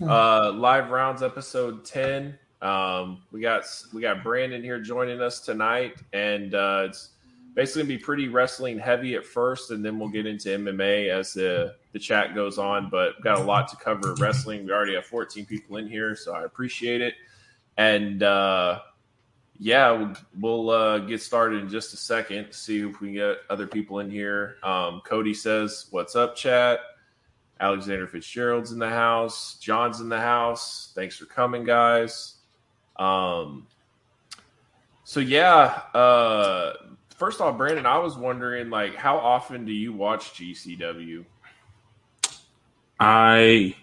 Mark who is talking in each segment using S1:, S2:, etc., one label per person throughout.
S1: Uh, live rounds episode ten. Um, we got we got Brandon here joining us tonight, and uh, it's basically gonna be pretty wrestling heavy at first, and then we'll get into MMA as the the chat goes on. But got a lot to cover wrestling. We already have 14 people in here, so I appreciate it. And uh, yeah, we'll, we'll uh, get started in just a second. See if we can get other people in here. Um, Cody says, "What's up, chat?" Alexander Fitzgerald's in the house. John's in the house. Thanks for coming, guys. Um, so yeah, uh, first off, Brandon, I was wondering, like, how often do you watch GCW?
S2: I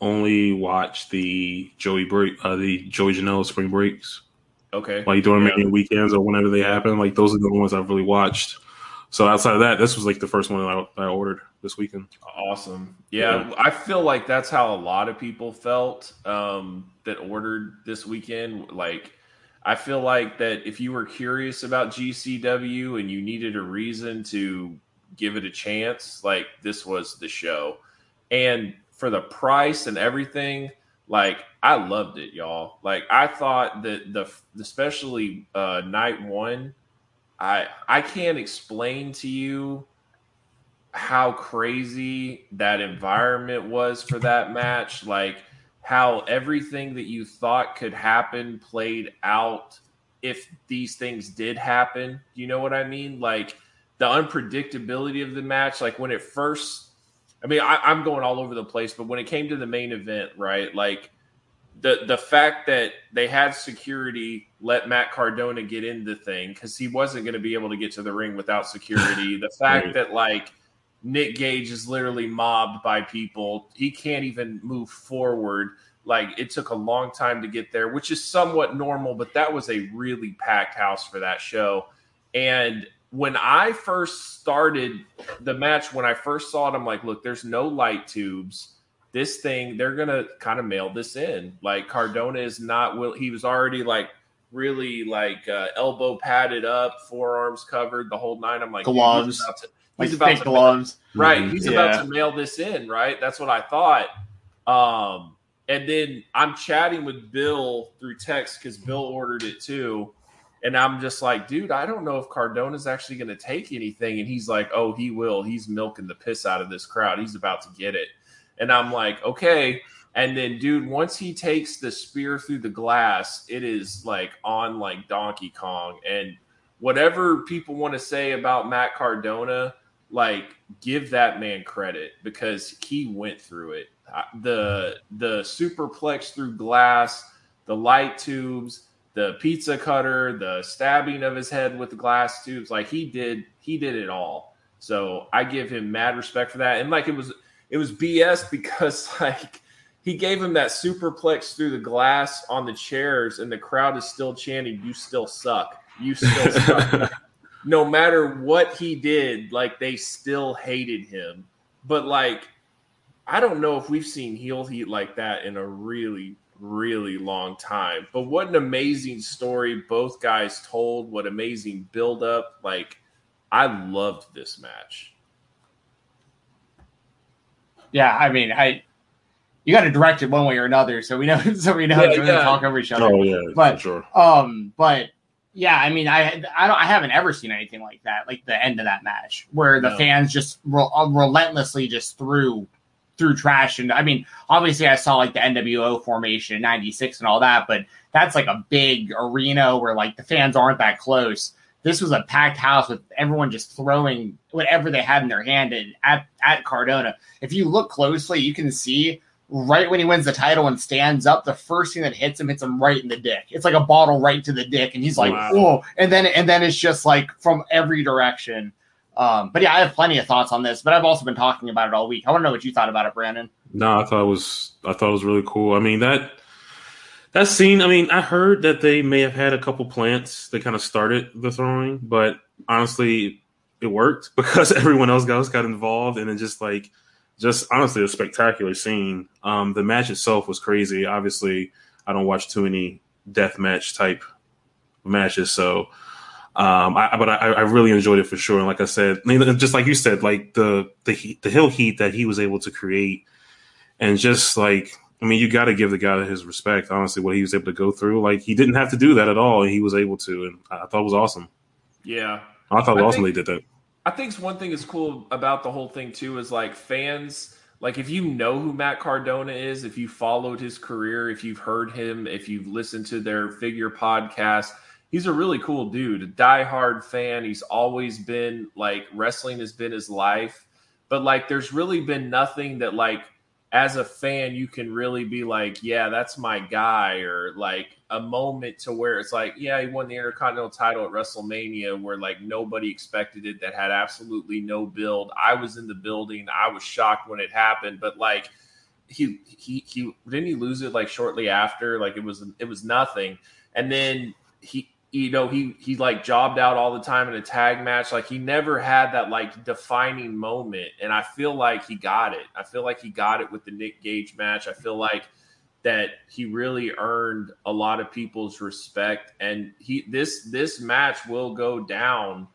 S2: only watch the Joey break, uh, the Joey Janela spring breaks.
S1: Okay,
S2: like during yeah. weekends or whenever they happen. Like those are the ones I've really watched. So outside of that, this was like the first one I, I ordered this weekend.
S1: Awesome. Yeah, yeah, I feel like that's how a lot of people felt um, that ordered this weekend. Like, I feel like that if you were curious about GCW and you needed a reason to give it a chance, like this was the show. And for the price and everything, like I loved it, y'all. Like I thought that the especially uh, night one I I can't explain to you how crazy that environment was for that match. Like how everything that you thought could happen played out if these things did happen. You know what I mean? Like the unpredictability of the match. Like when it first, I mean, I, I'm going all over the place, but when it came to the main event, right? Like the the fact that they had security let Matt Cardona get in the thing because he wasn't going to be able to get to the ring without security. the fact right. that like Nick Gage is literally mobbed by people, he can't even move forward. Like it took a long time to get there, which is somewhat normal, but that was a really packed house for that show. And when I first started the match, when I first saw it, I'm like, look, there's no light tubes this thing they're gonna kind of mail this in. Like Cardona is not will he was already like really like uh, elbow padded up, forearms covered, the whole nine. I'm like
S3: gloves,
S1: he's
S3: about to, he's like about to gloves,
S1: mail, right? He's yeah. about to mail this in, right? That's what I thought. Um, and then I'm chatting with Bill through text because Bill ordered it too. And I'm just like, dude, I don't know if Cardona's actually going to take anything. And he's like, oh, he will. He's milking the piss out of this crowd. He's about to get it. And I'm like, okay. And then, dude, once he takes the spear through the glass, it is like on like Donkey Kong. And whatever people want to say about Matt Cardona, like give that man credit because he went through it. The the superplex through glass, the light tubes, the pizza cutter, the stabbing of his head with the glass tubes, like he did he did it all. So I give him mad respect for that. And like it was it was BS because like he gave him that superplex through the glass on the chairs, and the crowd is still chanting, "You still suck. You still suck." no matter what he did, like they still hated him. But like, I don't know if we've seen heel heat like that in a really, really long time. But what an amazing story both guys told. What amazing build up. Like, I loved this match
S3: yeah, I mean, I you got to direct it one way or another, so we know, so we know yeah, to talk over each other.
S2: Oh yeah,
S3: but
S2: sure.
S3: um, but yeah, I mean, I I don't, I haven't ever seen anything like that, like the end of that match where the no. fans just re- uh, relentlessly just threw threw trash, and I mean, obviously, I saw like the NWO formation in '96 and all that, but that's like a big arena where like the fans aren't that close this was a packed house with everyone just throwing whatever they had in their hand at, at Cardona. If you look closely, you can see right when he wins the title and stands up, the first thing that hits him hits him right in the dick. It's like a bottle right to the dick, and he's like, wow. "Whoa!" And then and then it's just like from every direction. Um, but yeah, I have plenty of thoughts on this, but I've also been talking about it all week. I want to know what you thought about it, Brandon.
S2: No, I thought it was I thought it was really cool. I mean that that scene, I mean, I heard that they may have had a couple plants that kind of started the throwing, but honestly, it worked because everyone else got, got involved, and it just like, just honestly, a spectacular scene. Um, the match itself was crazy. Obviously, I don't watch too many death match type matches, so um, I, but I, I, really enjoyed it for sure. And like I said, just like you said, like the the the heel heat that he was able to create, and just like I mean, you got to give the guy his respect. Honestly, what he was able to go through, like he didn't have to do that at all, and he was able to, and I thought it was awesome.
S1: Yeah,
S2: I thought it was awesome think, they did that.
S1: I think one thing that's cool about the whole thing too is like fans. Like if you know who Matt Cardona is, if you followed his career, if you've heard him, if you've listened to their figure podcast, he's a really cool dude, a diehard fan. He's always been like wrestling has been his life. But like there's really been nothing that like as a fan you can really be like, yeah, that's my guy, or like a moment to where it's like, yeah, he won the Intercontinental title at WrestleMania where like nobody expected it, that had absolutely no build. I was in the building, I was shocked when it happened, but like he he he didn't he lose it like shortly after, like it was it was nothing, and then he you know he he like jobbed out all the time in a tag match. Like he never had that like defining moment. And i feel like he got it. I feel like he got it with the nick gage match. I feel like that he really earned a lot of people's respect. And he this this match will go down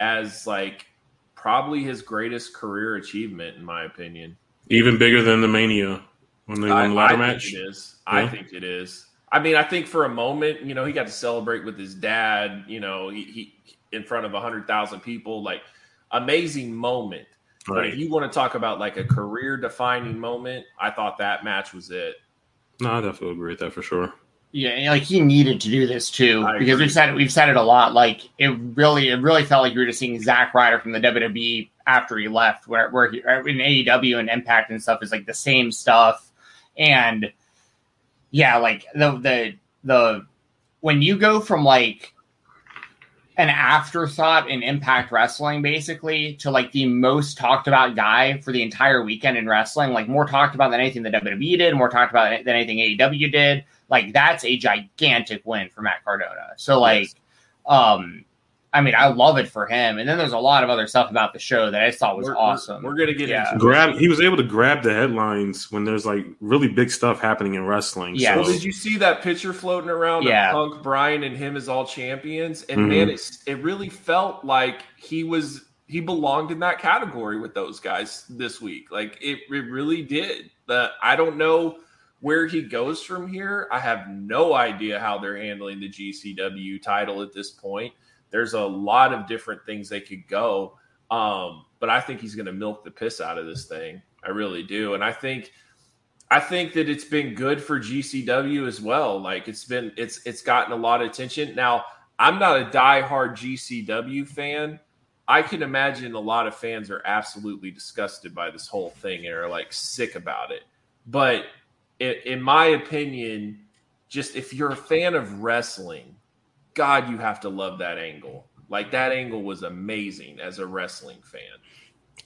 S1: as like probably his greatest career achievement in my opinion.
S2: Even bigger than the mania when they won the ladder
S1: I
S2: match?
S1: it is. Yeah. i think it is I mean, I think for a moment, you know, he got to celebrate with his dad, you know, he, he in front of a hundred thousand people, like amazing moment. Right. But if you want to talk about like a career defining moment, I thought that match was it.
S2: No, I definitely agree with that for sure.
S3: Yeah, like he needed to do this too I because agree. we've said it, we've said it a lot. Like it really, it really felt like you were just seeing Zack Ryder from the WWE after he left, where where he, in AEW and Impact and stuff is like the same stuff, and yeah, like the the the when you go from like an afterthought in Impact Wrestling, basically, to like the most talked about guy for the entire weekend in wrestling, like more talked about than anything the WWE did, more talked about than anything AEW did. Like that's a gigantic win for Matt Cardona. So like, yes. um, I mean, I love it for him. And then there's a lot of other stuff about the show that I thought was
S1: we're,
S3: awesome.
S1: We're, we're gonna get
S2: yeah. into grab. He was able to grab the headlines when there's like really big stuff happening in wrestling.
S1: Yeah. So. Well, did you see that picture floating around yeah. of Punk, Bryan, and him as all champions? And mm-hmm. man, it it really felt like he was he belonged in that category with those guys this week. Like it, it really did. That I don't know where he goes from here. I have no idea how they're handling the GCW title at this point. There's a lot of different things they could go. Um, but I think he's going to milk the piss out of this thing. I really do. And I think I think that it's been good for GCW as well. Like it's been it's it's gotten a lot of attention. Now, I'm not a diehard GCW fan. I can imagine a lot of fans are absolutely disgusted by this whole thing and are like sick about it. But in my opinion, just if you're a fan of wrestling, God, you have to love that angle. Like that angle was amazing as a wrestling fan.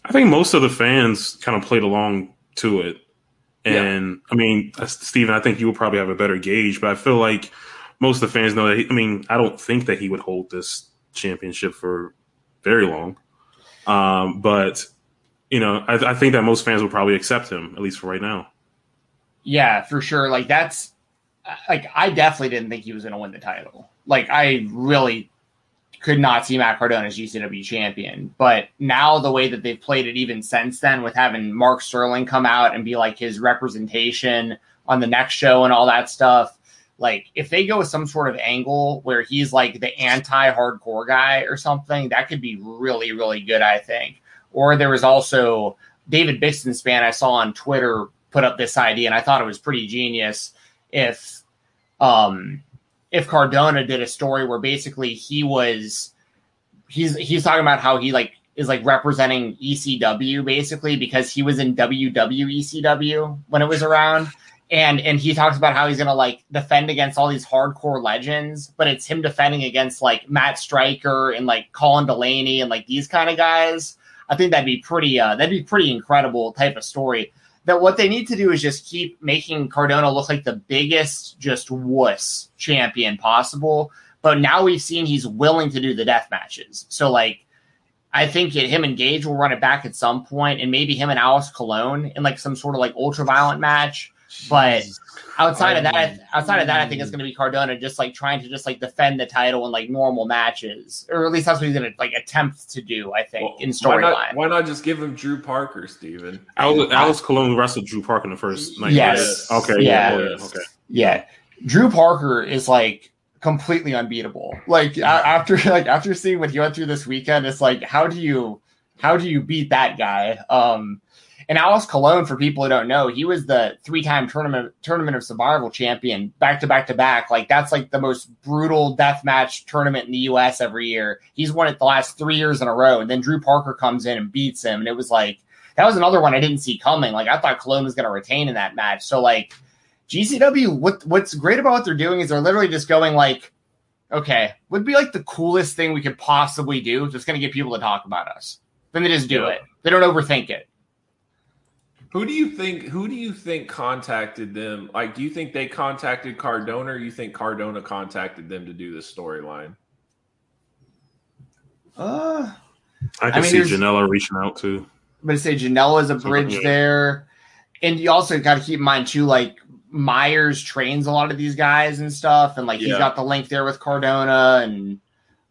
S2: I think most of the fans kind of played along to it. And yeah. I mean, uh, Steven, I think you will probably have a better gauge, but I feel like most of the fans know that. He, I mean, I don't think that he would hold this championship for very long. Um, but you know, I, I think that most fans will probably accept him at least for right now.
S3: Yeah, for sure. Like that's like I definitely didn't think he was going to win the title. Like I really could not see Matt Cardona as GCW champion. But now the way that they've played it even since then with having Mark Sterling come out and be like his representation on the next show and all that stuff. Like if they go with some sort of angle where he's like the anti-hardcore guy or something, that could be really, really good, I think. Or there was also David Bixenspan I saw on Twitter put up this idea and I thought it was pretty genius. If um if Cardona did a story where basically he was he's he's talking about how he like is like representing ECW basically because he was in WWECW when it was around. And and he talks about how he's gonna like defend against all these hardcore legends, but it's him defending against like Matt Striker and like Colin Delaney and like these kind of guys. I think that'd be pretty uh that'd be pretty incredible type of story that what they need to do is just keep making Cardona look like the biggest, just wuss champion possible. But now we've seen he's willing to do the death matches. So like, I think it, him and Gage will run it back at some point, and maybe him and Alex Colon in like some sort of like ultra violent match. But outside of that, outside of that, I think it's going to be Cardona just like trying to just like defend the title in like normal matches, or at least that's what he's going to like attempt to do. I think well, in storyline.
S1: Why, why, not just give him Drew Parker, Steven?
S2: Alex, Alex Colon wrestled Drew Parker in the first night.
S3: Yes.
S2: Okay.
S3: Yeah. yeah. Okay. Yeah. Drew Parker is like completely unbeatable. Like after like after seeing what he went through this weekend, it's like how do you how do you beat that guy? Um, and Alex Colon, for people who don't know, he was the three-time tournament tournament of survival champion, back to back to back. Like that's like the most brutal death match tournament in the U.S. every year. He's won it the last three years in a row. And then Drew Parker comes in and beats him, and it was like that was another one I didn't see coming. Like I thought Colon was going to retain in that match. So like GCW, what what's great about what they're doing is they're literally just going like, okay, would be like the coolest thing we could possibly do. Just going to get people to talk about us. Then they just do it. They don't overthink it.
S1: Who do you think? Who do you think contacted them? Like, do you think they contacted Cardona, or you think Cardona contacted them to do this storyline?
S2: Uh, I can I mean, see Janela reaching out too.
S3: I'm gonna say Janela is a bridge yeah. there, and you also got to keep in mind too, like Myers trains a lot of these guys and stuff, and like yeah. he's got the link there with Cardona and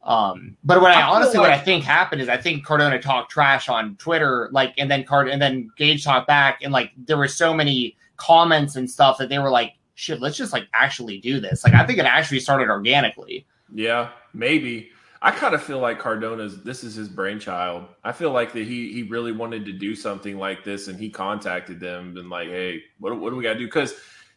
S3: um, but what I, I honestly like, what I think happened is I think Cardona talked trash on Twitter, like, and then Card and then Gage talked back, and like there were so many comments and stuff that they were like, "Shit, let's just like actually do this." Like, I think it actually started organically.
S1: Yeah, maybe. I kind of feel like Cardona's this is his brainchild. I feel like that he he really wanted to do something like this, and he contacted them and like, "Hey, what what do we got to do?" Because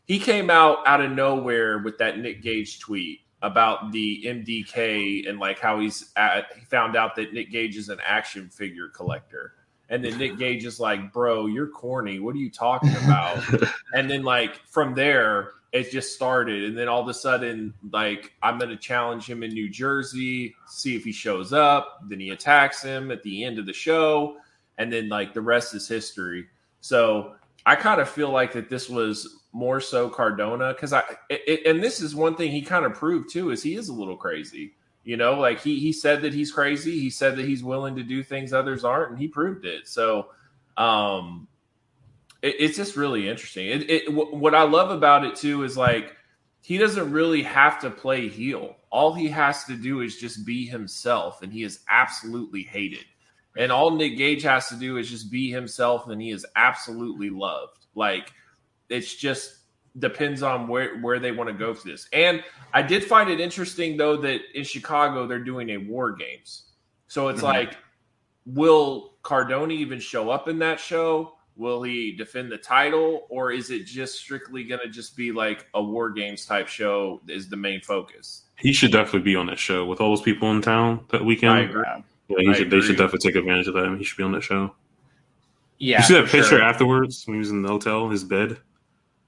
S1: he came out out of nowhere with that Nick Gage tweet about the MDK and like how he's at, he found out that Nick Gage is an action figure collector. And then Nick Gage is like, bro, you're corny. What are you talking about? and then like from there, it just started. And then all of a sudden, like, I'm going to challenge him in New Jersey, see if he shows up. Then he attacks him at the end of the show. And then like the rest is history. So I kind of feel like that this was more so Cardona because I it, and this is one thing he kind of proved too is he is a little crazy. You know, like he he said that he's crazy. He said that he's willing to do things others aren't, and he proved it. So, um, it, it's just really interesting. It, it w- what I love about it too is like he doesn't really have to play heel. All he has to do is just be himself, and he is absolutely hated. And all Nick Gage has to do is just be himself, and he is absolutely loved. Like it's just depends on where where they want to go for this. And I did find it interesting though that in Chicago they're doing a War Games, so it's mm-hmm. like, will Cardona even show up in that show? Will he defend the title, or is it just strictly going to just be like a War Games type show? Is the main focus?
S2: He should definitely be on that show with all those people in town that weekend. I agree. Yeah, he I should. Agree. They should definitely take advantage of that. He should be on that show.
S3: Yeah,
S2: you see that picture sure. afterwards when he was in the hotel, his bed.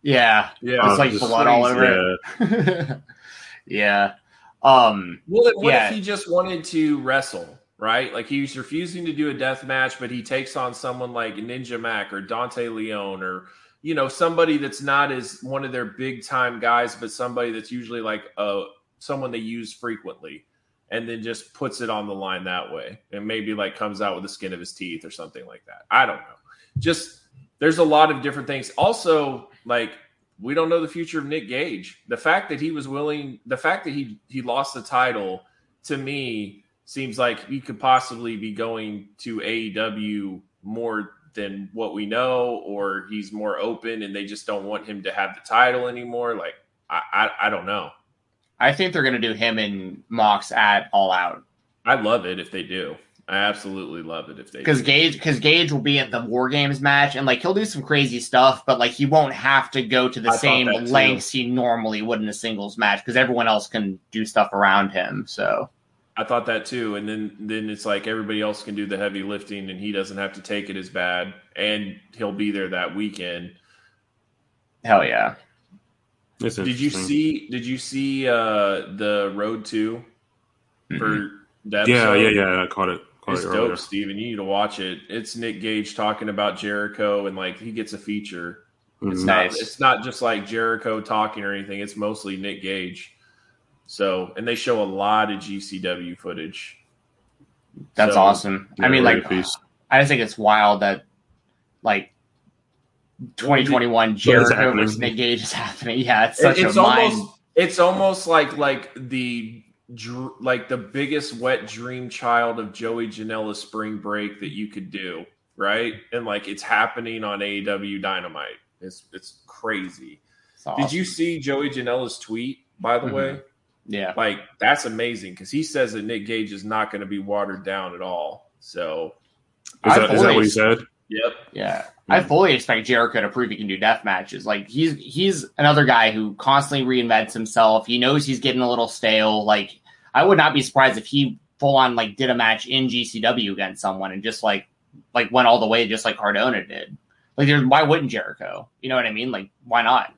S3: Yeah, yeah, it's like just, blood all over yeah. it. yeah. Um,
S1: well, what yeah. if he just wanted to wrestle? Right, like he's refusing to do a death match, but he takes on someone like Ninja Mack or Dante Leone or you know somebody that's not as one of their big time guys, but somebody that's usually like a someone they use frequently, and then just puts it on the line that way, and maybe like comes out with the skin of his teeth or something like that. I don't know. Just there's a lot of different things. Also, like we don't know the future of Nick Gage. The fact that he was willing, the fact that he he lost the title, to me seems like he could possibly be going to AEW more than what we know, or he's more open and they just don't want him to have the title anymore. Like I I, I don't know.
S3: I think they're going to do him and Mox at All Out.
S1: I love it if they do. I absolutely love it if they
S3: because Gage because Gage will be at the War Games match and like he'll do some crazy stuff, but like he won't have to go to the I same lengths he normally would in a singles match because everyone else can do stuff around him. So
S1: I thought that too, and then then it's like everybody else can do the heavy lifting and he doesn't have to take it as bad, and he'll be there that weekend.
S3: Hell yeah!
S1: Did you see? Did you see uh the Road 2 mm-hmm. for
S2: that? Yeah, yeah, yeah. I caught it.
S1: It's dope, Steven. You need to watch it. It's Nick Gage talking about Jericho, and like he gets a feature. It's mm-hmm. nice. not. It's not just like Jericho talking or anything. It's mostly Nick Gage. So, and they show a lot of GCW footage.
S3: That's so, awesome. I mean, like, piece. I just think it's wild that, like, 2021 Jericho versus Nick Gage is happening. Yeah, it's such
S1: it's
S3: a
S1: almost
S3: mind.
S1: it's almost like like the dr- like the biggest wet dream child of Joey Janela's spring break that you could do, right? And like it's happening on AEW Dynamite. It's it's crazy.
S3: It's
S1: Did you see Joey Janela's tweet? By the
S3: Mhm.
S1: way,
S3: Yeah.
S1: like that's amazing because he says that Nick Gage is not going to be watered down at all. So,
S2: Is that, is that what he
S3: fully-
S2: said?
S1: Yep.
S3: Yeah. I fully expect Jericho to prove he can do death matches. Like he's he's another guy who constantly reinvents himself. He knows he's getting a little stale. Like I would not be surprised if he full on like did a match in GCW against someone and just like like went all the way just like Cardona did. Like there, why wouldn't Jericho? You know what I mean? Like why not?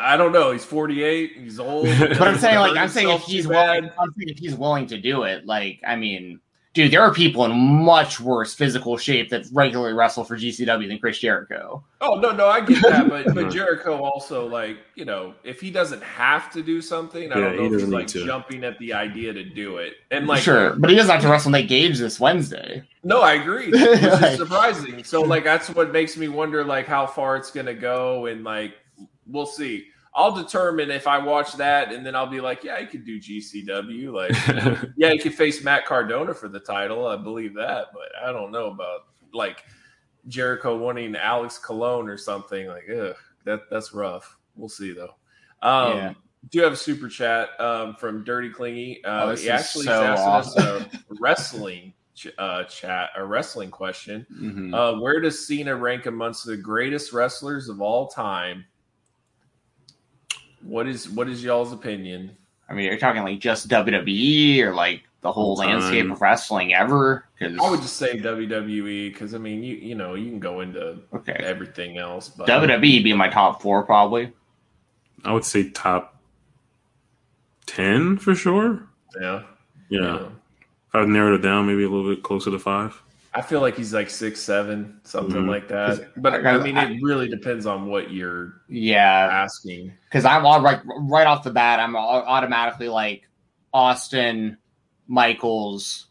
S1: I don't know. He's 48. He's old.
S3: But I'm saying like I'm saying if he's willing. I'm saying if he's willing to do it, like I mean, dude, there are people in much worse physical shape that regularly wrestle for GCW than Chris Jericho.
S1: Oh no, no, I get that, but but Jericho also like you know if he doesn't have to do something, I
S2: Yeah,
S1: don't know
S2: he
S1: if he's
S2: doesn't
S1: like
S2: to.
S1: jumping at the idea to do it. And like,
S3: sure, uh, but he doesn't have to wrestle Nate Gage this Wednesday.
S1: no, I agree, which
S3: Like-
S1: is surprising. So like that's what makes me wonder like how far it's gonna go, and like we'll see. I'll determine if I watch that, and then I'll be like, yeah, he could do GCW. Like, yeah, he could face Matt Cardona for the title. I believe that, but I don't know about like Jericho wanting Alex Colon or something. Like, ugh, that that's rough. We'll see though. Um,
S3: Yeah.
S1: Do have a super chat um, from Dirty Clingy? Uh,
S3: Oh,
S1: he actually
S3: so
S1: asked us a wrestling uh, chat, a wrestling question.
S3: Mm-hmm.
S1: Uh, where does Cena rank amongst the greatest wrestlers of all time? What is what is y'all's opinion?
S3: I mean, you're talking like just WWE or like the whole
S2: All time.
S3: landscape of wrestling ever? Because
S1: I would just say WWE because I mean you you know you can go into
S3: okay,
S1: everything else, but
S3: WWE be my top four probably.
S2: I would say top ten for sure.
S1: yeah,
S2: Yeah. If I've narrowed it down, maybe a little bit closer to five.
S1: I feel like he's like six seven something
S2: Mhm.
S1: like that. But I mean it really depends on what you're
S3: Yeah,
S1: asking.
S3: because I'm all right right off the bat. I'm automatically like Austin, Michaels,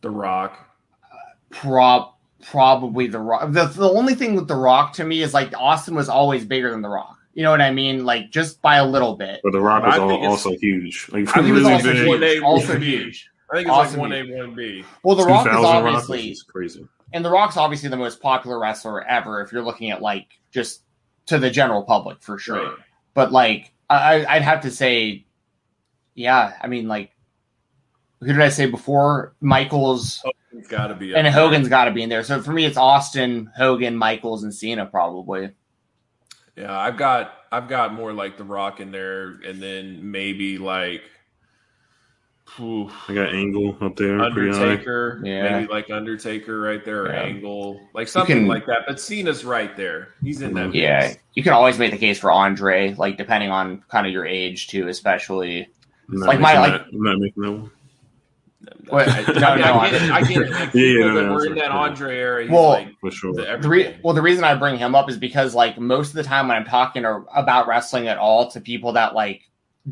S1: The Rock.
S3: prob probably the Rock. The, the only thing with the Rock to me is like Austin was always bigger than the Rock. You know what I mean? Like just by a little bit.
S2: But The Rock
S1: I
S2: was
S1: think
S2: al-
S1: it's-
S2: also huge. Like
S1: I think
S3: was
S2: really
S3: also
S2: big.
S3: huge. Also huge.
S1: I think it's
S3: Awesome
S1: like one A, one B.
S3: Well, the Rock is
S2: 2000
S3: obviously
S2: is crazy.
S3: and The Rock's obviously the most popular wrestler ever if you're looking at like just to the general public for sure.
S1: Right.
S3: But like I, I'd have to say, yeah. I mean, like who did I say before? Michaels
S1: It's got to be.
S3: and
S1: there.
S3: Hogan's got to be in there. So for me, it's Austin, Hogan, Michaels, and Cena probably.
S1: Yeah, I've got I've got more like The Rock in there, and then maybe like. Whew,
S2: I got Angle up there.
S1: Undertaker,
S3: Yeah.
S1: maybe like Undertaker right there, or
S3: Yeah.
S1: Angle, like something
S3: can-
S1: like that. But Cena's right there; he's in that.
S3: Yeah,
S1: mix.
S3: you can always make the case for Andre, like depending on kind of your age too, especially.
S2: I'm
S3: Like my- like-
S2: that- I'm not making that one.
S3: Wait,
S1: I, I,
S3: no,
S1: I, get it. I get it. Like,
S2: Yeah, yeah,
S1: people
S2: no,
S1: that
S2: no,
S1: were
S2: that's
S1: in that
S2: right.
S1: Andre era. He's
S3: Well,
S1: like
S2: For sure.
S1: the
S3: The re- well, the reason I bring him up is because like most of the time when I'm talking or, about wrestling at all to people that like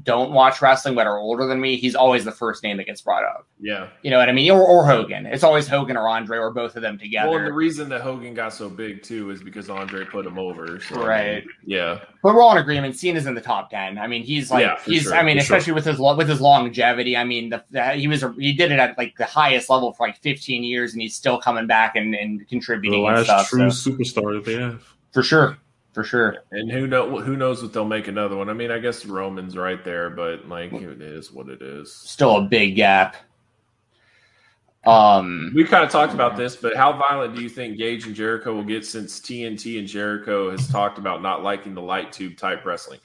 S3: don't watch wrestling but are older than me, he's always the first name that gets brought up.
S1: yeah.
S3: You know what I mean? Or, or Hogan. It's always Hogan or Andre or both of them together.
S1: Well, and the reason that Hogan got so big too is because Andre put him over. So, I mean,
S3: Right.
S1: Yeah.
S3: But we're all in agreement. Cena's in the top ten. I mean, he's like
S1: Yeah,
S3: he's.
S1: sure,
S3: I mean,
S2: for sure.
S3: especially with his with his longevity. I mean, the, the, he was he did it at like the highest level for like 15 years, and he's still coming back and, and
S2: The
S3: contributing and
S2: last
S3: stuff.
S2: true
S3: so-
S2: superstar that they have.
S3: for sure, for sure.
S1: And who know who knows what they'll make another one. I mean, I guess Roman's right there, but like it is what it is.
S3: Still a big gap. Um,
S1: We kind of talked about this, but how violent do you think Gage and Jericho will get since TNT and Jericho has talked about not liking the light tube type wrestling?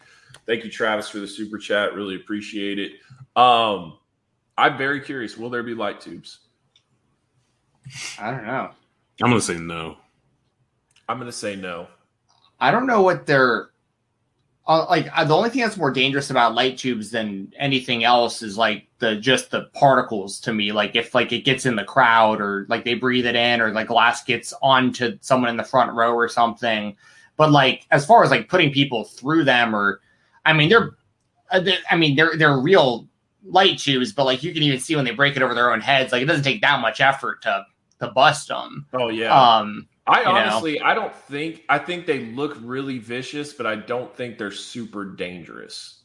S1: Thank you, Travis, for the super chat. Really appreciate it. Um, I'm very curious. Will there be light tubes?
S3: I don't know.
S2: I'm gonna say no.
S1: I'm going to say no.
S3: I don't know what they're uh, like. Uh, the only thing that's more dangerous about light tubes than anything else is like the just the particles to me. Like if like it gets in the crowd or like they breathe it in or like glass gets onto someone in the front row or something. But like as far as like putting people through them or, I mean they're, uh, they're I mean they're they're real light tubes, but like you can even see when they break it over their own heads. Like it doesn't take that much effort to to bust them.
S1: Oh yeah,
S3: Um,
S1: I honestly, know? I don't think. I think they look really vicious, but I don't think they're super dangerous.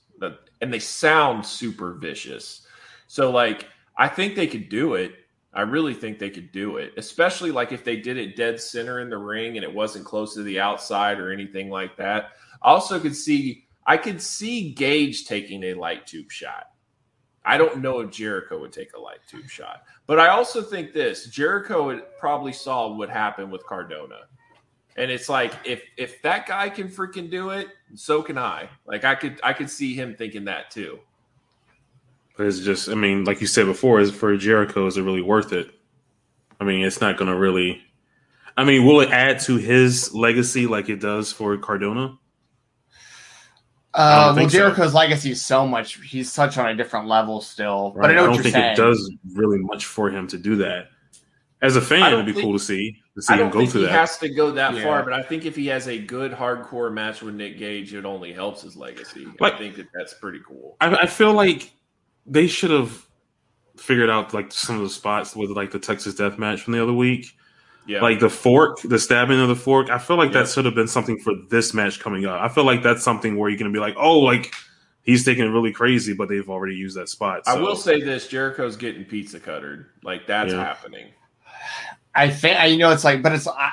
S1: And they sound super vicious. So, like, I think they could do it. I really think they could do it, especially like if they did it dead center in the ring and it wasn't close to the outside or anything like that. I also could see, I could see Gage taking a light tube shot. I don't know if Jericho would take a light tube shot, but I also think this Jericho probably saw what happened with Cardona. And it's like if if that guy can freaking do it, so can I. Like I could I could see him thinking that too.
S2: But it's just I mean, like you said before, is for Jericho, is it really worth it? I mean, it's not gonna really I mean, will it add to his legacy like it does for Cardona?
S3: Uh, well, Jericho's so. legacy is so much. He's such on a different level still. Right. But I, know I don't think saying.
S2: it does really much for him to do that. As a fan, it'd be think, cool to see to see him go through
S1: he
S2: that.
S1: has to go that yeah. far, but I think if he has a good hardcore match with Nick Gage, it only helps his legacy. Like, I think that that's pretty cool.
S2: I, I feel like they should have figured out like some of the spots with like the Texas Death Match from the other week yeah. Like the fork, the stabbing of the fork. I feel like yeah. that should have been something for this match coming up. I feel like that's something where you're going to be like, oh, like he's taking it really crazy, but they've already used that spot.
S1: So. I will say this: Jericho's getting pizza cuttered. Like that's yeah. happening.
S3: I think you know it's like, but it's I,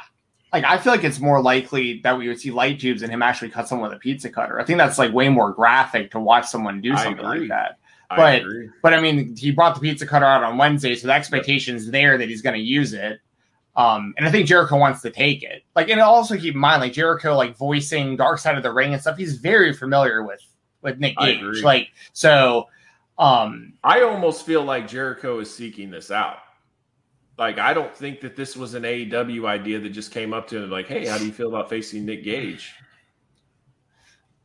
S3: like I feel like it's more likely that we would see light tubes and him actually cut someone with a pizza cutter. I think that's like way more graphic to watch someone do something like that. But I but I mean, he brought the pizza cutter out on Wednesday, so the expectation is there that he's going to use it. Um, and I think Jericho wants to take it. Like, and also keep in mind, like Jericho, like voicing Dark Side of the Ring and stuff. He's very familiar with with Nick Gage. Like, so, um,
S1: I almost feel like Jericho is seeking this out. Like, I don't think that this was an AEW idea that just came up to him like, "Hey, how do you feel about facing Nick Gage?"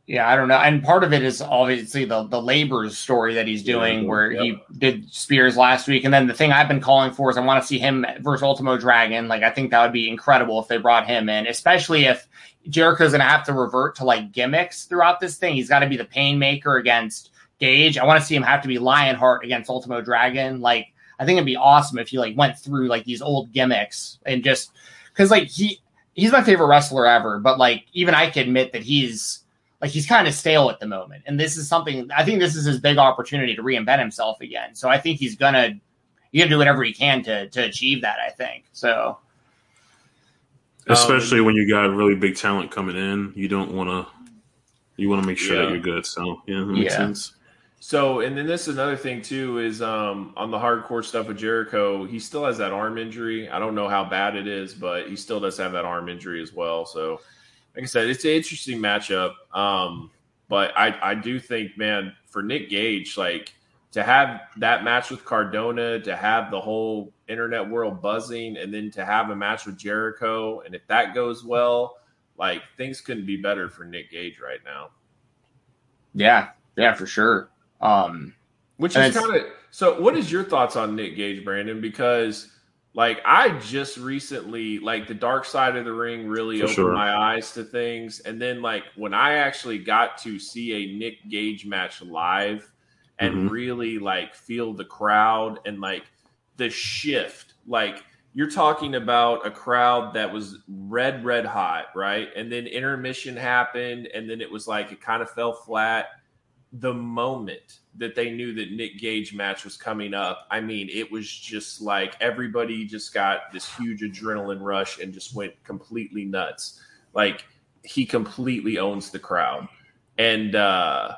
S3: Yeah, I don't know. And part of it is obviously the the labor's story that he's doing, yeah, where he did Spears last week. And then the thing I've been calling for is I want to see him versus Ultimo Dragon. Like I think that would be incredible if they brought him in, especially if Jericho's gonna have to revert to like gimmicks throughout this thing. He's got to be the pain maker against Gage. I want to see him have to be Lionheart against Ultimo Dragon. Like I think it'd be awesome if he like went through like these old gimmicks and just because like he he's my favorite wrestler ever, but like even I can admit that he's like he's kind of stale at the moment. And this is something I think this is his big opportunity to reinvent himself again. So I think he's gonna you gotta do whatever he can to to achieve that, I think. So
S2: especially um, when you got really big talent coming in, you don't wanna you want to make sure yeah. that you're good. So yeah, that makes yeah. sense.
S1: So, and then this is another thing too is um, on the hardcore stuff with Jericho, he still has that arm injury. I don't know how bad it is, but he still does have that arm injury as well. So, like I said, it's an interesting matchup. Um, but I, I do think, man, for Nick Gage, like to have that match with Cardona, to have the whole internet world buzzing, and then to have a match with Jericho, and if that goes well, like things couldn't be better for Nick Gage right now.
S3: Yeah, yeah, for sure. Um,
S1: Which is kind of so. What is your thoughts on Nick Gage, Brandon? Because like I just recently like the dark side of the ring really For opened sure. my eyes to things and then like when I actually got to see a Nick Gage match live and mm-hmm. really like feel the crowd and like the shift like you're talking about a crowd that was red red hot right and then intermission happened and then it was like it kind of fell flat the moment that they knew that Nick Gage match was coming up, I mean, it was just like everybody just got this huge adrenaline rush and just went completely nuts. Like he completely owns the crowd. And uh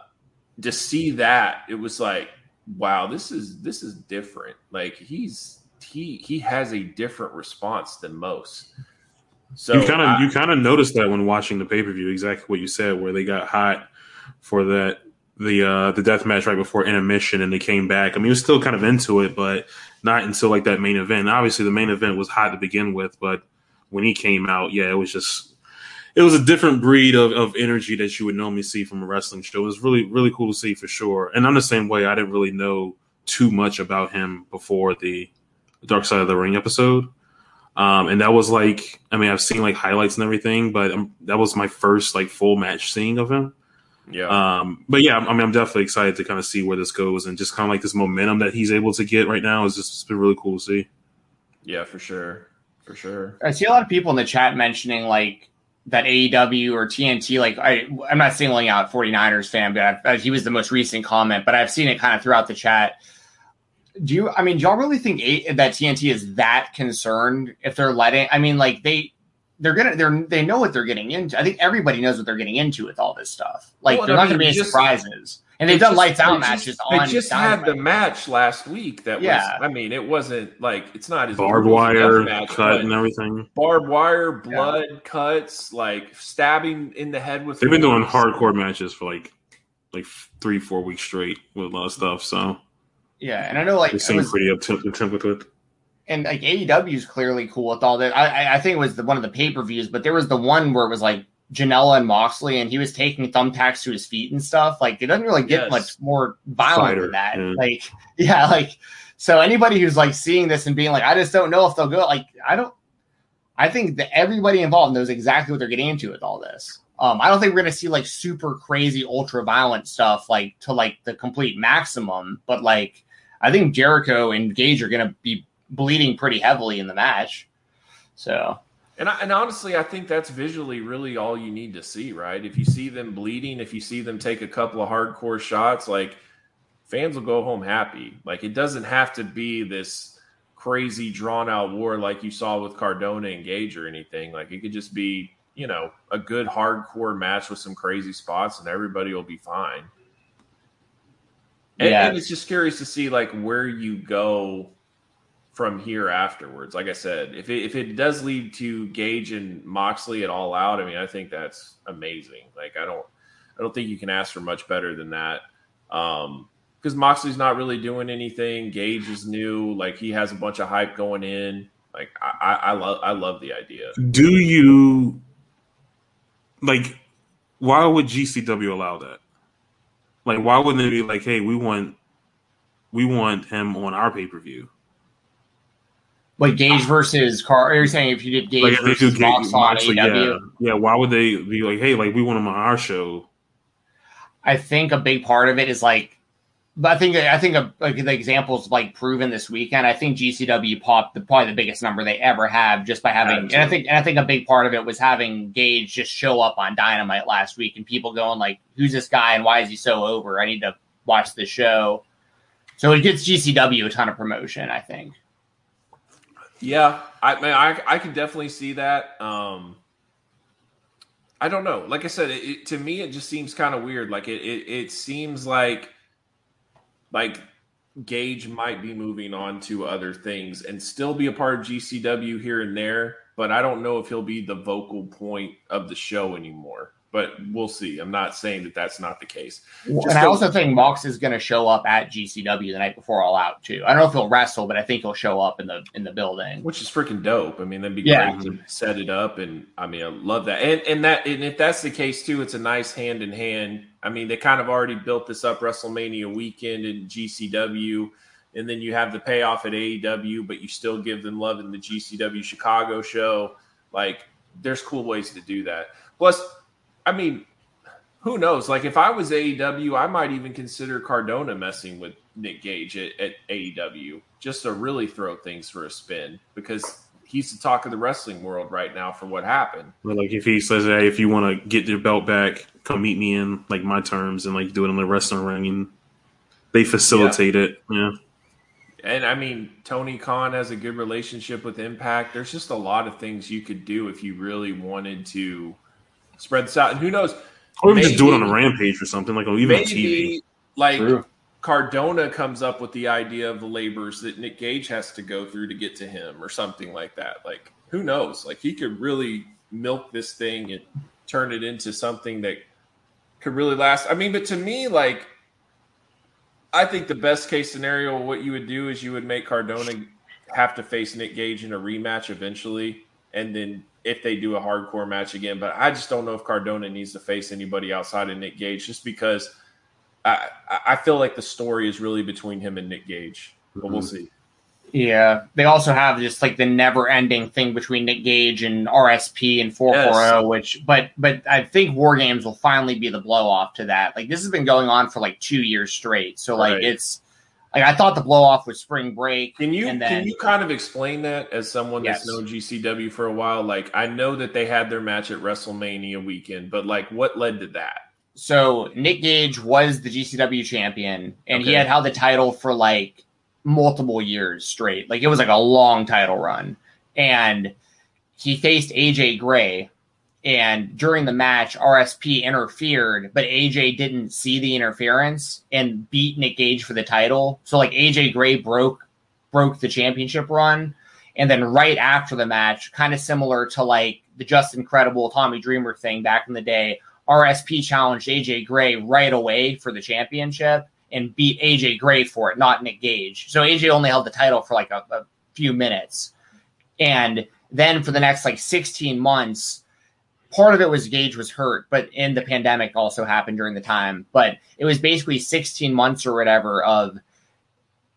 S1: to see that, it was like, wow, this is this is different. Like he's he he has a different response than most.
S2: So you kind of you kind of noticed that when watching the pay per view, exactly what you said, where they got hot for that the uh the death match right before intermission and they came back. I mean, he was still kind of into it, but not until like that main event. Obviously, the main event was hot to begin with, but when he came out, yeah, it was just it was a different breed of, of energy that you would normally see from a wrestling show. It was really really cool to see for sure. And I'm the same way. I didn't really know too much about him before the Dark Side of the Ring episode. Um, and that was like, I mean, I've seen like highlights and everything, but um, that was my first like full match seeing of him. Yeah. Um, but yeah, I mean, I'm definitely excited to kind of see where this goes and just kind of like this momentum that he's able to get right now is just been really cool to see.
S1: Yeah, for sure. for sure.
S3: I see a lot of people in the chat mentioning like that AEW or TNT. Like I, I'm not singling out 49ers fan, but I've, he was the most recent comment. But I've seen it kind of throughout the chat. Do you? I mean, do y'all really think a, that TNT is that concerned if they're letting? I mean, like they they're gonna they're they know what they're getting into. I think everybody knows what they're getting into with all this stuff. Like
S1: Well,
S3: they're
S1: I
S3: not
S1: mean,
S3: gonna be any
S1: just-
S3: surprises. And they've done
S1: just-
S3: lights out
S1: they
S3: matches
S1: just,
S3: on.
S1: They just had the match last week. That
S3: Yeah.
S1: was. I mean, it wasn't like it's not as
S2: Barbed
S1: brutal as a
S2: wire
S1: match,
S2: cut and everything.
S1: barbed wire, blood cuts, like stabbing in the head with.
S2: They've been doing hardcore matches for like like three, four weeks straight with a lot of stuff. So
S3: Yeah, and I know like
S2: they seem
S3: was-
S2: pretty up to attempt with.
S3: And like AEW is clearly cool with all that. I, I- I think it was the, one of the pay per views, but there was the one where it was like Janela and Moxley, and he was taking thumbtacks to his feet and stuff. Like it doesn't really get
S1: Yes.
S3: much more violent
S2: Fighter,
S3: than that.
S2: yeah.
S3: Like yeah, like so anybody who's like seeing this and being like, I just don't know if they'll go. Like I don't. I think that everybody involved knows exactly what they're getting into with all this. Um, I don't think we're gonna see like super crazy, ultra violent stuff like to like the complete maximum, but like I think Jericho and Gage are gonna be bleeding pretty heavily in the match. So
S1: And, I, and honestly, I think that's visually really all you need to see, right? If you see them bleeding, if you see them take a couple of hardcore shots, like fans will go home happy. Like it doesn't have to be this crazy drawn out war like you saw with Cardona and Gage or anything. Like it could just be, you know, a good hardcore match with some crazy spots and everybody will be fine. And,
S3: Yeah.
S1: and it's just curious to see like where you go from here afterwards. Like I said, if it, if it does lead to Gage and Moxley at all out, I mean, I think that's amazing. Like I don't, I don't think you can ask for much better than that. Um, because Moxley's not really doing anything. Gage is new. Like he has a bunch of hype going in. Like I, I, I love, I love the idea.
S2: Do you like? Why would GCW allow that? Like, why wouldn't they be like, "Hey, we want, we want him on our pay per view"?
S3: Like Gage versus Car you're saying if you did Gage
S2: Like, if they do
S3: versus
S2: Gage-
S3: Mox on
S2: Moxley,
S3: AEW,
S2: yeah, yeah. Why would they be like, "Hey, like we want him on our show"?
S3: I think a big part of it is like but I think I think a, like the examples like proven this weekend. I think GCW popped the probably the biggest number they ever have just by having, and I think and I think a big part of it was having Gage just show up on Dynamite last week and people going like, "Who's this guy and why is he so over? I need to watch the show." So it gets GCW a ton of promotion. I think.
S1: Yeah, I mean, I I can definitely see that. Um, I don't know. Like I said, it, it, to me, it just seems kind of weird. Like it, it, it seems like like Gage might be moving on to other things and still be a part of GCW here and there, but I don't know if he'll be the vocal point of the show anymore. But we'll see. I'm not saying that that's not the case.
S3: and I
S1: go-
S3: also think Mox is going to show up at GCW the night before All Out too. I don't know if he'll wrestle, but I think he'll show up in the in the building.
S1: which is freaking dope. I mean, that'd be
S3: Yeah.
S1: great to set it up, and I mean, I love that. And and that and if that's the case too, it's a nice hand in hand. I mean, they kind of already built this up WrestleMania weekend in GCW, and then you have the payoff at AEW, but you still give them love in the GCW Chicago show. Like, there's cool ways to do that. Plus, I mean, who knows? Like, if I was AEW, I might even consider Cardona messing with Nick Gage at, at AEW just to really throw things for a spin because he's the talk of the wrestling world right now for what happened.
S2: Like if he says, "Hey, if you want to get your belt back, come meet me in like my terms and like do it in the wrestling ring," and they facilitate it. Yeah,
S1: And I mean, Tony Khan has a good relationship with Impact. There's just a lot of things you could do if you really wanted to spread this out. And who knows?
S2: or even just do it on a rampage or something like or even on TV.
S1: Maybe like
S3: True.
S1: Cardona comes up with the idea of the labors that Nick Gage has to go through to get to him or something like that. Like, who knows? Like, he could really milk this thing and turn it into something that could really last. I mean, but to me, like, I think the best case scenario, what you would do is you would make Cardona have to face Nick Gage in a rematch eventually. And then if they do a hardcore match again, but I just don't know if Cardona needs to face anybody outside of Nick Gage just because I, I- feel like the story is really between him and Nick Gage. But we'll
S2: Mhm.
S1: see.
S3: Yeah, they also have just like the never-ending thing between Nick Gage and RSP and 440, which, but but I think War Games will finally be the blow off to that. Like this has been going on for like two years straight, so like
S1: Right.
S3: it's like I thought the blow off was spring break.
S1: Can you
S3: then,
S1: can you kind of explain that as someone
S3: Yes.
S1: that's known GCW for a while? Like I know that they had their match at WrestleMania weekend, but like what led to that?
S3: so Nick Gage was the GCW champion, and he had held the title for like multiple years straight. Like it was like a long title run, and he faced AJ Gray. And during the match, RSP interfered, but AJ didn't see the interference and beat Nick Gage for the title. So like AJ Gray broke broke the championship run, and then right after the match, kind of similar to like the Justin Credible Tommy Dreamer thing back in the day, RSP challenged AJ Gray right away for the championship and beat AJ Gray for it, not Nick Gage. So AJ only held the title for like a, a few minutes. And then for the next like 16 months, part of it was Gage was hurt, but in the pandemic also happened during the time. But it was basically 16 months or whatever of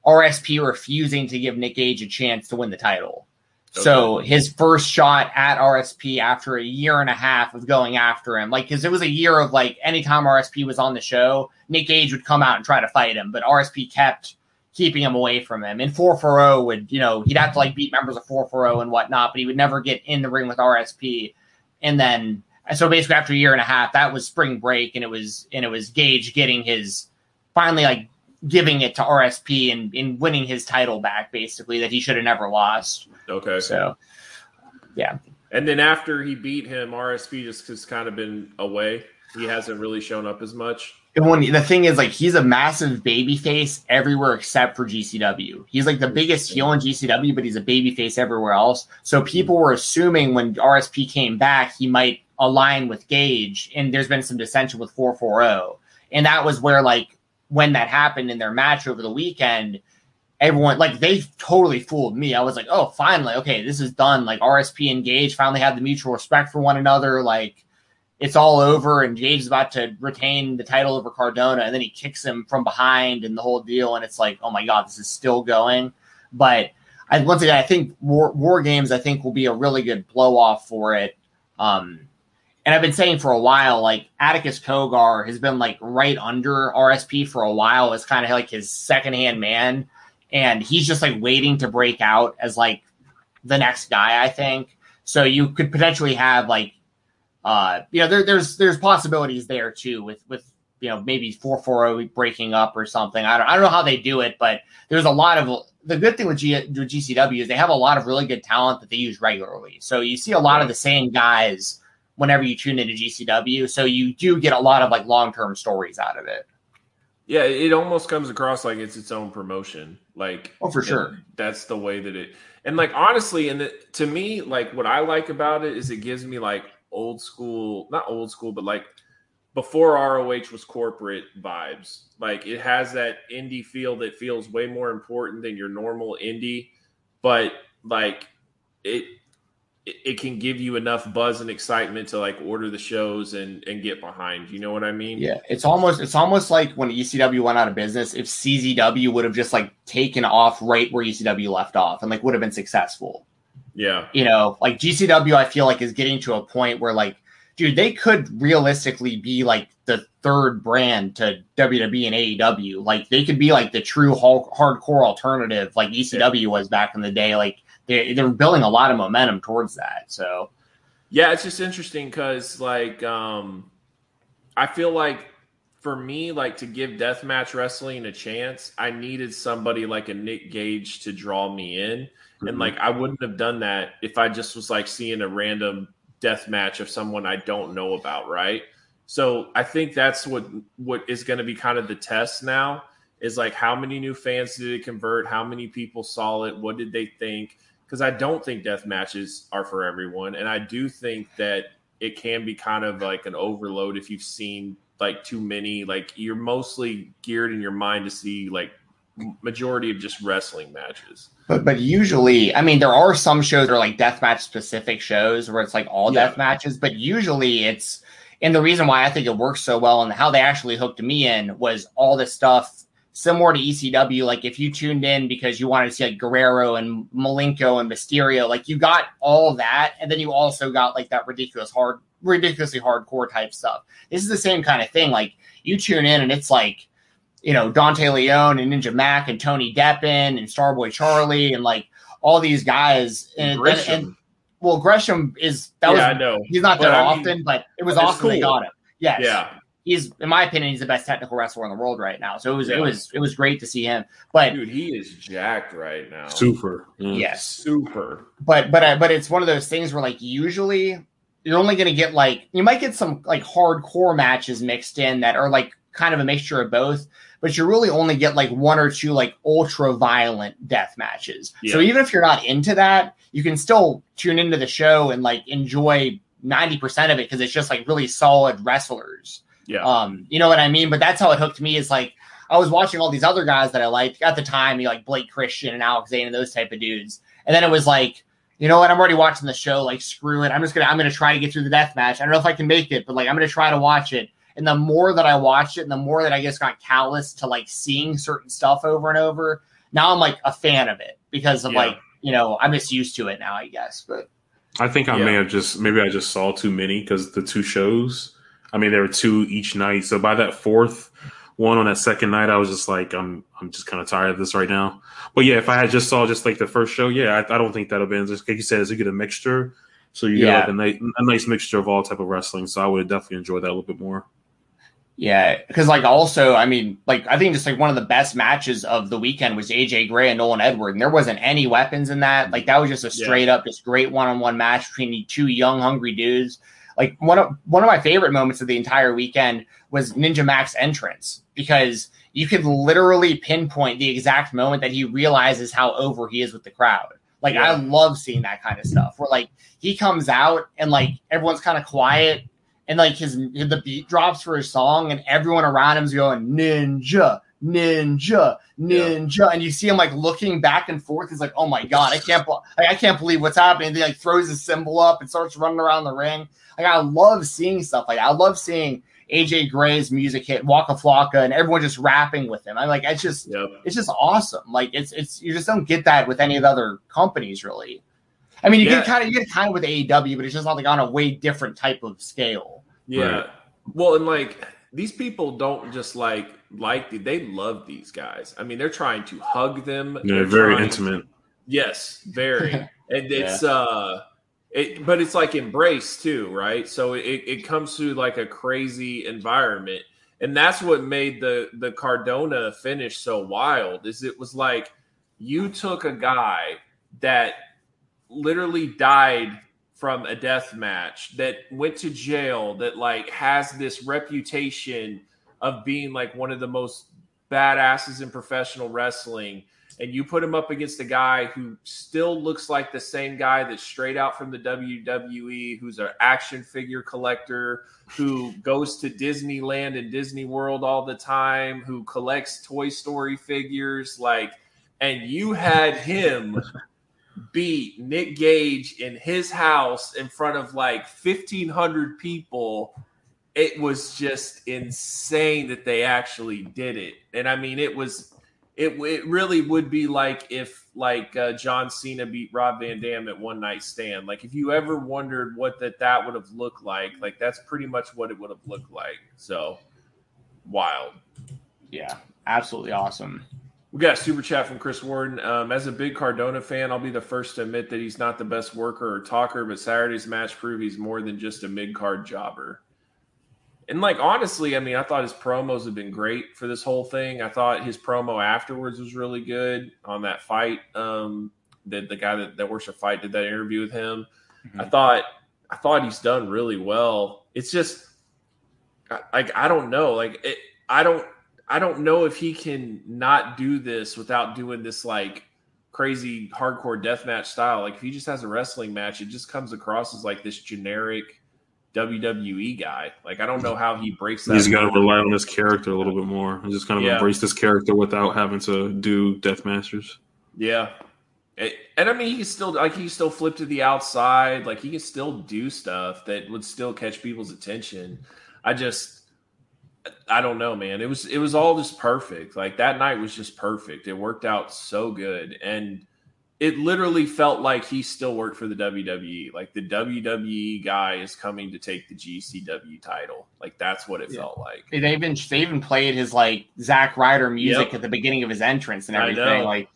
S3: RSP refusing to give Nick Gage a chance to win the title. So his first shot at RSP after a year and a half of going after him, like because it was a year of like anytime RSP was on the show, Nick Gage would come out and try to fight him, but RSP kept keeping him away from him. And 440 would, you know, he'd have to like beat members of 440 and whatnot, but he would never get in the ring with RSP. And then so basically after a year and a half, that was spring break, and it was and it was Gage getting his finally like giving it to RSP and, and winning his title back, basically that he should have never lost.
S1: Okay.
S3: So yeah.
S1: And then after he beat him, RSP just has kind of been away. He hasn't really shown up as much.
S3: And when the thing is, like, he's a massive baby face everywhere except for GCW. He's like the biggest heel in GCW, but he's a baby face everywhere else. So mm-hmm. people were assuming when RSP came back, he might align with Gage, and there's been some dissension with 440. And that was where, like, when that happened in their match over the weekend, everyone, like, they totally fooled me. I was like, oh, finally, okay, this is done. Like, RSP and Gage finally have the mutual respect for one another. Like, it's all over and Gage is about to retain the title over Cardona and then he kicks him from behind and the whole deal and it's like oh my god this is still going. But I, once again I think war, war games I think will be a really good blow off for it. Um and I've been saying for a while like Atticus Cogar has been like right under RSP for a while as kind of like his second hand man. And he's just like waiting to break out as like the next guy I think. So you could potentially have like uh, you know, there, there's there's possibilities there too with with you know maybe four four breaking up or something. I don't I don't know how they do it, but there's a lot of the good thing with, G, with GCW is they have a lot of really good talent that they use regularly. So you see a lot of the same guys whenever you tune into GCW. So you do get a lot of like long term stories out of it.
S1: Yeah, it almost comes across like it's its own promotion. Like,
S3: Oh, for sure.
S1: that's the way that it. And like honestly, and the, to me, like what I like about it is it gives me like old school, not old school, but like before ROH was corporate vibes. Like it has that indie feel that feels way more important than your normal indie, but like it it, can give you enough buzz and excitement to like order the shows and and get behind. You know what I mean?
S3: Yeah, it's almost it's almost like when ECW went out of business. If CZW would have just like taken off right where ECW left off and like would have been successful.
S1: Yeah.
S3: you know, like GCW, I feel like is getting to a point where, like, dude, they could realistically be like the third brand to WWE and AEW. Like, they could be like the true hard- hardcore alternative, like ECW was back in the day. Like, they, they're building a lot of momentum towards that. So,
S1: Yeah, it's just interesting because like um I feel like for me, like to give deathmatch wrestling a chance, I needed somebody like a Nick Gage to draw me in. And mm-hmm. like I wouldn't have done that if I just was like seeing a random death match of someone I don't know about, right? So I think that's what what is going to be kind of the test now is like how many new fans did it convert? How many people saw it? What did they think? Because I don't think death matches are for everyone, and I do think that it can be kind of like an overload if you've seen like too many. Like you're mostly geared in your mind to see like majority of just wrestling matches.
S3: but but usually, I mean, there are some shows that are like deathmatch specific shows where it's like all
S1: Yeah.
S3: death matches, but usually it's and the reason why I think it works so well and how they actually hooked me in was all this stuff similar to ECW. Like if you tuned in because you wanted to see like Guerrero and Malenko and Mysterio, like you got all that, and then you also got like that ridiculous hard, ridiculously hardcore type stuff. This is the same kind of thing. Like you tune in and it's like you know Dante Leone and Ninja Mack and Tony Deppen and Starboy Charlie and like all these guys and,
S1: Gresham.
S3: and, and well Gresham is that
S1: yeah,
S3: was
S1: I know.
S3: he's not
S1: But
S3: there
S1: I mean,
S3: often, but it was
S1: but it's
S3: awesome they got him. Yes.
S1: Yeah,
S3: He's in my opinion, he's the best technical wrestler in the world right now. So it was
S1: Yeah.
S3: it was it was great to see him. But
S1: dude, he is jacked right now.
S2: Super. Yeah.
S3: yes.
S1: super.
S3: but but uh, but it's one of those things where like usually you're only going to get like you might get some like hardcore matches mixed in that are like kind of a mixture of both but you really only get like one or two like ultra violent death matches so even if you're not into that you can still tune into the show and like enjoy 90% of it because it's just like really solid wrestlers
S1: Yeah,
S3: um, you know what I mean? But that's how it hooked me. Is like I was watching all these other guys that I liked at the time, you know, like Blake Christian and Alex Zayne and those type of dudes. And then it was like, you know what? I'm already watching the show. Like, screw it. I'm just gonna I'm gonna try to get through the death match. I don't know if I can make it, but like I'm gonna try to watch it. And the more that I watched it, and the more that I just got callous to like seeing certain stuff over and over. Now I'm like a fan of it because of
S1: Yeah.
S3: like you know I'm just used to it now, I guess. But
S2: I think I
S1: Yeah.
S2: may have just maybe I just saw too many because the two shows. I mean, there were two each night. So by that fourth one on that second night, I was just like, I'm I'm just kind of tired of this right now. But yeah, if I had just saw just like the first show, yeah, I, I don't think that'll be just like you said, is you get a mixture. So you
S3: Yeah.
S2: get like a, nice, a nice mixture of all type of wrestling. So I would definitely enjoy that a little bit more.
S3: Yeah, because like also, I mean, like I think just like one of the best matches of the weekend was AJ Gray and Nolan Edward, and there wasn't any weapons in that. Like that was just a
S1: Yeah.
S3: straight up, just great one on one match between the two young, hungry dudes. Like one of one of my favorite moments of the entire weekend was Ninja Mack's entrance because you could literally pinpoint the exact moment that he realizes how over he is with the crowd. Like I love seeing that kind of stuff where like he comes out and like everyone's kind of quiet and like his the beat drops for his song and everyone around him's going ninja ninja ninja and you see him like looking back and forth he's like oh my god i can't like, i can't believe what's happening and he like throws his symbol up and starts running around the ring like i love seeing stuff like that. i love seeing aj gray's music hit waka flocka and everyone just rapping with him I'm like it's just
S1: yep.
S3: it's just awesome. Like it's it's you just don't get that with any of the other companies really. I mean, you
S1: Yeah.
S3: get kind of you get kind of with AEW, but it's just not like on a way different type of scale.
S1: Yeah.
S2: Right.
S1: Well, and like these people don't just like like the- they love these guys. I mean, they're trying to hug them.
S2: Yeah,
S1: They're
S2: very
S1: trying-
S2: intimate.
S1: Yes, very. and it's uh it but it's like embrace too, right? So it, it comes through like a crazy environment. And that's what made the the Cardona finish so wild is it was like you took a guy that literally died from a death match that went to jail that like has this reputation of being like one of the most badasses in professional wrestling and you put him up against a guy who still looks like the same guy that's straight out from the WWE, who's an action figure collector, who goes to Disneyland and Disney World all the time, who collects Toy Story figures, like, and you had him beat Nick Gage in his house in front of like 1,500 people. It was just insane that they actually did it. And I mean, it was it it really would be like if like uh, John Cena beat Rob Van Dam at One Night Stand. Like if you ever wondered what that that would have looked like, like that's pretty much what it would have looked like. So wild.
S3: Yeah, absolutely awesome.
S1: We got a super chat from Chris Warden. Um, as a big Cardona fan, I'll be the first to admit that he's not the best worker or talker, but Saturday's match proved he's more than just a mid card jobber. And like honestly, I mean, I thought his promos have been great for this whole thing. I thought his promo afterwards was really good on that fight. Um, that the guy that, that works a fight did that interview with him. I thought I thought he's done really well. It's just like I don't know, like it, I don't I don't know if he can not do this without doing this like crazy hardcore deathmatch style. Like if he just has a wrestling match, it just comes across as like this generic WWE guy. Like I don't know how he breaks that.
S2: He's got to rely on his character a little bit more and just kind of
S1: Yeah.
S2: embrace this character without having to do death masters.
S1: Yeah. It- and I mean, he can still like he still flip to the outside. Like he can still do stuff that would still catch people's attention. I just, I don't know, man. It was it was all just perfect. Like that night was just perfect. It worked out so good, and it literally felt like he still worked for the WWE. Like the WWE guy is coming to take the GCW title. Like that's what it yeah. felt like.
S3: They even they even played his like Zack Ryder music yep. at the beginning of his entrance and everything. Like,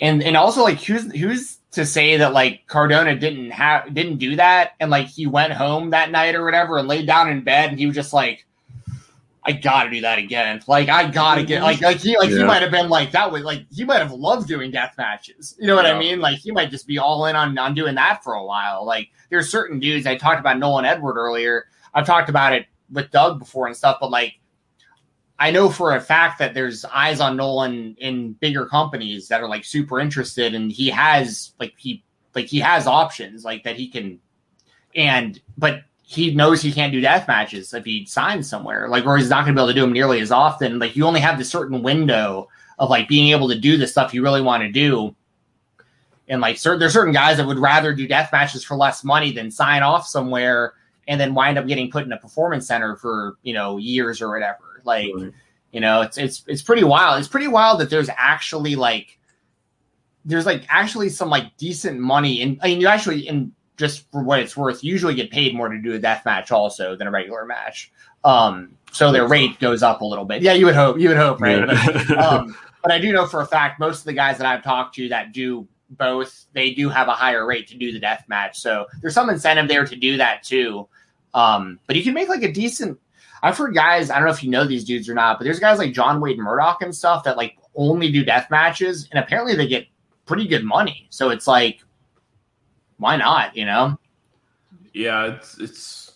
S3: and and also like who's who's to say that like Cardona didn't have didn't do that and like he went home that night or whatever and laid down in bed and he was just like I gotta do that again. Like I gotta get like like he like yeah. he might have been like that was like he might have loved doing death matches. You know what yeah. I mean? Like he might just be all in on on doing that for a while. Like there's certain dudes I talked about Nolan Edward earlier. I've talked about it with Doug before and stuff, but like I know for a fact that there's eyes on Nolan in bigger companies that are like super interested and he has like he like he has options like that he can and but he knows he can't do death matches if he signs somewhere, like, or he's not going to be able to do them nearly as often. Like, you only have this certain window of like being able to do the stuff you really want to do. And like, certain, there's certain guys that would rather do death matches for less money than sign off somewhere and then wind up getting put in a performance center for you know years or whatever. Like, right. you know, it's it's it's pretty wild. It's pretty wild that there's actually like there's like actually some like decent money and I mean you actually in just for what it's worth, usually get paid more to do a death match also than a regular match. Um, so their rate goes up a little bit. Yeah, you would hope. You would hope, right? Yeah. But, um, but I do know for a fact most of the guys that I've talked to that do both, they do have a higher rate to do the death match. So there's some incentive there to do that too. Um, but you can make like a decent. I've heard guys. I don't know if you know these dudes or not, but there's guys like John Wayne Murdoch and stuff that like only do death matches, and apparently they get pretty good money. So it's like why not? You know?
S1: Yeah, it's it's.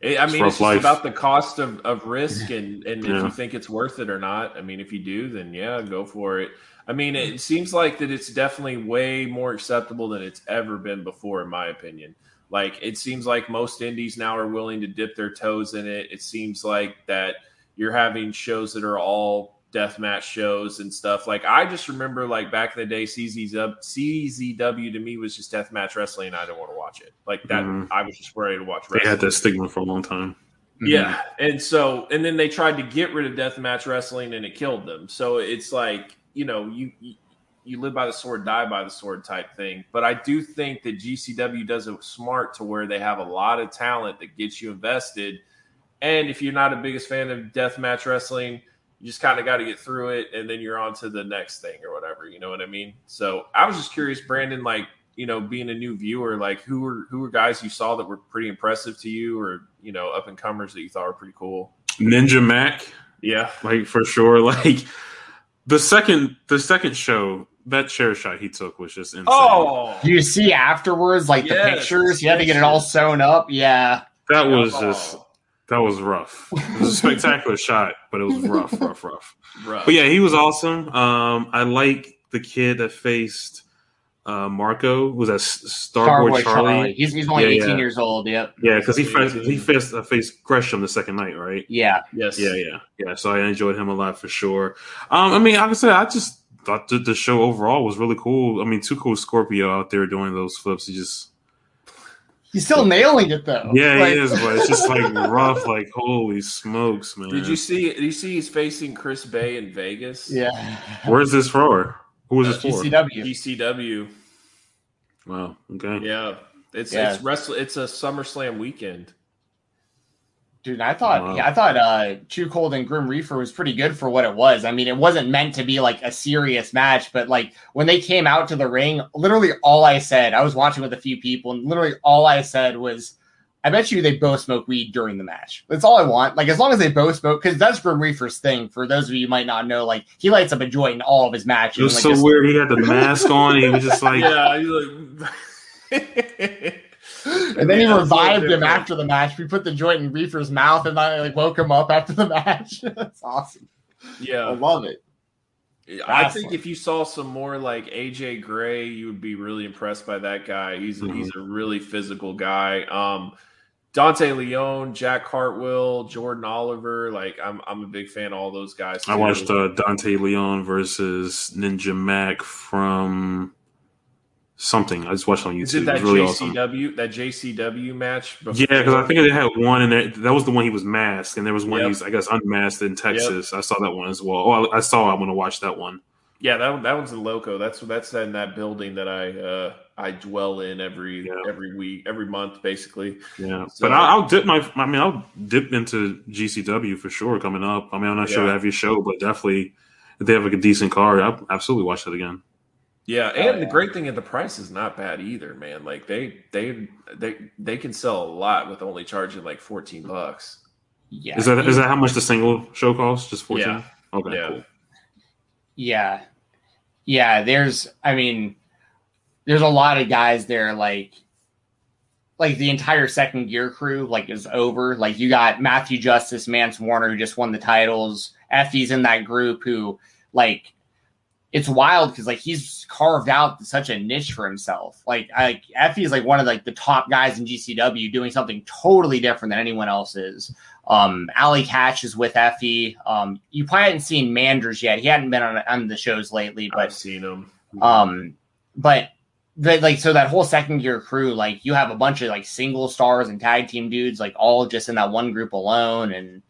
S1: It, I mean, it's, it's about the cost of, of risk and and yeah. if you think it's worth it or not. I mean, if you do, then yeah, go for it. I mean, it seems like that it's definitely way more acceptable than it's ever been before, in my opinion. Like, it seems like most indies now are willing to dip their toes in it. It seems like that you're having shows that are all death match shows and stuff. Like I just remember like back in the day, CZW, CZW to me was just death match wrestling. and I didn't want to watch it. Like that, mm-hmm. I was just ready to watch.
S2: Wrestling. They had that stigma for a long time.
S1: Mm-hmm. Yeah, and so and then they tried to get rid of death match wrestling and it killed them. So it's like you know you, you you live by the sword, die by the sword type thing. But I do think that GCW does it smart to where they have a lot of talent that gets you invested. And if you're not a biggest fan of death match wrestling you just kind of got to get through it and then you're on to the next thing or whatever you know what i mean? So i was just curious brandon like you know being a new viewer like who were who were guys you saw that were pretty impressive to you or you know up and comers that you thought were pretty cool?
S2: Ninja Mack?
S1: Yeah.
S2: Like for sure like the second the second show that chair shot he took was just insane.
S3: Oh, you see afterwards, like yes, the pictures, you had to get it all sewn up. Yeah,
S2: that was oh. just that was rough. It was a spectacular shot, but it was rough, rough, rough, rough. But yeah, he was awesome. Um, I like the kid that faced uh, Marco. Was that Starboy, Starboy Charlie? Charlie?
S3: He's, he's only yeah, 18 yeah. years old. Yep.
S2: Yeah, because he faced he faced, uh, faced Gresham the second night, right?
S3: Yeah.
S1: Yes.
S2: Yeah, yeah, yeah. So I enjoyed him a lot for sure. Um, I mean, like I said, I just thought the, the show overall was really cool. I mean, too cool Scorpio out there doing those flips. He just
S3: He's still nailing it though.
S2: Yeah, like, he is, but it's just like rough. Like holy smokes, man!
S1: Did you see? Did you see he's facing Chris Bey in Vegas?
S3: Yeah.
S2: Where's this for? Who is uh, this
S3: for? ECW.
S1: ECW.
S2: Wow. Okay.
S1: Yeah, it's yeah. it's wrestle. It's a SummerSlam weekend.
S3: Dude, I thought wow. I thought uh Too Cold and Grim Reefer was pretty good for what it was. I mean, it wasn't meant to be like a serious match, but like when they came out to the ring, literally all I said, I was watching with a few people, and literally all I said was, I bet you they both smoke weed during the match. That's all I want. Like as long as they both smoke, because that's Grim Reefer's thing. For those of you might not know, like he lights up a joint in all of his matches.
S2: It was
S3: like,
S2: so just, weird. He had the mask on. He was just like,
S1: yeah, he's
S3: like. and then yeah, he revived him after the match. We put the joint in Reefer's mouth and I like woke him up after the match. That's awesome.
S1: Yeah,
S3: I love it.
S1: I think if you saw some more like AJ Gray, you would be really impressed by that guy. He's mm-hmm. he's a really physical guy. Um, Dante Leone, Jack Cartwheel, Jordan Oliver. Like I'm I'm a big fan of all those guys.
S2: Too. I watched uh, Dante Leone versus Ninja Mack from something. I just watched on YouTube. Is it
S1: that
S2: it really
S1: JCW
S2: awesome.
S1: that JCW match?
S2: Before? Yeah, because I think they had one and. That was the one he was masked, and there was one yep. he was, I guess, unmasked in Texas. Yep. I saw that one as well. Oh, I, I saw. I want to watch that one.
S1: Yeah, that that one's in Loco. That's that's in that building that I uh, I dwell in every yeah. every week, every month, basically.
S2: Yeah, so, but I'll, I'll, dip my. I mean, I'll dip into GCW for sure coming up. I mean, I'm not sure every show, but definitely if they have like a decent card, I'll absolutely watch that again.
S1: Yeah, oh, and oh, the great thing is the price is not bad either, man. Like they they they they can sell a lot with only charging like fourteen bucks.
S2: Yeah, is that is that how much the single show costs? Just fourteen? Yeah. Okay, yeah. cool.
S3: Yeah, yeah. There's, I mean, there's a lot of guys there. Like, like the entire second gear crew, like is over. Like you got Matthew Justice, Mance Warner, who just won the titles. Effy's in that group, who like it's wild because like he's carved out such a niche for himself. Like I, Effy is like one of like the top guys in GCW doing something totally different than anyone else is. Um, Allie Katch is with Effy. Um, you probably hadn't seen Manders yet. He hadn't been on, on the shows lately, but
S1: I've seen him.
S3: Um, but the, like so that whole second gear crew, like you have a bunch of like single stars and tag team dudes, like all just in that one group alone, and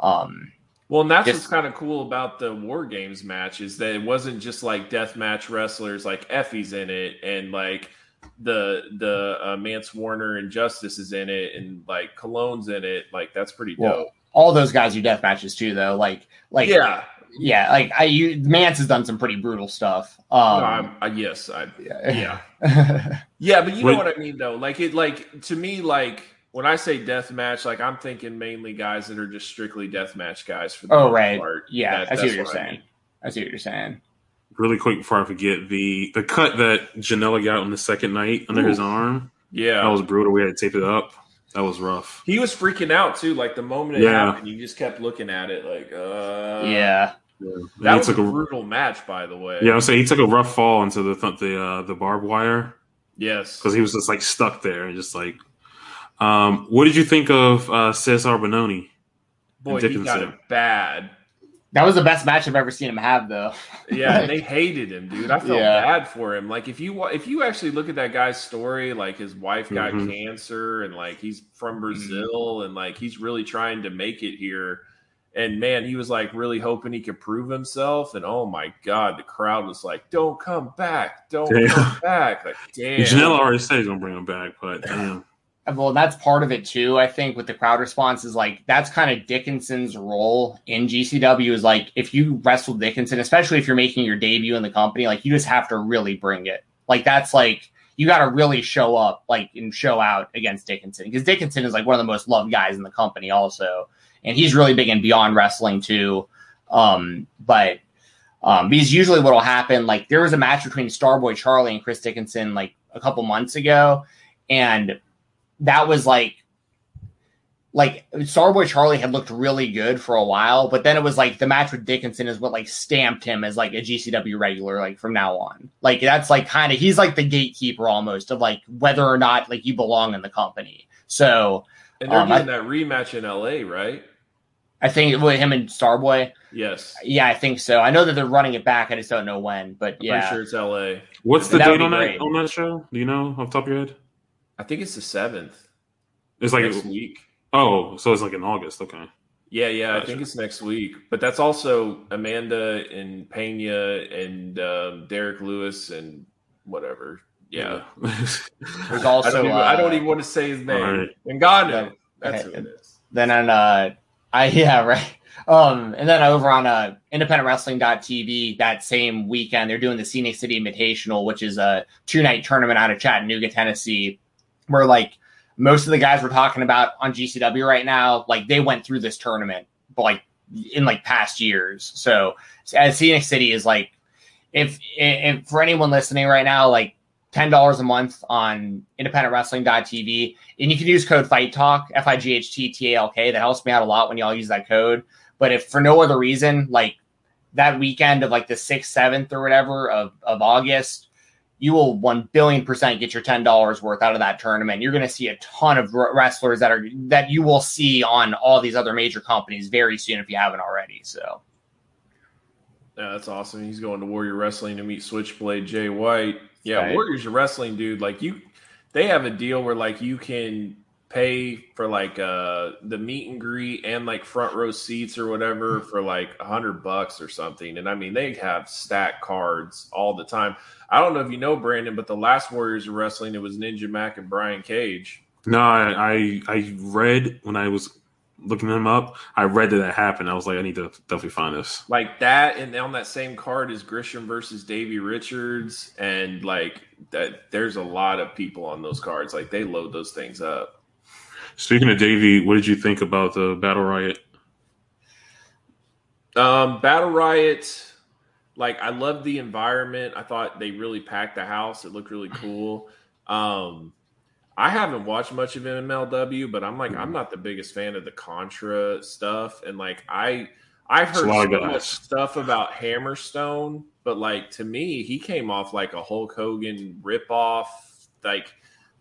S3: um
S1: well, and that's what's kind of cool about the War Games match is that it wasn't just like death match wrestlers like Effy's in it and like the the uh, Mance Warner and Justice is in it and like Colon's in it. Like that's pretty dope. Well,
S3: all those guys do death matches too, though. Like like
S1: yeah.
S3: Yeah, like I, you, Mance has done some pretty brutal stuff. Um,
S1: no, yes, I, yeah, yeah, yeah, but you know what I mean, though. Like it, like to me, like when I say death match, like I'm thinking mainly guys that are just strictly death match guys for
S3: the oh right, part. yeah, that, I see what you're what saying. I, mean. I see what you're saying.
S2: Really quick before I forget the the cut that Janela got on the second night under Ooh. his arm.
S1: Yeah,
S2: that was brutal. We had to tape it up. That was rough.
S1: He was freaking out too. Like the moment it yeah. happened, you just kept looking at it like, uh,
S3: yeah.
S1: yeah. That was a brutal match, by the way.
S2: Yeah, I was saying he took a rough fall into the the uh, the barbed wire.
S1: Yes,
S2: because he was just like stuck there and just like um, what did you think of uh, Cesar Bononi?
S1: Boy, he got it bad.
S3: That was the best match I've ever seen him have, though.
S1: yeah, they hated him, dude. I felt yeah. bad for him. Like if you if you actually look at that guy's story, like his wife got mm-hmm. cancer, and like he's from Brazil, and like he's really trying to make it here. And man, he was like really hoping he could prove himself. And oh my god, the crowd was like, "Don't come back! Don't damn. come back!" Like, damn.
S2: Janela already said he's gonna bring him back, but damn
S3: well, that's part of it too. I think with the crowd response is like that's kind of Dickinson's role in GCW is like if you wrestle Dickinson, especially if you're making your debut in the company, like you just have to really bring it. Like that's like you got to really show up, like and show out against Dickinson because Dickinson is like one of the most loved guys in the company, also, and he's really big in Beyond Wrestling too. Um, but um, because usually what will happen, like there was a match between Starboy Charlie and Chris Dickinson like a couple months ago, and that was like like Starboy Charlie had looked really good for a while, but then it was like the match with Dickinson is what like stamped him as like a GCW regular, like from now on. Like that's like kind of he's like the gatekeeper almost of like whether or not like you belong in the company. So
S1: and they're um, doing I, that rematch in LA, right?
S3: I think with him and Starboy.
S1: Yes.
S3: Yeah, I think so. I know that they're running it back. I just don't know when. But
S1: I'm
S3: yeah,
S1: sure it's LA.
S2: What's the date on that on that show? Do you know off top of your head?
S1: I think it's the seventh.
S2: It's like next week. Oh, so it's like in August. Okay.
S1: Yeah, yeah, gotcha. I think it's next week. But that's also Amanda and Pena and um, Derek Lewis and whatever. Yeah. There's also I don't, even, uh, I don't, even, want to say his name. Right. And God knows that's who it is.
S3: Then on uh I yeah, right. Um, and then over on uh, independentwrestling.tv that same weekend, they're doing the Scenic City Invitational, which is a two night tournament out of Chattanooga, Tennessee, where like most of the guys we're talking about on GCW right now, like they went through this tournament, like in like past years. So as Scenic City is like, if, if for anyone listening right now, like ten dollars a month on independentwrestling.tv, and you can use code Fight Talk F I G H T T A L K. That helps me out a lot when y'all use that code. But if for no other reason, like that weekend of like the sixth, seventh, or whatever of of August, you will 1 billion percent get your $10 worth out of that tournament. You're going to see a ton of wrestlers that are that you will see on all these other major companies very soon if you haven't already. So
S1: yeah, that's awesome. He's going to Warrior Wrestling to meet Switchblade Jay White. Yeah, right. Warriors Wrestling, dude. Like you, they have a deal where like you can pay for like uh the meet and greet and like front row seats or whatever for like a hundred bucks or something. And I mean they have stack cards all the time. I don't know if you know Brandon, but the last Warriors of Wrestling it was Ninja Mack and Brian Cage.
S2: No, I, I I read when I was looking them up. I read that that happened. I was like, I need to definitely find this.
S1: Like that, and on that same card is Gresham versus Davey Richards, and like that. There's a lot of people on those cards. Like they load those things up.
S2: Speaking of Davey, what did you think about the Battle Riot?
S1: Um, Battle Riot, like I love the environment. I thought they really packed the house. It looked really cool. Um, I haven't watched much of MLW, but I'm like I'm not the biggest fan of the Contra stuff, and like I I've heard so much stuff about Hammerstone, but like to me, he came off like a Hulk Hogan ripoff, like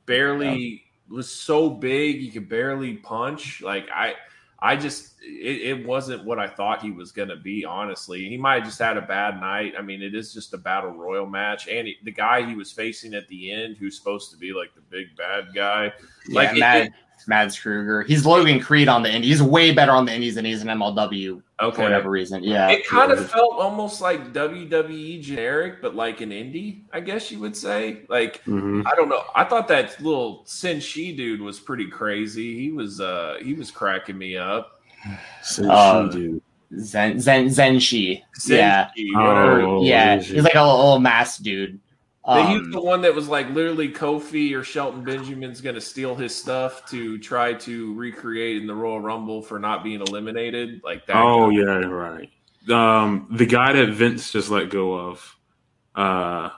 S1: barely was so big he could barely punch. Like I, I just it, it wasn't what I thought he was going to be. Honestly, he might have just had a bad night. I mean, it is just a battle royal match, and he, the guy he was facing at the end, who's supposed to be like the big bad guy,
S3: yeah,
S1: like
S3: Matt, it, Mads Kruger. He's Logan Creed on the Indies. He's way better on the Indies than he's in MLW okay. for whatever reason. Yeah,
S1: it kind of felt almost like WWE generic, but like an indie, I guess you would say. Like mm-hmm. I don't know. I thought that little Senshi dude was pretty crazy. He was uh he was cracking me up.
S3: Senshi um, dude. Zen Zen Zenshi. Zenshi yeah. Oh, yeah. He's like a little, little masked dude.
S1: Um, he's the one that was like literally Kofi or Shelton Benjamin's going to steal his stuff to try to recreate in the Royal Rumble for not being eliminated, like that.
S2: Oh guy. yeah, right. Um, the guy that Vince just let go of, uh,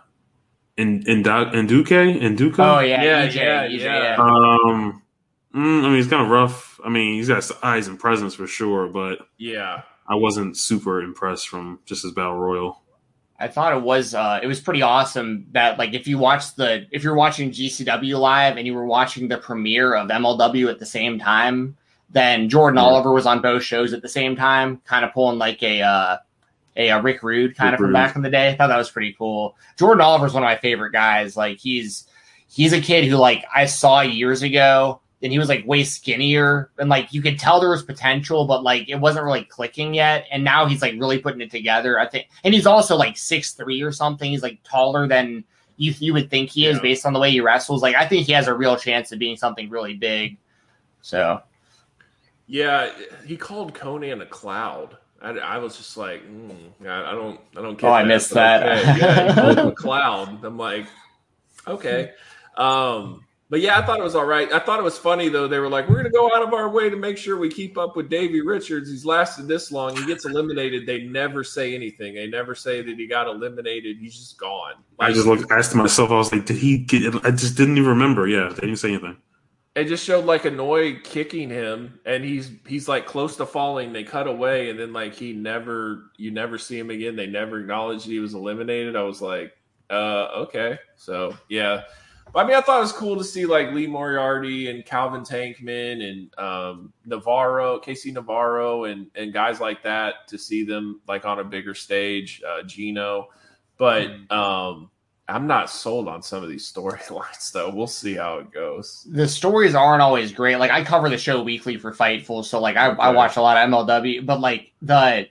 S2: in Nduku in Duke.
S3: Oh yeah, yeah, EJ, yeah, EJ, yeah.
S2: Um, mm, I mean, he's kind of rough. I mean, he's got eyes and presence for sure, but
S1: yeah,
S2: I wasn't super impressed from just his battle royal.
S3: I thought it was uh, it was pretty awesome that like if you watch the if you're watching GCW live and you were watching the premiere of MLW at the same time, then Jordan yeah. Oliver was on both shows at the same time, kind of pulling like a uh, a, a Rick Rude kind Rick of from Rude. back in the day. I thought that was pretty cool. Jordan Oliver is one of my favorite guys. Like he's he's a kid who like I saw years ago and he was like way skinnier and like you could tell there was potential but like it wasn't really clicking yet and now he's like really putting it together i think and he's also like six three or something he's like taller than you you would think he is based on the way he wrestles like i think he has a real chance of being something really big so
S1: yeah he called conan a cloud I, I was just like, mm, I, I, don't, I don't care. Oh,
S3: that, I missed that.
S1: Okay. yeah, he called him a cloud. I'm like, okay. Um, but yeah, I thought it was all right. I thought it was funny though. They were like, "We're going to go out of our way to make sure we keep up with Davey Richards. He's lasted this long. He gets eliminated. They never say anything. They never say that he got eliminated. He's just gone."
S2: Like, I just looked, asked myself. I was like, "Did he get?" I just didn't even remember. Yeah, they didn't say anything.
S1: It just showed like Anoa'i kicking him, and he's he's like close to falling. They cut away, and then like he never, you never see him again. They never acknowledged he was eliminated. I was like, uh, okay, so yeah I mean, I thought it was cool to see like Lee Moriarty and Calvin Tankman and um, Navarro, Casey Navarro, and and guys like that to see them like on a bigger stage. Uh, Gino, but um, I'm not sold on some of these storylines though. We'll see how it goes.
S3: The stories aren't always great. Like I cover the show weekly for Fightful, so like I, okay. I watch a lot of MLW, but like the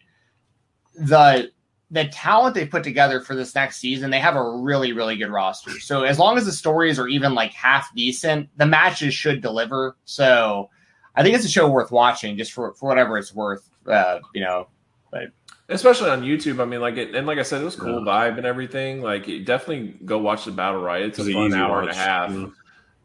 S3: the the talent they put together for this next season, they have a really, really good roster. So as long as the stories are even like half decent, the matches should deliver. So I think it's a show worth watching just for, for whatever it's worth. Uh, you know, but
S1: especially on YouTube. I mean, like it, and like I said, it was cool yeah. vibe and everything. Like, definitely go watch the battle riot. It's, it's a fun hour watch. and a half. Yeah.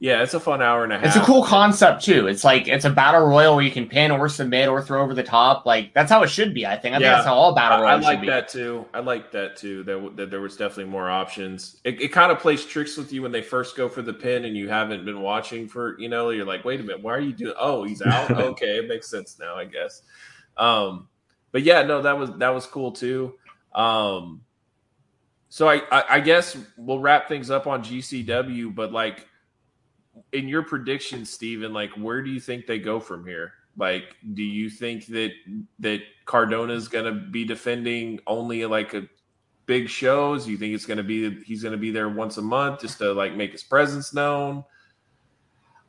S1: Yeah, it's a fun hour and a half.
S3: It's a cool concept too. It's like it's a battle royal where you can pin or submit or throw over the top. Like that's how it should be. I think. I yeah. think that's how all battle royals.
S1: I, I like that too. I like that too. That, that there was definitely more options. It, it kind of plays tricks with you when they first go for the pin and you haven't been watching for you know. You're like, wait a minute, why are you doing? Oh, he's out. okay, it makes sense now, I guess. Um, but yeah, no, that was that was cool too. Um, so I, I, I guess we'll wrap things up on GCW, but like in your prediction, Steven, like where do you think they go from here? Like, do you think that that Cardona is going to be defending only like a big shows? You think it's going to be he's going to be there once a month just to like make his presence known?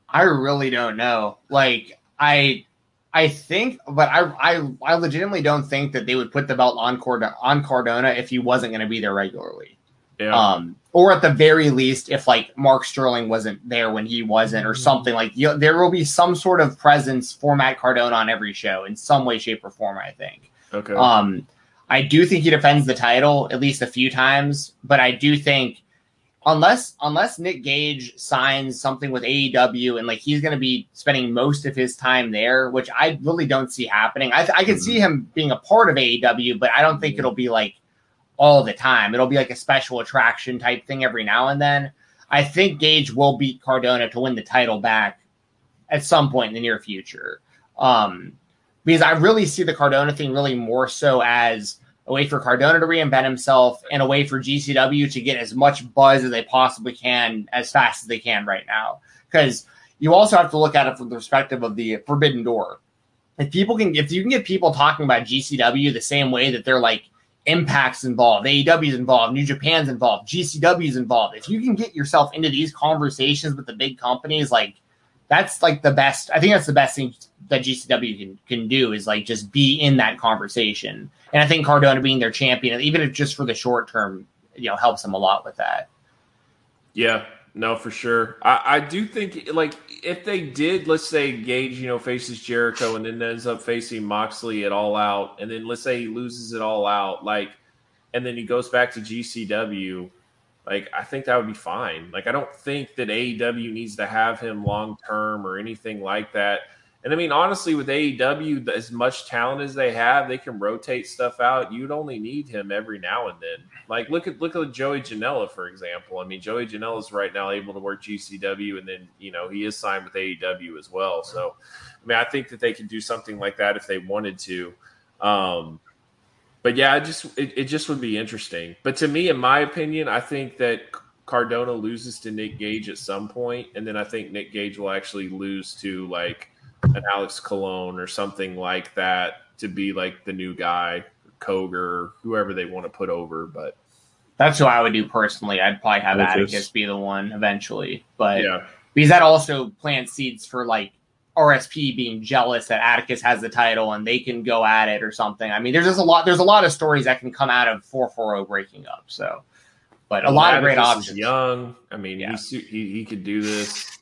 S3: I really don't know. Like I I think, but I, I, I legitimately don't think that they would put the belt on Card- on Cardona if he wasn't going to be there regularly.
S1: Yeah.
S3: Um, or at the very least, if like Mark Sterling wasn't there when he wasn't, or something like you there will be some sort of presence for Matt Cardona on every show in some way, shape, or form. I think.
S1: okay.
S3: Um, I do think he defends the title at least a few times, but I do think unless unless Nick Gage signs something with AEW and like he's going to be spending most of his time there, which I really don't see happening. I, I can see him being a part of AEW, but I don't think it'll be like all the time. It'll be like a special attraction type thing every now and then. I think Gage will beat Cardona to win the title back at some point in the near future. Um, because I really see the Cardona thing really more so as a way for Cardona to reinvent himself and a way for GCW to get as much buzz as they possibly can as fast as they can right now. Because you also have to look at it from the perspective of the Forbidden Door. If people can, if you can get people talking about GCW the same way that they're like Impact's involved, AEW's involved, New Japan's involved, GCW's involved. If you can get yourself into these conversations with the big companies, like that's like the best. I think that's the best thing that GCW can can do is like just be in that conversation. And I think Cardona being their champion, even if just for the short term, you know, helps them a lot with that.
S1: Yeah, no, for sure. I, I do think like if they did, let's say Gage, you know, faces Jericho and then ends up facing Moxley at all out, and then let's say he loses it all out, like, and then he goes back to GCW, like I think that would be fine. Like I don't think that AEW needs to have him long term or anything like that. And I mean, honestly, with AEW, as much talent as they have, they can rotate stuff out. You'd only need him every now and then. Like look at look at Joey Janela, for example. I mean, Joey Janela is right now able to work GCW, and then you know he is signed with AEW as well. So, I mean, I think that they could do something like that if they wanted to. Um, but yeah, it just it, it just would be interesting. But to me, in my opinion, I think that Cardona loses to Nick Gage at some point, and then I think Nick Gage will actually lose to like an Alex Colon or something like that to be like the new guy, Cogar, whoever they want to put over. But
S3: That's who I would do personally. I'd probably have
S2: Atticus.
S3: Atticus be the one eventually, but
S1: yeah,
S3: because that also plants seeds for like RSP being jealous that Atticus has the title and they can go at it or something. I mean, there's just a lot. There's a lot of stories that can come out of 440 breaking up. So, but a lot of great
S1: Atticus
S3: options.
S1: Young, I mean,
S3: Yeah.
S1: he, he he could do this.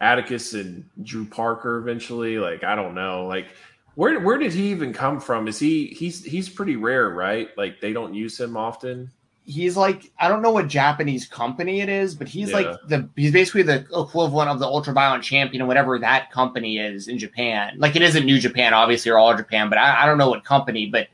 S1: Atticus and Drew Parker eventually. Like I don't know, like. Where, where did he even come from? Is he he's he's pretty rare, right? Like they don't use him often.
S3: He's like I don't know what Japanese company it is, but he's
S1: Yeah.
S3: like the he's basically the equivalent of the ultraviolet champion, or whatever that company is in Japan. Like it isn't New Japan, obviously, or All Japan, but I, I don't know what company. But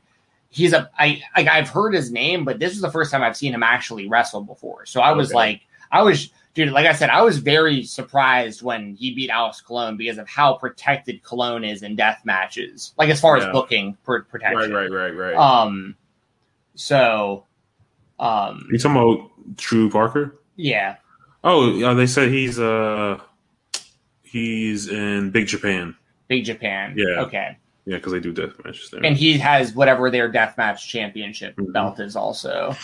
S3: he's a I like I've heard his name, but this is the first time I've seen him actually wrestle before. So I was
S1: Okay.
S3: like, I was dude, like I said, I was very surprised when he beat Alex Colon because of how protected Colon is in death matches, like as far as booking pr- protection.
S1: Right, right, right, right.
S3: Um, so, um,
S2: You talking about Drew Parker?
S3: yeah,
S2: Oh, yeah, they said he's uh he's in Big Japan.
S3: Big Japan.
S2: Yeah.
S3: Okay.
S2: Yeah, because they do death matches there.
S3: And he has whatever their death match championship
S2: Mhm.
S3: belt is also.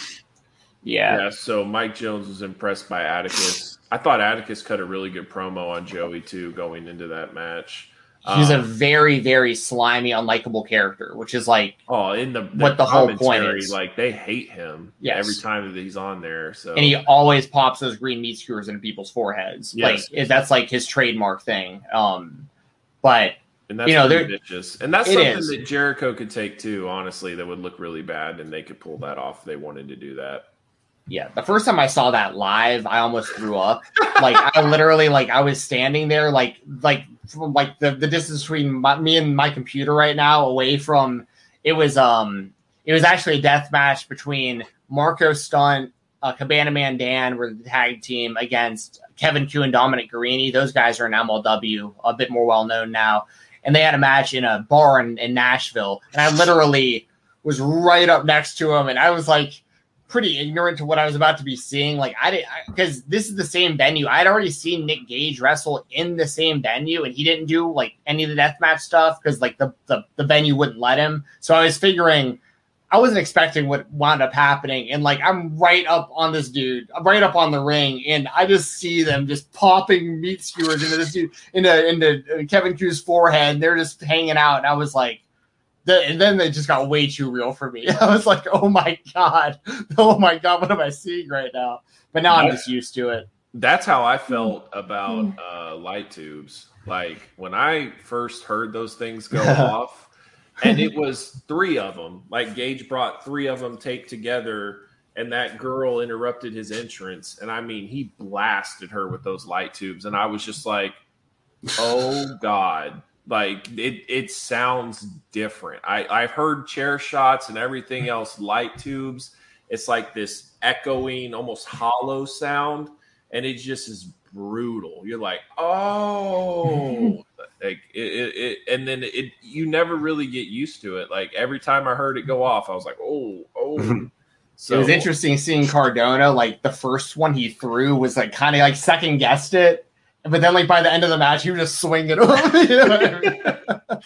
S3: Yeah.
S1: Yeah, so Mike Jones was impressed by Atticus. I thought Atticus cut a really good promo on Joey too going into that match.
S3: He's a
S1: Um,
S3: very, very slimy, unlikable character, which is like,
S1: oh in the,
S3: what the whole point is.
S1: Like they hate him
S3: Yes.
S1: every time that he's on there. So
S3: and he always pops those green meat skewers into people's foreheads.
S1: Yes.
S3: Like, that's like his trademark thing. Um, but
S1: and that's
S3: you know, there-
S1: vicious. And that's something
S3: is.
S1: that Jericho could take too. Honestly, that would look really bad, and they could pull that off if they wanted to do that.
S3: Yeah, the first time I saw that live, I almost threw up. like I literally like I was standing there like like from like the, the distance between my, me and my computer right now away from it was um it was actually a death match between Marco Stunt, uh, Cabana Man Dan were the tag team against Kevin Ku and Dominic Garrini. Those guys are in MLW, a bit more well known now. And they had a match in a bar in, in Nashville, and I literally was right up next to him, and I was like pretty ignorant to what I was about to be seeing. Like I didn't because this is the same venue. I'd already seen Nick Gage wrestle in the same venue, and he didn't do like any of the deathmatch stuff because like the, the the venue wouldn't let him. So I was figuring I wasn't expecting what wound up happening. And like, I'm right up on this dude, I'm right up on the ring, and I just see them just popping meat skewers into this dude, into, into uh, Kevin Ku's forehead. They're just hanging out. And I was like, the, and then they just got way too real for me. I was like, oh my God. Oh my God. What am I seeing right now? But now I'm just used to it.
S1: That's how I felt about uh, light tubes. Like when I first heard those things go off, and it was three of them. Like Gage brought three of them taped together, and that girl interrupted his entrance. And I mean, he blasted her with those light tubes, and I was just like, "Oh God!" Like it, it sounds different. I I've heard chair shots and everything mm-hmm. else, light tubes. It's like this echoing, almost hollow sound, and it just is brutal. You're like, oh, like it, it, it, and then it, you never really get used to it. Like every time I heard it go off, I was like, oh, oh.
S3: So it was interesting seeing Cardona. Like the first one he threw was like kind of like second guessed it, but then like by the end of the match, he was just swinging over. You know I mean?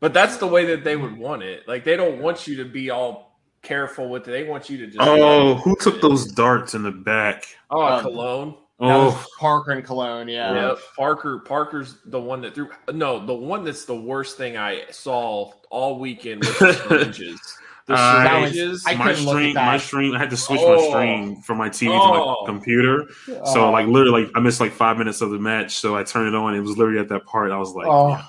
S1: but that's the way that they would want it. Like they don't want you to be all careful with it. They want you to just.
S2: Oh, who took those darts in the back?
S1: Oh, um, Colon.
S2: Oh,
S3: Parker and Colon, yeah.
S1: Yeah, Parker. Parker's the one that threw. No, the one that's the worst thing I saw all weekend was the syringes. The
S2: uh, syringes. Was, my stream, my stream. I had to switch oh. my stream from my TV oh. to my oh. computer. So, oh. like, literally, like, I missed like five minutes of the match. So I turned it on. It was literally at that part. I was like,
S3: oh.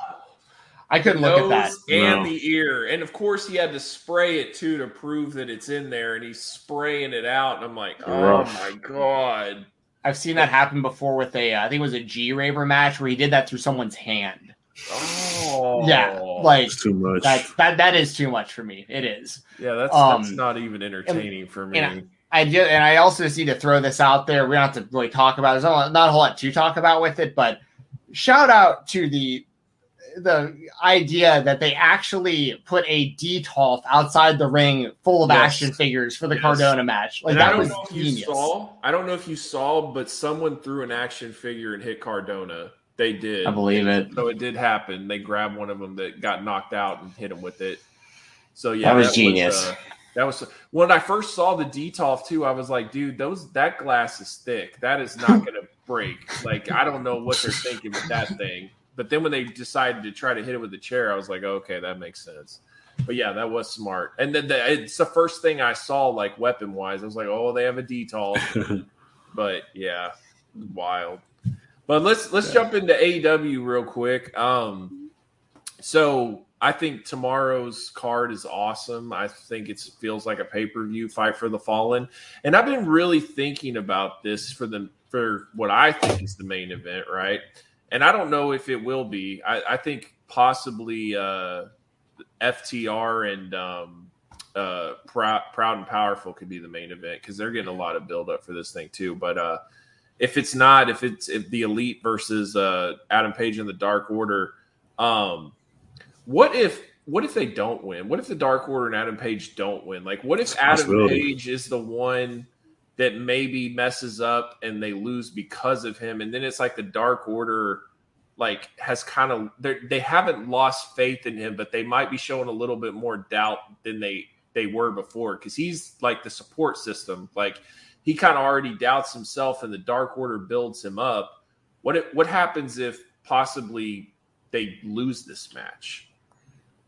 S3: I couldn't look at that.
S1: And no. the ear. And of course, he had to spray it too to prove that it's in there. And he's spraying it out. And I'm like, oh Rough. my God.
S3: I've seen that happen before with a, uh, I think it was a G Raver match where he did that through someone's hand.
S1: Oh,
S3: yeah, like
S2: too much.
S3: That that that is too much for me. It is.
S1: Yeah, that's um, that's not even entertaining and, for me.
S3: And I, I and I also just need to throw this out there. We don't have to really talk about it. There's not a whole lot to talk about with it, but shout out to the the idea that they actually put a Detolf outside the ring full of yes. action figures for the yes. Cardona match. Like and that was genius.
S1: Saw, I don't know if you saw, but someone threw an action figure and hit Cardona. They did.
S3: I believe it.
S1: So it did happen. They grabbed one of them that got knocked out and hit him with it. So yeah,
S3: that was that genius. Was, uh,
S1: that was when I first saw the Detolf too. I was like, dude, those that glass is thick. That is not going to break. Like I don't know what they're thinking with that thing. But then when they decided to try to hit it with the chair, I was like, okay, that makes sense. But yeah, that was smart. And then the, it's the first thing I saw, like weapon wise. I was like, oh, they have a Detolf. but yeah, wild. But let's let's yeah. jump into AEW real quick. Um, so I think tomorrow's card is awesome. I think it feels like a pay per view fight for the fallen, and I've been really thinking about this for the for what I think is the main event, right? and I don't know if it will be. I, I think possibly uh, FTR and um, uh, Proud, Proud and Powerful could be the main event because they're getting a lot of build up for this thing too. But uh, if it's not, if it's if the Elite versus uh, Adam Page and the Dark Order, um, what if what if they don't win? What if the Dark Order and Adam Page don't win? Like, what if Adam Page is the one that maybe messes up and they lose because of him and then it's like the dark order like has kind of they haven't lost faith in him but they might be showing a little bit more doubt than they they were before because he's like the support system like he kind of already doubts himself and the dark order builds him up what it, what happens if possibly they lose this match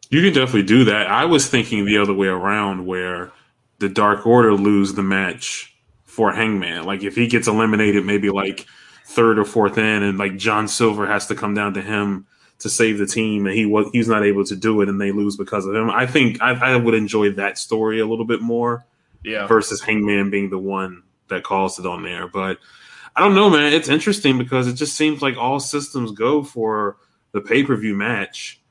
S2: you can definitely do that i was thinking the other way around where the dark order lose the match for Hangman. Like if he gets eliminated, maybe like third or fourth in, and like John Silver has to come down to him to save the team, and he was he's not able to do it, and they lose because of him. I think I, I would enjoy that story a little bit more.
S1: Yeah.
S2: Versus Hangman being the one that calls it on there, but I don't know, man. It's interesting because it just seems like all systems go for the pay per view match.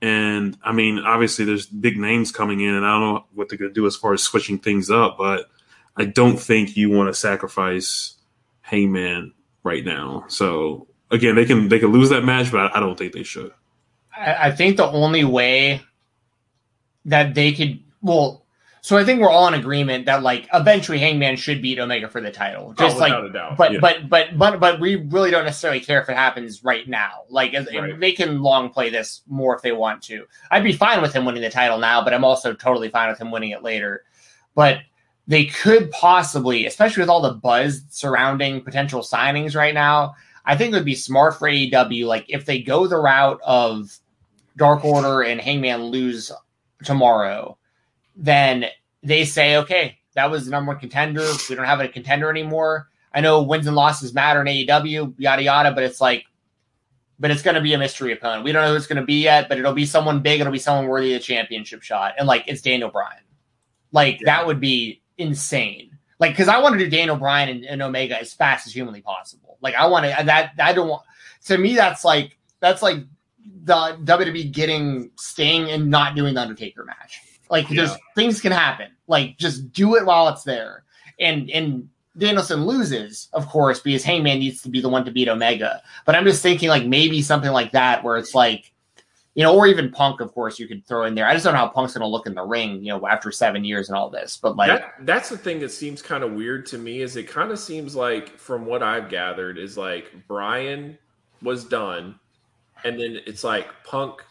S2: And I mean, obviously, there's big names coming in, and I don't know what they're going to do as far as switching things up. But I don't think you want to sacrifice Hangman right now. So again, they can they can lose that match, but I don't think they should.
S3: I, I think the only way that they could well So I think we're all in agreement that like eventually Hangman should beat Omega for the title. Just
S1: oh,
S3: like but, yeah. but but but but we really don't necessarily care if it happens right now. Like right. they can long play this more if they want to. I'd be fine with him winning the title now, but I'm also totally fine with him winning it later. But they could possibly, especially with all the buzz surrounding potential signings right now, I think it would be smart for AEW. Like if they go the route of Dark Order and Hangman lose tomorrow, then they say, okay, that was the number one contender. We don't have a contender anymore. I know wins and losses matter in AEW, yada yada, but it's like, but it's going to be a mystery opponent. We don't know who it's going to be yet, but it'll be someone big. It'll be someone worthy of a championship shot, and like it's Daniel Bryan. Like yeah. that would be insane. Like because I want to do Daniel Bryan and, and Omega as fast as humanly possible. Like I want to that I don't want. To me, that's like that's like the WWE getting Sting and not doing the Undertaker match. Like yeah. just things can happen. Like just do it while it's there. And and Danielson loses, of course, because Hangman needs to be the one to beat Omega. But I'm just thinking like maybe something like that where it's like, you know, or even Punk, of course, you could throw in there. I just don't know how Punk's gonna look in the ring, you know, after seven years and all this. But like
S1: that, that's the thing that seems kind of weird to me, is it kind of seems like from what I've gathered, is like Bryan was done, and then it's like Punk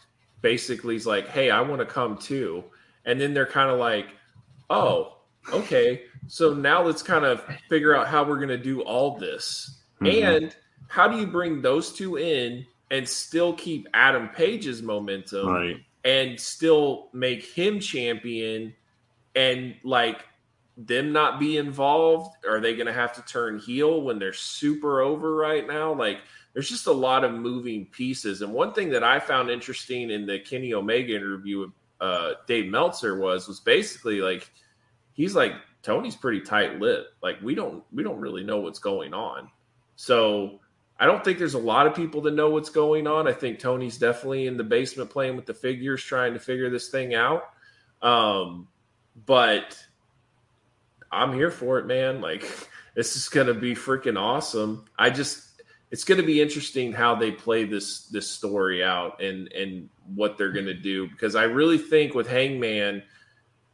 S1: basically is like, Hey, I want to come too and then they're kind of like, oh, okay, so now let's kind of figure out how we're going to do all this. Mm-hmm. And how do you bring those two in and still keep Adam Page's momentum
S2: right.
S1: and still make him champion and like them not be involved? Are they going to have to turn heel when they're super over right now? Like, there's just a lot of moving pieces. And one thing that I found interesting in the Kenny Omega interview with uh, Dave Meltzer was was basically like he's like Tony's pretty tight lipped. Like we don't we don't really know what's going on. So I don't think there's a lot of people that know what's going on. I think Tony's definitely in the basement playing with the figures, trying to figure this thing out. Um, but I'm here for it, man. Like this is gonna be freaking awesome. I just it's going to be interesting how they play this this story out and and what they're going to do because I really think with Hangman,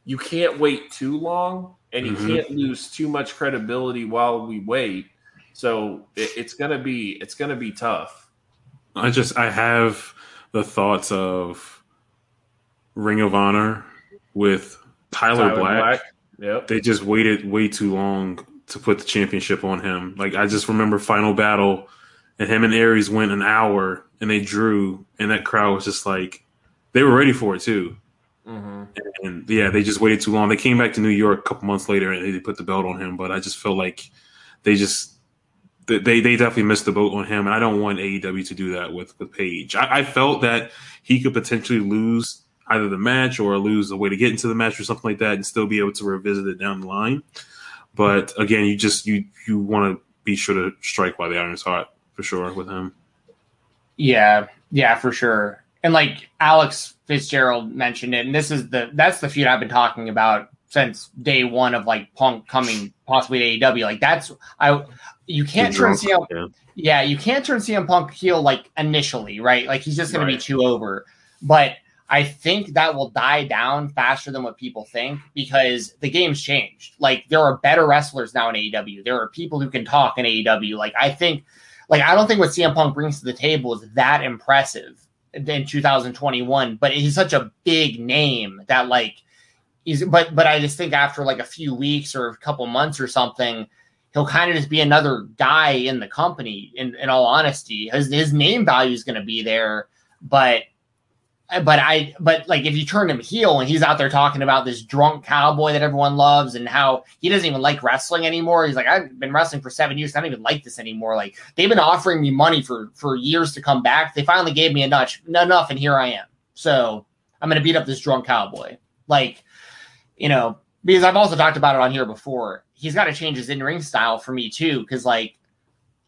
S1: you can't wait too long and you mm-hmm. can't lose too much credibility while we wait. So it, it's gonna be it's gonna be tough.
S2: I just I have the thoughts of Ring of Honor with Tyler, Tyler Black. Black.
S1: Yep.
S2: They just waited way too long to put the championship on him. Like I just remember Final Battle and him and Aries went an hour and they drew, and that crowd was just like they were ready for it too. Mm-hmm. And yeah, they just waited too long. They came back to New York a couple months later and they put the belt on him. But I just feel like they just they they definitely missed the boat on him, and I don't want AEW to do that with with Page. I, I felt that he could potentially lose either the match or lose the way to get into the match or something like that, and still be able to revisit it down the line. But again, you just you you want to be sure to strike while the iron's hot for sure with him.
S3: Yeah, yeah, for sure. And like Alex Fitzgerald mentioned it, and this is the that's the feud I've been talking about since day one of like Punk coming possibly to AEW. Like that's I you can't turn CM yeah. yeah, you can't turn CM Punk heel like initially, right? Like he's just gonna right. be too over. But I think that will die down faster than what people think because the game's changed. Like there are better wrestlers now in AEW. There are people who can talk in AEW. Like I think like I don't think what CM Punk brings to the table is that impressive in 2021, but he's such a big name that like he's but but I just think after like a few weeks or a couple months or something, he'll kind of just be another guy in the company. In in all honesty, his his name value is going to be there, but Uh, but I but like if you turn him heel and he's out there talking about this drunk cowboy that everyone loves and how he doesn't even like wrestling anymore. He's like, I've been wrestling for seven years. I don't even like this anymore. Like they've been offering me money for for years to come back. They finally gave me enough enough, and here I am. So I'm gonna beat up this drunk cowboy. Like, you know, because I've also talked about it on here before. He's got to change his in ring style for me too. Because like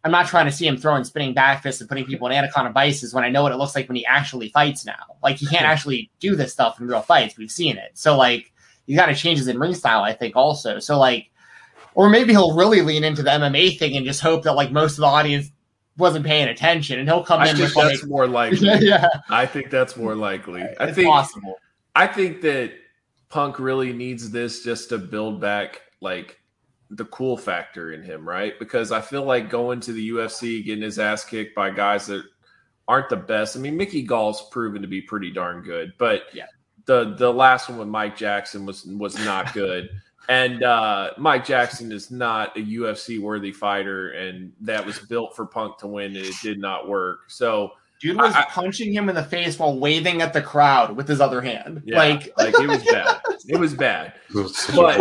S3: I'm not trying to see him throwing spinning back fists and putting people in anaconda vices when I know what it looks like when he actually fights now. Like he can't actually do this stuff in real fights. We've seen it. So like he's got to change his in ring style, I think, also. So like, or maybe he'll really lean into the MMA thing and just hope that like most of the audience wasn't paying attention and he'll come
S1: I
S3: in.
S1: Think that's like, more likely. yeah, I think that's more likely. I
S3: it's
S1: think
S3: possible.
S1: I think that Punk really needs this just to build back like the cool factor in him, right? Because I feel like going to the UFC, getting his ass kicked by guys that aren't the best. I mean, Mickey Gall's proven to be pretty darn good, but
S3: yeah.
S1: the the last one with Mike Jackson was was not good. and uh, Mike Jackson is not a UFC worthy fighter, and that was built for Punk to win, and it did not work. So
S3: Dude was I, punching him in the face while waving at the crowd with his other hand.
S1: Yeah,
S3: like,
S1: like it was bad. It was bad. It was but,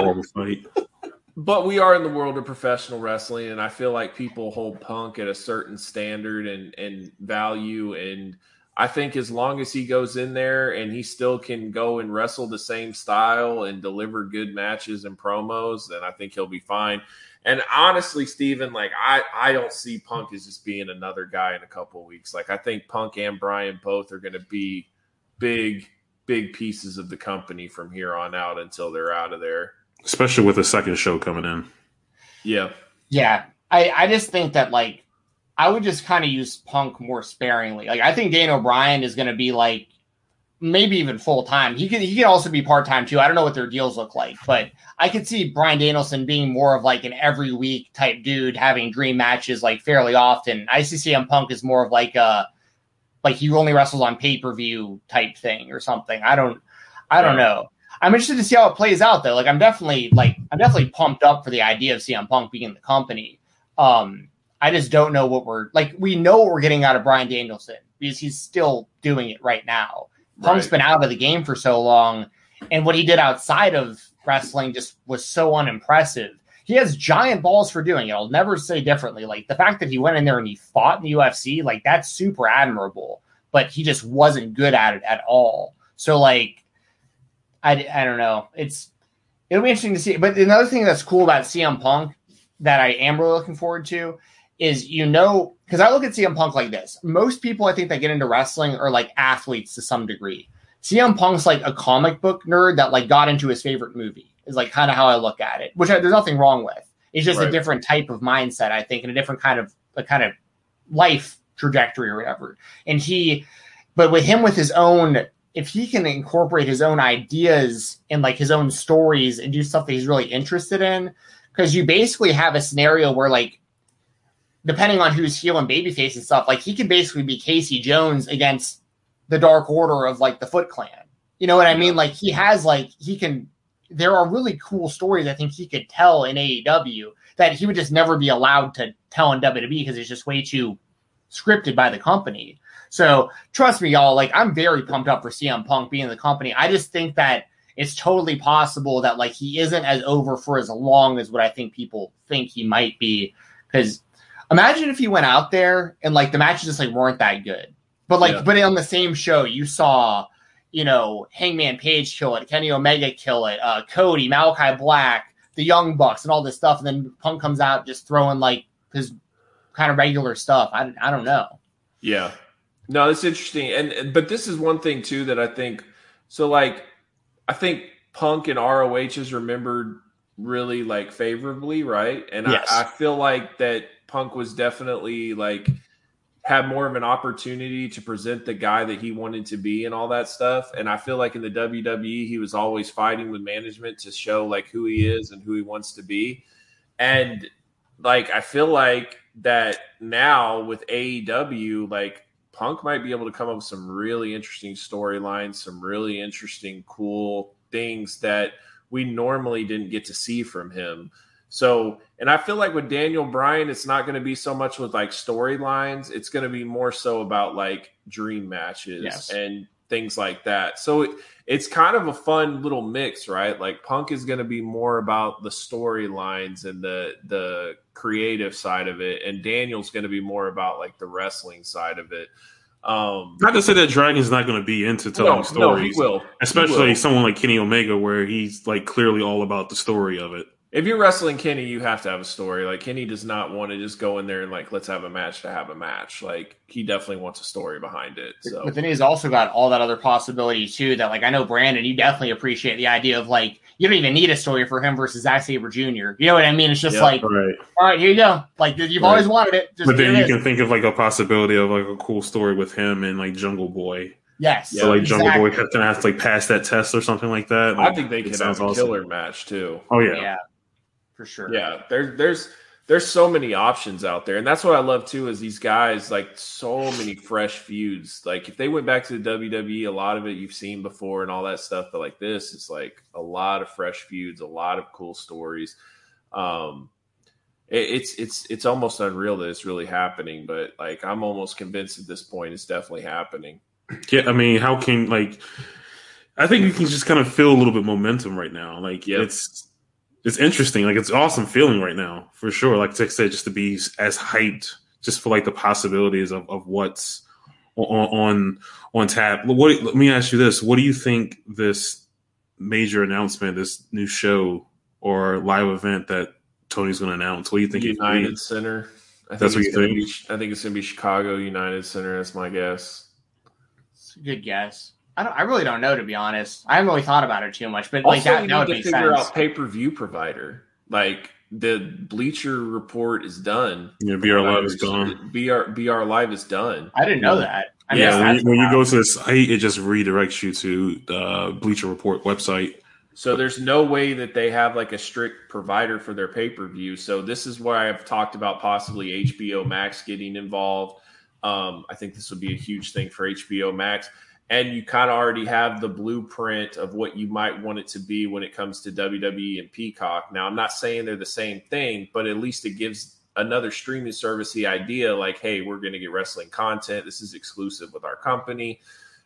S1: but we are in the world of professional wrestling, and I feel like people hold Punk at a certain standard and and value. And I think as long as he goes in there and he still can go and wrestle the same style and deliver good matches and promos, then I think he'll be fine. And honestly, Steven, like I, I don't see Punk as just being another guy in a couple weeks. Like I think Punk and Bryan both are going to be big, big pieces of the company from here on out until they're out of there.
S2: Especially with a second show coming in.
S1: Yeah.
S3: Yeah. I, I just think that like I would just kind of use Punk more sparingly. Like I think Daniel O'Brien is going to be like maybe even full time. He could he could also be part time too. I don't know what their deals look like, but I could see Bryan Danielson being more of like an every week type dude, having dream matches like fairly often. ICCM Punk is more of like a like he only wrestles on pay per view type thing or something. I don't I don't know. I'm interested to see how it plays out though. Like I'm definitely like I'm definitely pumped up for the idea of CM Punk being in the company. Um I just don't know what we're like. We know what we're getting out of Bryan Danielson because he's still doing it right now. Punk's been out of the game for so long, and what he did outside of wrestling just was so unimpressive. He has giant balls for doing it. I'll never say differently. Like the fact that he went in there and he fought in the UFC, like that's super admirable. But he just wasn't good at it at all. So like, I I don't know. It's it'll be interesting to see. But another thing that's cool about CM Punk that I am really looking forward to is you know because I look at CM Punk like this. Most people I think that get into wrestling are like athletes to some degree. CM Punk's like a comic book nerd that like got into his favorite movie. Is like kind of how I look at it, which I, there's nothing wrong with. It's just right. a different type of mindset, I think, and a different kind of a kind of life trajectory or whatever. And he, but with him with his own, if he can incorporate his own ideas and like his own stories and do stuff that he's really interested in, because you basically have a scenario where like depending on who's heel and babyface and stuff, like he could basically be Casey Jones against the Dark Order of like the Foot Clan. You know what I mean? Like he has like he can. There are really cool stories I think he could tell in AEW that he would just never be allowed to tell in WWE because it's just way too scripted by the company. So trust me, y'all. Like I'm very pumped up for CM Punk being in the company. I just think that it's totally possible that like he isn't as over for as long as what I think people think he might be. Because Imagine if he went out there and like the matches just like weren't that good, but like yeah. but on the same show you saw, you know, Hangman Page kill it, Kenny Omega kill it, uh, Cody, Malachi Black, the Young Bucks, and all this stuff, and then Punk comes out just throwing like his kind of regular stuff. I I don't know.
S1: Yeah, no, that's interesting, and but this is one thing too that I think. So like, I think Punk and ROH is remembered really like favorably, right? And yes. I, I feel like that Punk was definitely like had more of an opportunity to present the guy that he wanted to be and all that stuff. And I feel like in the WWE, he was always fighting with management to show like who he is and who he wants to be. And like, I feel like that now with AEW, like Punk might be able to come up with some really interesting storylines, some really interesting, cool things that we normally didn't get to see from him. So, and I feel like with Daniel Bryan, it's not going to be so much with like storylines. It's going to be more so about like dream matches yes. and things like that. So it, it's kind of a fun little mix, right? Like Punk is going to be more about the storylines and the the creative side of it, and Daniel's going to be more about like the wrestling side of it. Um,
S2: not to say that Dragon's not going to be into telling no, stories,
S1: no, he will.
S2: Especially
S1: will.
S2: someone like Kenny Omega, where he's like clearly all about the story of it
S1: if you're wrestling Kenny, you have to have a story. Like Kenny does not want to just go in there and like let's have a match to have a match. Like he definitely wants a story behind it. So
S3: but then he's also got all that other possibility too. That like I know Brandon, you definitely appreciate the idea of like you don't even need a story for him versus Zack Sabre Jr. You know what I mean? It's just yep, like right. all right, here you go. Like you've right. always wanted it.
S2: but then you can think of like a possibility of like a cool story with him and like Jungle Boy
S3: Yes.
S2: So like Jungle
S3: exactly.
S2: Boy gonna have to like pass that test or something like that.
S1: I think they
S2: it
S1: could
S2: sounds
S1: have a
S2: awesome.
S1: killer match too.
S2: Oh
S3: Yeah.
S2: yeah.
S3: For sure.
S1: Yeah, there, there's there's so many options out there, and that's what I love too. Is these guys like so many fresh feuds. Like if they went back to the WWE, a lot of it you've seen before and all that stuff. But like this, it's like a lot of fresh feuds, a lot of cool stories. Um, it, it's it's it's almost unreal that it's really happening. But like I'm almost convinced at this point it's definitely happening.
S2: Yeah, I mean, how can like? I think you can just kind of feel a little bit momentum right now. Like
S1: Yep.
S2: it's it's interesting. Like it's awesome feeling right now for sure. Like Tech said, just to be as hyped, just for like the possibilities of, of what's on on on tap. What? Let me ask you this: What do you think this major announcement, this new show or live event that Tony's going to announce? What do you think? it could?
S1: United Center. I
S2: That's what you think?
S1: Be, I think it's gonna be Chicago United Center. That's my guess.
S3: It's a good guess. I don't. I really don't know to be honest. I haven't really thought about it too much, but like
S1: also,
S3: that,
S1: you
S3: that would
S1: need to
S3: make
S1: figure
S3: sense.
S1: out pay per view provider. Like the Bleacher Report is done.
S2: Yeah, BR Live is gone.
S1: BR BR Live is done.
S3: I didn't know that. I
S1: Yeah,
S2: when, you, when you go to the site, it just redirects you to the Bleacher Report website.
S1: So there's no way that they have like a strict provider for their pay per view. So this is why I've talked about possibly HBO Max getting involved. Um, I think this would be a huge thing for HBO Max. And you kind of already have the blueprint of what you might want it to be when it comes to WWE and Peacock. Now, I'm not saying they're the same thing, but at least it gives another streaming service the idea like, hey, we're going to get wrestling content. This is exclusive with our company.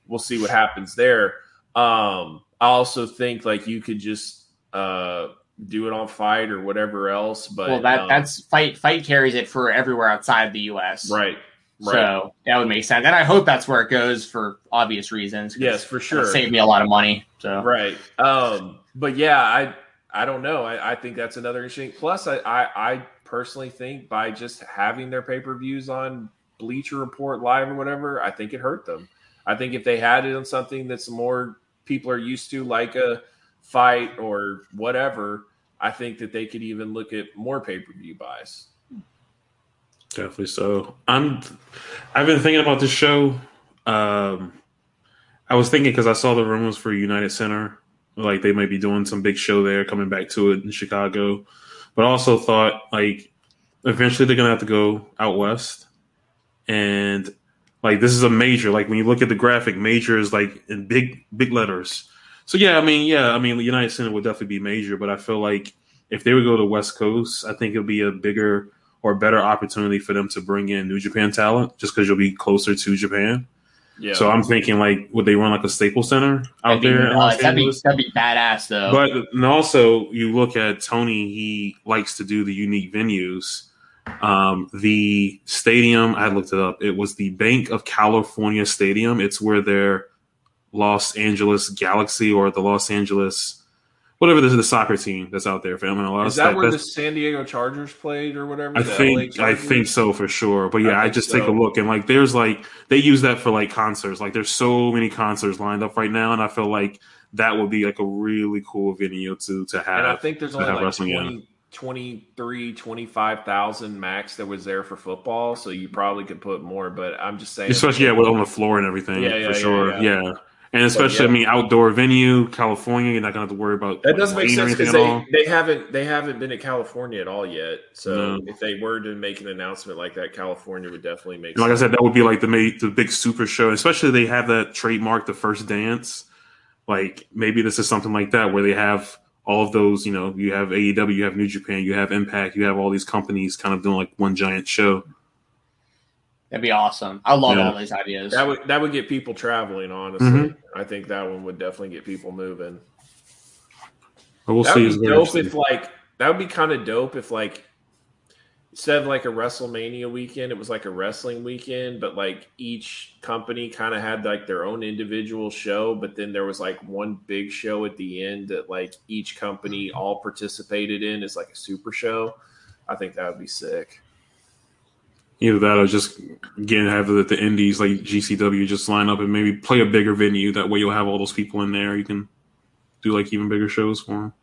S1: We'll see what happens there. Um, I also think like you could just uh, do it on FITE or whatever else. But
S3: well, that
S1: um,
S3: that's FITE. FITE carries it for everywhere outside the U.S.
S1: right. Right.
S3: So that would make sense, and I hope that's where it goes for obvious reasons.
S1: yes, for sure.
S3: save me a lot of money. So
S1: Right. Um, but yeah, I I don't know. I, I think that's another interesting. Plus, I, I I personally think by just having their pay per views on Bleacher Report Live or whatever, I think it hurt them. I think if they had it on something that's more people are used to, like a FITE or whatever, I think that they could even look at more pay per view buys.
S2: Definitely so. I'm. I've been thinking about this show. Um, I was thinking because I saw the rumors for United Center, like they might be doing some big show there, coming back to it in Chicago. But I also thought like eventually they're gonna have to go out west, and like this is a major. Like when you look at the graphic, major is like in big big letters. So yeah, I mean, yeah, I mean, United Center would definitely be major, but I feel like if they would go to West Coast, I think it'll be a bigger or better opportunity for them to bring in New Japan talent, just because you'll be closer to Japan.
S1: Yeah.
S2: So I'm thinking like, would they run like a Staples Center out
S3: that'd
S2: there? in
S3: uh, that'd, be, that'd be badass though.
S2: But and also, you look at Tony; he likes to do the unique venues. Um, the stadium, I looked it up. It was the Banc of California Stadium. It's where their Los Angeles Galaxy or the Los Angeles, whatever this is, the soccer team that's out there for MLS.
S1: is that where the San Diego Chargers played or whatever?
S2: I think I think so for sure. But yeah,
S1: I
S2: I, just
S1: so.
S2: take a look and like there's like they use that for like concerts. Like there's so many concerts lined up right now, and I feel like that would be like a really cool venue to to have.
S1: And I think there's only like
S2: wrestling
S1: 20, 23, 25,000 max that was there for football. So you probably could put more, but I'm just saying.
S2: especially yeah, with on the floor and everything.
S1: Yeah, yeah,
S2: for
S1: yeah,
S2: sure.
S1: yeah.
S2: Yeah. And especially,
S1: yeah.
S2: I mean, outdoor venue, California, you're not going to have to worry about
S1: That doesn't make sense because
S2: at all.
S1: they, they haven't they haven't been to California at all yet. So
S2: No.
S1: if they were to make an announcement like that, California would definitely make.
S2: Like I said, that would be like the the big super show. Especially they have that trademark, the first dance. Like maybe this is something like that where they have all of those. You know, you have AEW, you have New Japan, you have Impact, you have all these companies kind of doing like one giant show.
S3: That'd be awesome. I love
S2: Yeah.
S3: all these ideas.
S1: that would that would get people traveling. Honestly,
S2: Mhm.
S1: I think that one would definitely get people moving.
S2: But we'll
S1: that
S2: see.
S1: would be dope if like that would be kind of dope if like instead of like a WrestleMania weekend, it was like a wrestling weekend, but like each company kind of had like their own individual show, but then there was like one big show at the end that like each company all participated in as like a super show. I think that would be sick.
S2: Either that or just again have the, the indies like GCW just line up and maybe play a bigger venue. That way you'll have all those people in there. You can do like even bigger shows for them.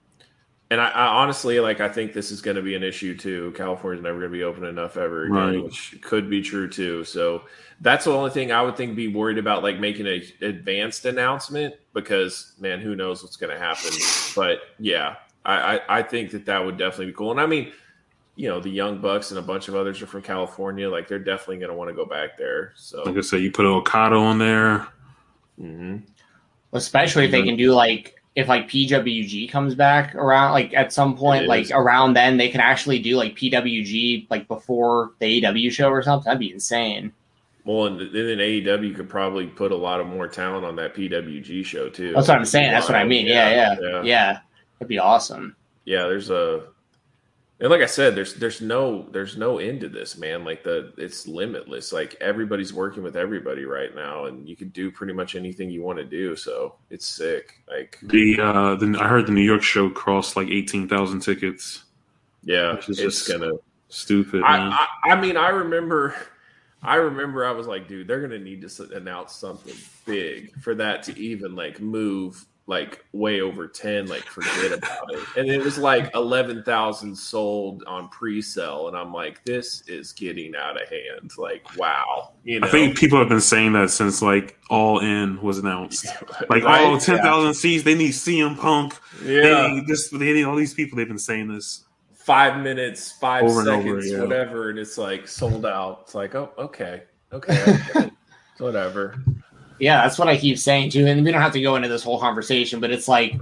S1: and I, I, honestly like I think this is going to be an issue too. California's never going to be open enough ever again, right. which could be true too. So that's the only thing I would think be worried about, like making an advanced announcement because man, who knows what's going to happen. But yeah, I, I, I think that that would definitely be cool. And I mean, you know, the Young Bucks and a bunch of others are from California. Like they're definitely going to want to go back there. So
S2: like I said, you put an Okada on there.
S3: Mm-hmm. Especially if they can do like if like PWG comes back around, like at some point, like around then, they can actually do like PWG like before the AEW show or something. That'd be insane.
S1: Well, and then AEW could probably put a lot of more talent on that PWG show too.
S3: That's what I'm saying. That's what I mean. Yeah, yeah, yeah. yeah. That'd be awesome.
S1: Yeah, there's a and like I said, there's there's no there's no end to this, man. Like the it's limitless. Like everybody's working with everybody right now, and you can do pretty much anything you want to do. So it's sick. Like
S2: the uh the, I heard the New York show crossed like eighteen thousand tickets.
S1: Yeah, which is it's just gonna
S2: stupid.
S1: I, I, I mean, I remember. I remember I was like, dude, they're gonna need to announce something big for that to even like move like way over 10 like forget about it and it was like 11,000 sold on pre-sale and I'm like this is getting out of hand like wow
S2: you know? I think people have been saying that since like all in was announced like right? oh 10,000 yeah. seats they need CM Punk yeah they need this they need all these people they've been saying this
S1: five minutes five over seconds over, yeah. whatever and it's like sold out it's like oh okay okay whatever
S3: yeah, that's what I keep saying too. And we don't have to go into this whole conversation, but it's like, you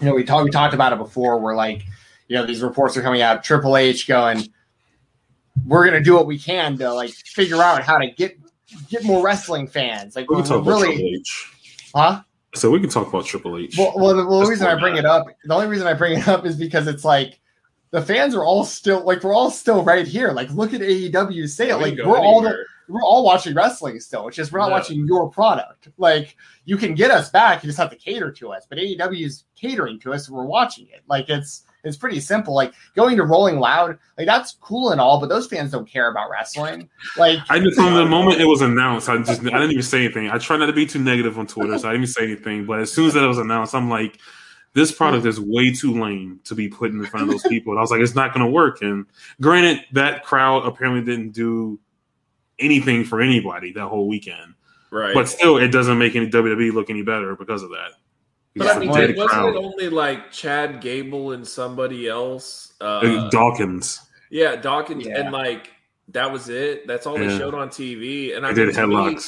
S3: know, we talked we talked about it before. Where like, you know, these reports are coming out. Triple H going, we're gonna do what we can to like figure out how to get get more wrestling fans. Like, we can talk really, about Triple H. Huh?
S2: So we can talk about Triple H.
S3: Well, well the, well, the reason I bring it up, the only reason I bring it up is because it's like the fans are all still like we're all still right here. Like, look at AEW sale. Like, we're all the we're all watching wrestling still. It's just we're not no. watching your product. Like you can get us back, you just have to cater to us. But AEW is catering to us, and we're watching it. Like it's it's pretty simple. Like going to Rolling Loud, like that's cool and all, but those fans don't care about wrestling. Like
S2: I just from the moment it was announced, I just I didn't even say anything. I try not to be too negative on Twitter, so I didn't even say anything. But as soon as that was announced, I'm like, this product is way too lame to be put in front of those people. And I was like, it's not going to work. And granted, that crowd apparently didn't do anything for anybody that whole weekend. Right. But still, it doesn't make any WWE look any better because of that.
S1: But I mean, wasn't crowd. it only like Chad Gable and somebody else? Uh,
S2: Dawkins.
S1: Yeah, Dawkins, yeah. and like that was it. That's all yeah. they showed on TV. And I
S2: did headlocks.
S1: Me,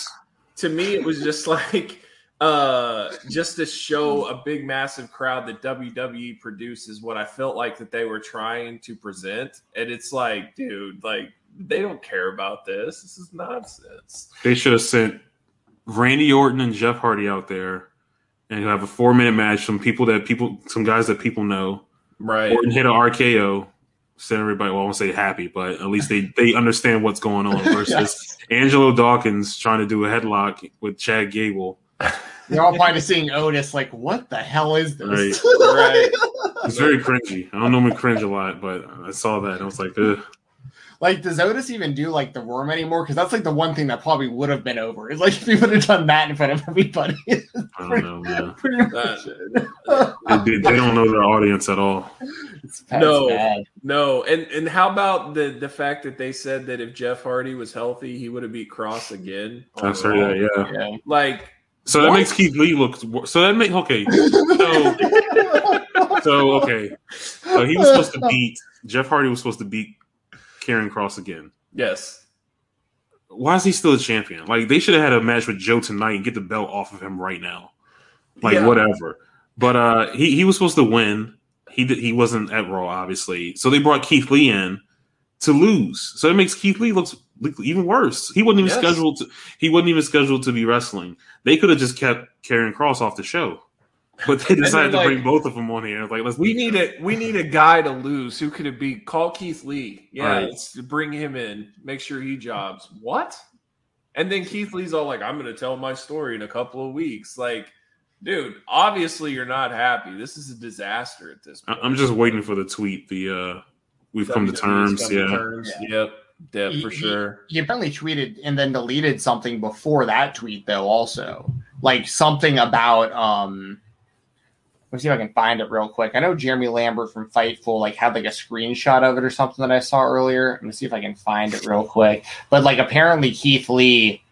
S1: to me, it was just like uh just to show a big massive crowd that WWE produces what I felt like that they were trying to present. And it's like, dude, like they don't care about this. This is nonsense.
S2: They should have sent Randy Orton and Jeff Hardy out there and have a four minute match. Some people that people, some guys that people know.
S1: Right.
S2: Orton hit an RKO. Send everybody. Well, I won't say happy, but at least they they understand what's going on. Versus yes. Angelo Dawkins trying to do a headlock with Chad Gable.
S3: They're all probably seeing Otis like, what the hell is this?
S2: Right. right. It's very cringy. I don't normally cringe a lot, but I saw that and I was like, Ugh.
S3: Like, does Otis even do like the worm anymore? Because that's like the one thing that probably would have been over. Is like if he would have done that in front of everybody.
S2: I don't know, they, they, don't know their audience at all.
S1: no, bad. no, and and how about the the fact that they said that if Jeff Hardy was healthy, he would have beat Cross again.
S2: That's right. Yeah, yeah.
S1: yeah. Like.
S2: So that what? makes Keith Lee look. So that make okay. So, so okay. So he was supposed to beat Jeff Hardy was supposed to beat Karrion Cross again.
S1: Yes.
S2: Why is he still a champion? Like they should have had a match with Joe tonight and get the belt off of him right now. Like yeah. whatever. But uh he, he was supposed to win. He did, he wasn't at Raw, obviously. So they brought Keith Lee in to lose. So it makes Keith Lee look even worse. He wasn't even yes. scheduled to he wasn't even scheduled to be wrestling. They could have just kept Karrion Cross off the show. But they decided to like, bring both of them on here. Like, let's
S1: we need a we need a guy to lose. Who could it be? Call Keith Lee. Yeah, right. let's bring him in. Make sure he jobs. What? And then Keith Lee's all like, "I'm going to tell my story in a couple of weeks." Like, dude, obviously you're not happy. This is a disaster at this
S2: point. I'm just waiting for the tweet. The uh we've come to terms. Come yeah. To terms.
S1: yeah. Yep. Deb, for he, sure.
S3: He, he apparently tweeted and then deleted something before that tweet, though. Also, like something about um Let me see if I can find it real quick. I know Jeremy Lambert from Fightful like had like a screenshot of it or something that I saw earlier. Let me see if I can find it real quick. But like apparently Keith Lee,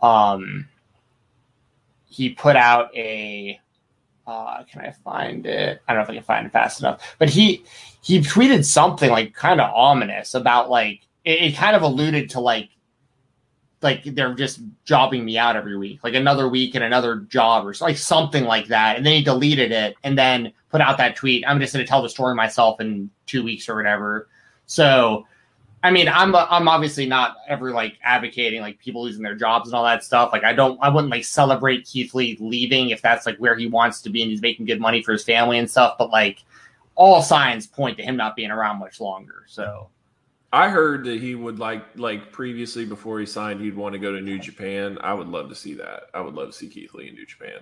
S3: um, he put out a. Uh, can I find it? I don't know if I can find it fast enough. But he he tweeted something like kind of ominous about like it, it kind of alluded to like like they're just jobbing me out every week, like another week and another job or like something like that. And then he deleted it and then put out that tweet. I'm just going to tell the story myself in two weeks or whatever. So, I mean, I'm I'm obviously not ever like advocating like people losing their jobs and all that stuff. Like I don't, I wouldn't like celebrate Keith Lee leaving if that's like where he wants to be and he's making good money for his family and stuff. But like all signs point to him not being around much longer. So.
S1: I heard that he would like like previously before he signed, he'd want to go to New Japan. I would love to see that. I would love to see Keith Lee in New Japan,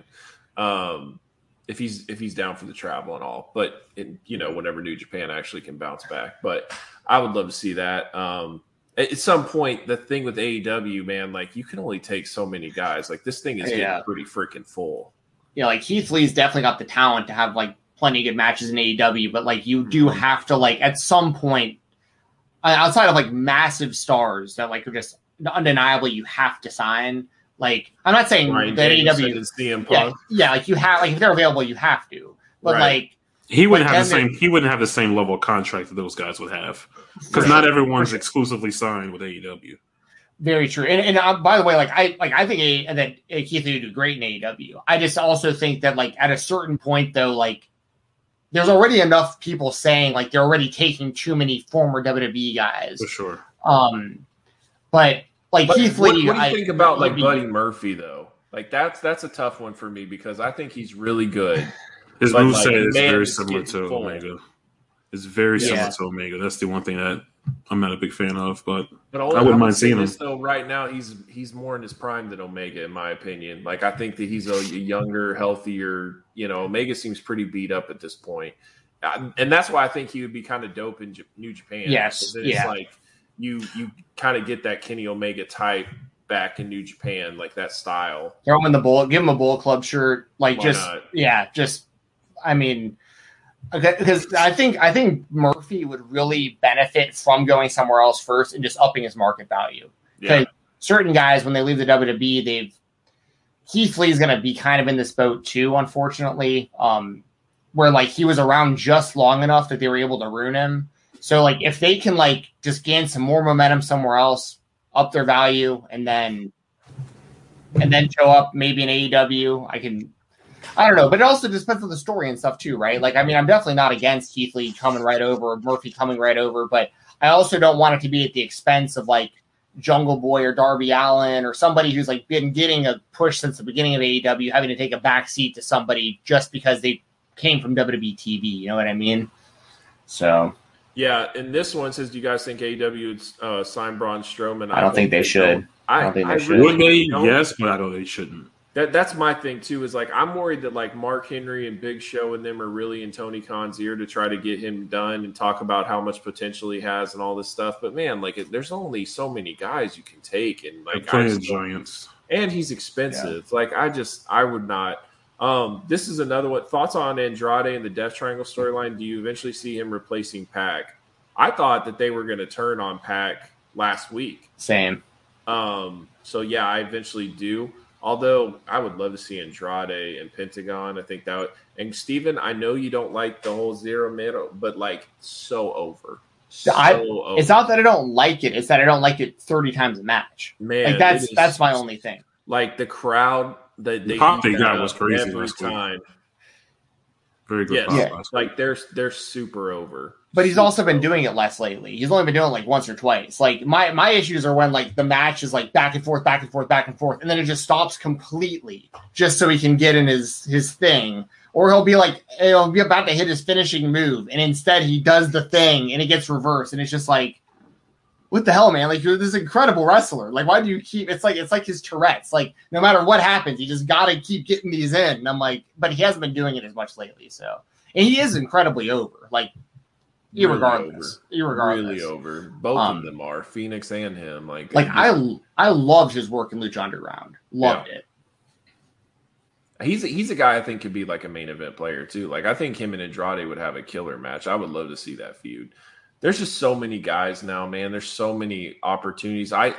S1: um, if he's if he's down for the travel and all. But in, you know, whenever New Japan actually can bounce back, but I would love to see that. Um, at some point, the thing with AEW, man, like you can only take so many guys. Like this thing is getting pretty freaking full.
S3: know, like Keith Lee's definitely got the talent to have like plenty of good matches in AEW, but like you do
S1: Mhm.
S3: have to like at some point outside of like massive stars that like are just undeniably you have to sign. Like I'm not saying
S1: Ryan
S3: that
S1: Danielson
S3: AEW,
S1: and CM
S3: yeah, yeah, like you have like if they're available, you have to. But
S1: Right.
S3: like
S2: He wouldn't
S3: Like,
S2: have the same. He wouldn't have the same level of contract that those guys would have, because not everyone's exclusively signed with AEW.
S3: Very true. And, and uh, by the way, like I like I think a, that uh, Keith Lee would do great in AEW. I just also think that like at a certain point though, like there's already enough people saying like they're already taking too many former WWE guys.
S2: For sure.
S3: Um, but like
S1: But
S3: Keith
S1: what,
S3: Lee,
S1: what do you
S3: I-
S1: think about like
S3: be-
S1: Buddy Murphy though? Like that's that's a tough one for me because I think he's really good.
S2: His
S1: But,
S2: moveset
S1: like,
S2: is
S1: man,
S2: very similar
S1: getting
S2: to
S1: full.
S2: Omega. It's very
S3: Yeah.
S2: similar to Omega. That's the one thing that I'm not a big fan of. But
S1: But
S2: I wouldn't mind seeing
S1: this though. Right now, he's he's more in his prime than Omega, in my opinion. Like I think that he's a, younger, healthier. You know, Omega seems pretty beat up at this point, and that's why I think he would be kind of dope in J- New Japan.
S3: Yes,
S1: 'Cause then
S3: yeah.
S1: Like you you kind of get that Kenny Omega type back in New Japan, like that style.
S3: throw him in the bullet, give him a Bullet Club shirt, like
S1: Why
S3: just
S1: not?
S3: yeah, just I mean, okay, because I think I think Murphy would really benefit from going somewhere else first and just upping his market value.
S1: Yeah,
S3: Certain guys, when they leave the WWE, they've Keith Lee's going to be kind of in this boat too, unfortunately. Um, where like he was around just long enough that they were able to ruin him. So like if they can like just gain some more momentum somewhere else, up their value, and then and then show up maybe in AEW, I can. I don't know, but it also depends on the story and stuff too, right? Like, I mean, I'm definitely not against Keith Lee coming right over, or Murphy coming right over, but I also don't want it to be at the expense of like Jungle Boy or Darby Allin or somebody who's like been getting a push since the beginning of AEW, having to take a back seat to somebody just because they came from WWE TV. You know what I mean? So
S1: yeah. And this one says, "Do you guys think AEW would uh, sign Braun Strowman?"
S3: I don't think they should.
S1: I,
S3: I don't think they
S1: I
S3: should.
S1: really
S2: would they?
S1: don't.
S2: Yes, but I don't. they shouldn't.
S1: That that's my thing too. Is like I'm worried that like Mark Henry and Big Show and them are really in Tony Khan's ear to try to get him done and talk about how much potential he has and all this stuff. But man, like it, there's only so many guys you can take, and like I
S2: playing
S1: just-
S2: Giants.
S1: and he's expensive. Like I just I would not. Um, this is another one. Thoughts on Andrade and the Death Triangle storyline? Do you eventually see him replacing PAC? I thought that they were going to turn on PAC last week.
S3: same.
S1: Um, so yeah, I eventually do. Although I would love to see Andrade and Pentagon. I think that would, and Steven, I know you don't like the whole cero miedo, but like so over. So
S3: I-
S1: over.
S3: It's not that I don't like it; it's that I don't like it thirty times a match.
S1: man.
S3: Like that's
S1: it is-
S3: that's my only thing.
S1: like the crowd that they
S2: pop they
S1: eat
S2: got was crazy
S1: every
S2: last week.
S1: time.
S2: Very good.
S1: Yes,
S2: pop
S3: Yeah.
S1: like they're they're super over.
S3: But he's also been doing it less lately. He's only been doing it like once or twice. Like my my issues are when like the match is like back and forth, back and forth, back and forth, and then it just stops completely just so he can get in his his thing. Or he'll be like he'll be about to hit his finishing move, and instead he does the thing and it gets reversed, and it's just like, what the hell, man? Like you're this incredible wrestler. Like why do you keep? It's like it's like his Tourette's. Like no matter what happens, you just got to keep getting these in. And I'm like, but he hasn't been doing it as much lately. So and he is incredibly over. Like
S1: Really
S3: irregardless, irregardless.
S1: really over. Both
S3: Um,
S1: of them are Fenix and him. Like
S3: Like I, I loved his work in Lucha Underground. Loved it.
S1: He's a, he's a guy I think could be like a main event player too. Like I think him and Andrade would have a killer match. I would love to see that feud. There's just so many guys now, man. There's so many opportunities. I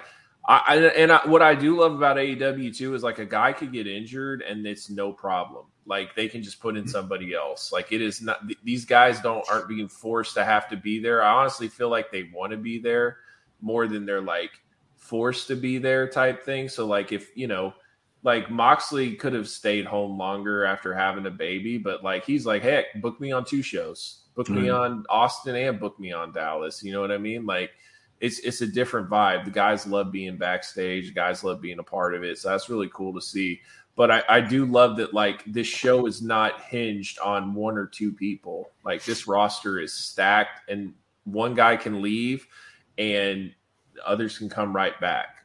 S1: I, and I, what I do love about AEW too is like a guy could get injured and it's no problem. Like they can just put in somebody else. Like it is not these guys don't aren't being forced to have to be there. I honestly feel like they want to be there more than they're like forced to be there type thing. So like if you know like Moxley could have stayed home longer after having a baby, but like he's like, heck, book me on two shows, book mm-hmm. me on Austin and book me on Dallas. You know what I mean? Like it's it's a different vibe. The guys love being backstage, the guys love being a part of it. So that's really cool to see. But I, I do love that like this show is not hinged on one or two people. Like this roster is stacked and one guy can leave and others can come right back.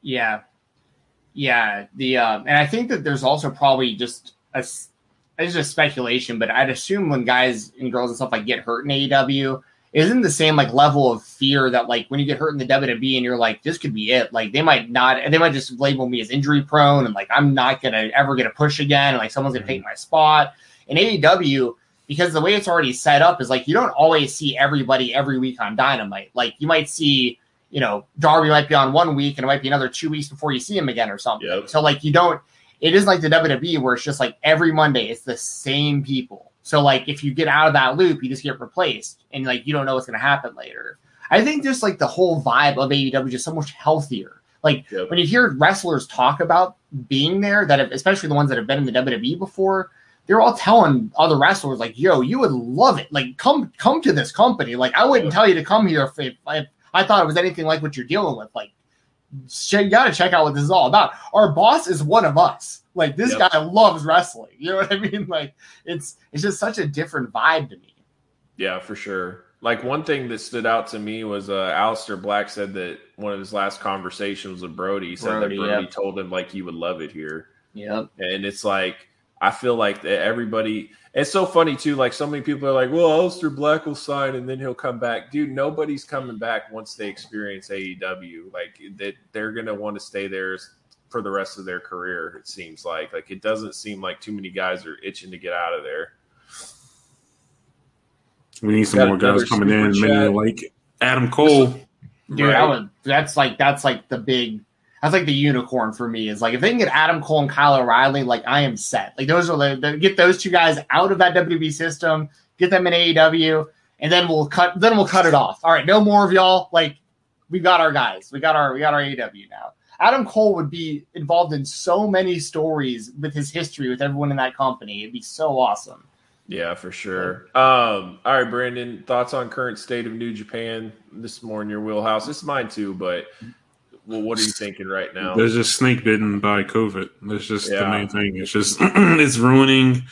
S3: Yeah, yeah, the um, and I think that there's also probably just a it's just speculation, but I'd assume when guys and girls and stuff like get hurt in AEW, isn't the same like level of fear that like when you get hurt in the WWE and you're like this could be it. Like they might not, and they might just label me as injury prone and like I'm not gonna ever get a push again. And, like someone's gonna take mm-hmm. my spot. In AEW, because the way it's already set up is like you don't always see everybody every week on Dynamite. Like you might see you know, Darby might be on one week and it might be another two weeks before you see him again or something. Yep. So like you don't it is like the WWE where it's just like every Monday it's the same people. So like if you get out of that loop, you just get replaced and like you don't know what's gonna happen later. I think just like the whole vibe of AEW is just so much healthier. Like yep. when you hear wrestlers talk about being there, that have, especially the ones that have been in the WWE before, they're all telling other wrestlers like, "Yo, you would love it. Like, come come to this company. Like, I wouldn't tell you to come here if, if I thought it was anything like what you're dealing with. Like, you got to check out what this is all about. Our boss is one of us. Like, this yep. guy loves wrestling. You know what I mean? Like, it's it's just such a different vibe to me.
S1: Yeah, for sure. Like one thing that stood out to me was uh Aleister Black said that one of his last conversations with Brody he said Brody, that Brody yep. told him like you would love it here.
S3: Yep.
S1: And it's like I feel like that everybody it's so funny too. Like so many people are like, "Well, Aleister Black will sign and then he'll come back." Dude, nobody's coming back once they experience AEW. Like that, they're gonna want to stay there for the rest of their career. It seems like like it doesn't seem like too many guys are itching to get out of there.
S2: We need some more guys coming in, maybe like Adam Cole.
S3: Dude, right? would, that's like that's like the big that's like the unicorn for me. Is like if they can get Adam Cole and Kyle O'Reilly, like I am set. Like those are the, get those two guys out of that WWE system, get them in AEW, and then we'll cut. Then we'll cut it off. All right, no more of y'all. Like we got our guys. We got our we got our AEW now. Adam Cole would be involved in so many stories with his history with everyone in that company. It'd be so awesome.
S1: Yeah, for sure. Um, all right, Brandon, thoughts on current state of New Japan? This is more in your wheelhouse. This is mine too, but well, what are you thinking right now?
S2: There's just snake bitten by COVID. That's just yeah. the main thing. It's just it's ruining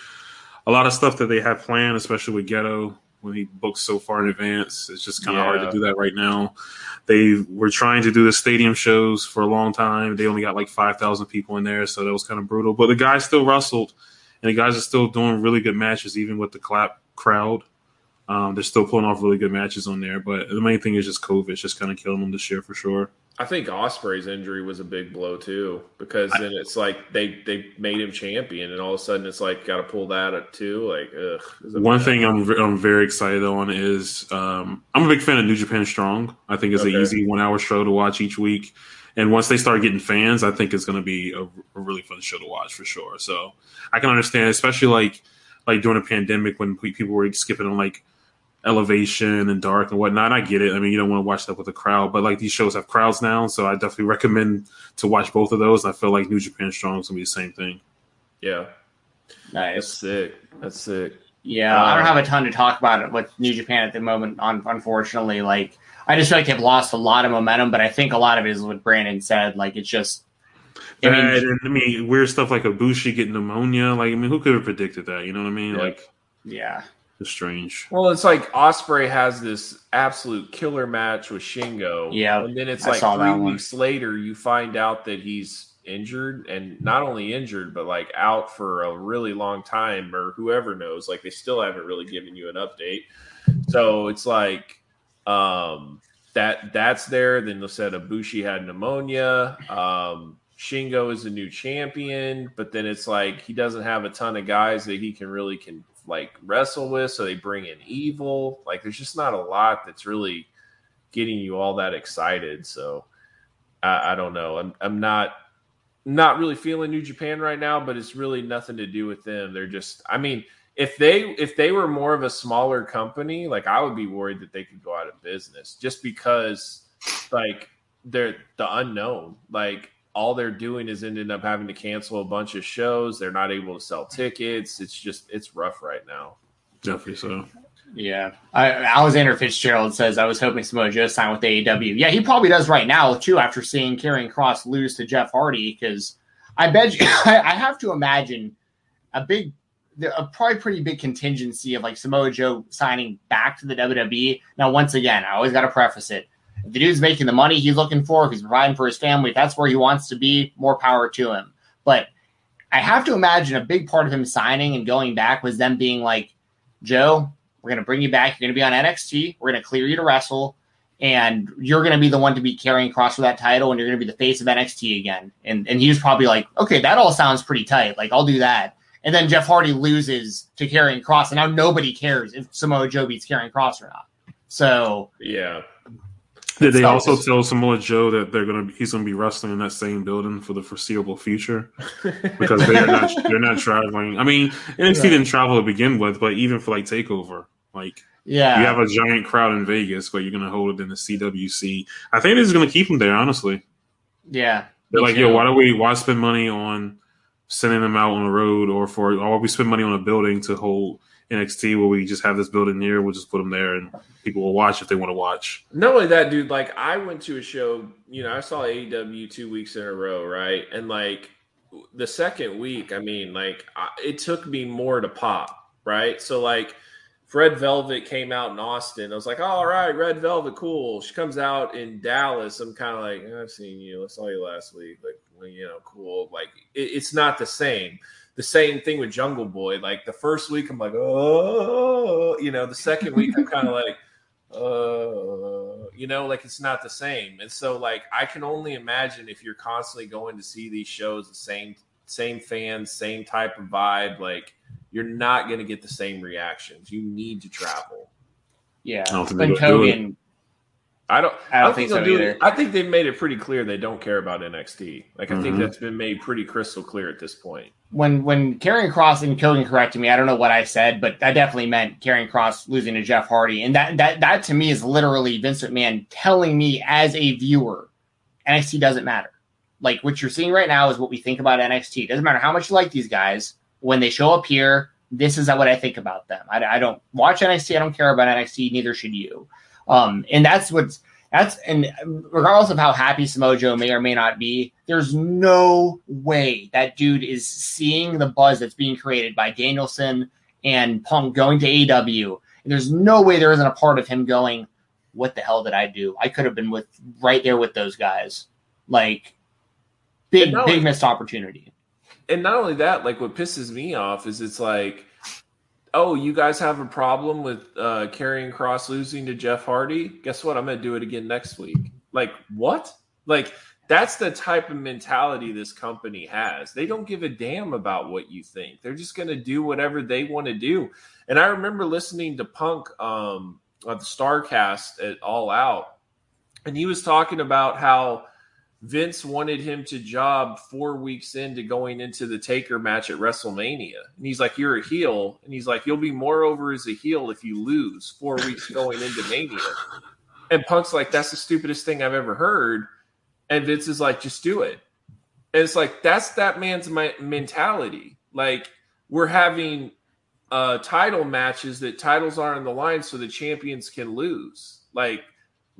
S2: a lot of stuff that they have planned, especially with Gedo when he books so far in advance. It's just kind of yeah. hard to do that right now. They were trying to do the stadium shows for a long time. They only got like five thousand people in there, so that was kind of brutal. But the guys still wrestled, and the guys are still doing really good matches, even with the clap crowd. Um, they're still pulling off really good matches on there, but the main thing is just COVID. It's just kind of killing them this year for sure.
S1: I think Osprey's injury was a big blow too, because then it's like they they made him champion, and all of a sudden it's like got to pull that up too. Like, ugh.
S2: One thing I'm I'm very excited on is um, I'm a big fan of New Japan Strong. I think it's okay. an easy one hour show to watch each week, and once they start getting fans, I think it's going to be a, a really fun show to watch for sure. So I can understand, especially like like during a pandemic when people were skipping on like elevation and dark and whatnot. I get it. I mean, you don't want to watch that with a crowd, but like these shows have crowds now, so I definitely recommend to watch both of those. I feel like New Japan Strong is gonna be the same thing.
S1: Yeah,
S3: nice.
S1: That's sick. That's sick.
S3: Yeah, um, I don't have a ton to talk about it with New Japan at the moment. On unfortunately, like I just feel like they've lost a lot of momentum, but I think a lot of it is what Brandon said. Like it's just.
S2: I mean, and, I mean, weird stuff like Ibushi getting pneumonia. Like, I mean, who could have predicted that? You know what I mean?
S3: Yeah.
S2: Like,
S3: yeah,
S2: it's strange.
S1: Well, it's like Osprey has this absolute killer match with Shingo.
S3: Yeah.
S1: And then it's like three weeks later, you find out that he's injured and not only injured, but like out for a really long time, or whoever knows. Like they still haven't really given you an update. So it's like um that that's there. Then they said Ibushi had pneumonia. Um Shingo is a new champion, but then it's like he doesn't have a ton of guys that he can really can like wrestle with, so they bring in Evil. Like there's just not a lot that's really getting you all that excited. So I, I don't know. I'm I'm not not really feeling New Japan right now, but it's really nothing to do with them. They're just I mean, if they if they were more of a smaller company, like I would be worried that they could go out of business just because like they're the unknown. Like all they're doing is ending up having to cancel a bunch of shows. They're not able to sell tickets. It's just it's rough right now.
S2: Definitely so.
S3: Yeah, I, Alexander Fitzgerald says I was hoping Samoa Joe signed with AEW. Yeah, he probably does right now too. After seeing Karrion Kross lose to Jeff Hardy, because I bet you, I have to imagine a big, a probably pretty big contingency of like Samoa Joe signing back to the WWE. Now, once again, I always got to preface it: if the dude's making the money he's looking for, if he's providing for his family, if that's where he wants to be, more power to him. But I have to imagine a big part of him signing and going back was them being like, Joe, we're going to bring you back. You're going to be on NXT. We're going to clear you to wrestle. And you're going to be the one to be Karrion Kross for that title. And you're going to be the face of NXT again. And, and he was probably like, okay, that all sounds pretty tight. Like, I'll do that. And then Jeff Hardy loses to Karrion Kross. And now nobody cares if Samoa Joe beats Karrion Kross or not. So,
S1: yeah.
S2: Did they also tell Samoa Joe that they're gonna be, he's gonna be wrestling in that same building for the foreseeable future because they're not they're not traveling. I mean, NXT right. didn't travel to begin with, but even for like Takeover, like
S3: yeah,
S2: you have a giant crowd in Vegas, but you're gonna hold it in the CWC. I think this is gonna keep them there, honestly.
S3: Yeah,
S2: they're like, too. yo, why do we why spend money on sending them out on the road or for or we spend money on a building to hold NXT where we just have this building here. We'll just put them there and people will watch if they want to watch.
S1: Not only that, dude, like I went to a show, you know, I saw AEW two weeks in a row, right? And like the second week, I mean, like I, it took me more to pop, right? So like Red Velvet came out in Austin. I was like, all right, Red Velvet, cool. She comes out in Dallas. I'm kind of like, I've seen you. I saw you last week. Like, well, you know, cool. Like it, it's not the same the same thing with Jungle Boy. Like the first week, I'm like, oh, you know, the second week, I'm kind of like, uh, you know, like it's not the same. And so, like, I can only imagine if you're constantly going to see these shows, the same, same fans, same type of vibe, like, you're not going to get the same reactions. You need to travel.
S3: Yeah. When Hogan
S1: I don't. I don't, think, think so either. I think they've made it pretty clear they don't care about NXT. Like I mm-hmm. think that's been made pretty crystal clear at this point.
S3: When when Karrion Kross and Kogan corrected me, I don't know what I said, but I definitely meant Karrion Kross losing to Jeff Hardy, and that that that to me is literally Vince McMahon telling me as a viewer, NXT doesn't matter. Like what you're seeing right now is what we think about NXT. It doesn't matter how much you like these guys when they show up here. This is what I think about them. I, I don't watch NXT. I don't care about NXT. Neither should you. Um, and that's what's that's and regardless of how happy Samoa Joe may or may not be, there's no way that dude is seeing the buzz that's being created by Danielson and Punk going to AEW. And there's no way there isn't a part of him going, "What the hell did I do? I could have been with right there with those guys." Like big, big missed opportunity.
S1: And not only that, like what pisses me off is it's like oh, you guys have a problem with uh, Karrion Kross losing to Jeff Hardy? Guess what? I'm to do it again next week. Like, what? Like, that's the type of mentality this company has. They don't give a damn about what you think. They're just going to do whatever they want to do. And I remember listening to Punk um, on the Starcast at All Out, and he was talking about how Vince wanted him to job four weeks into going into the Taker match at WrestleMania. And he's like, You're a heel. And he's like, You'll be more over as a heel if you lose four weeks going into Mania. And Punk's like, That's the stupidest thing I've ever heard. And Vince is like, Just do it. And it's like, That's that man's mentality. Like, we're having uh, title matches that titles are on the line so the champions can lose. Like,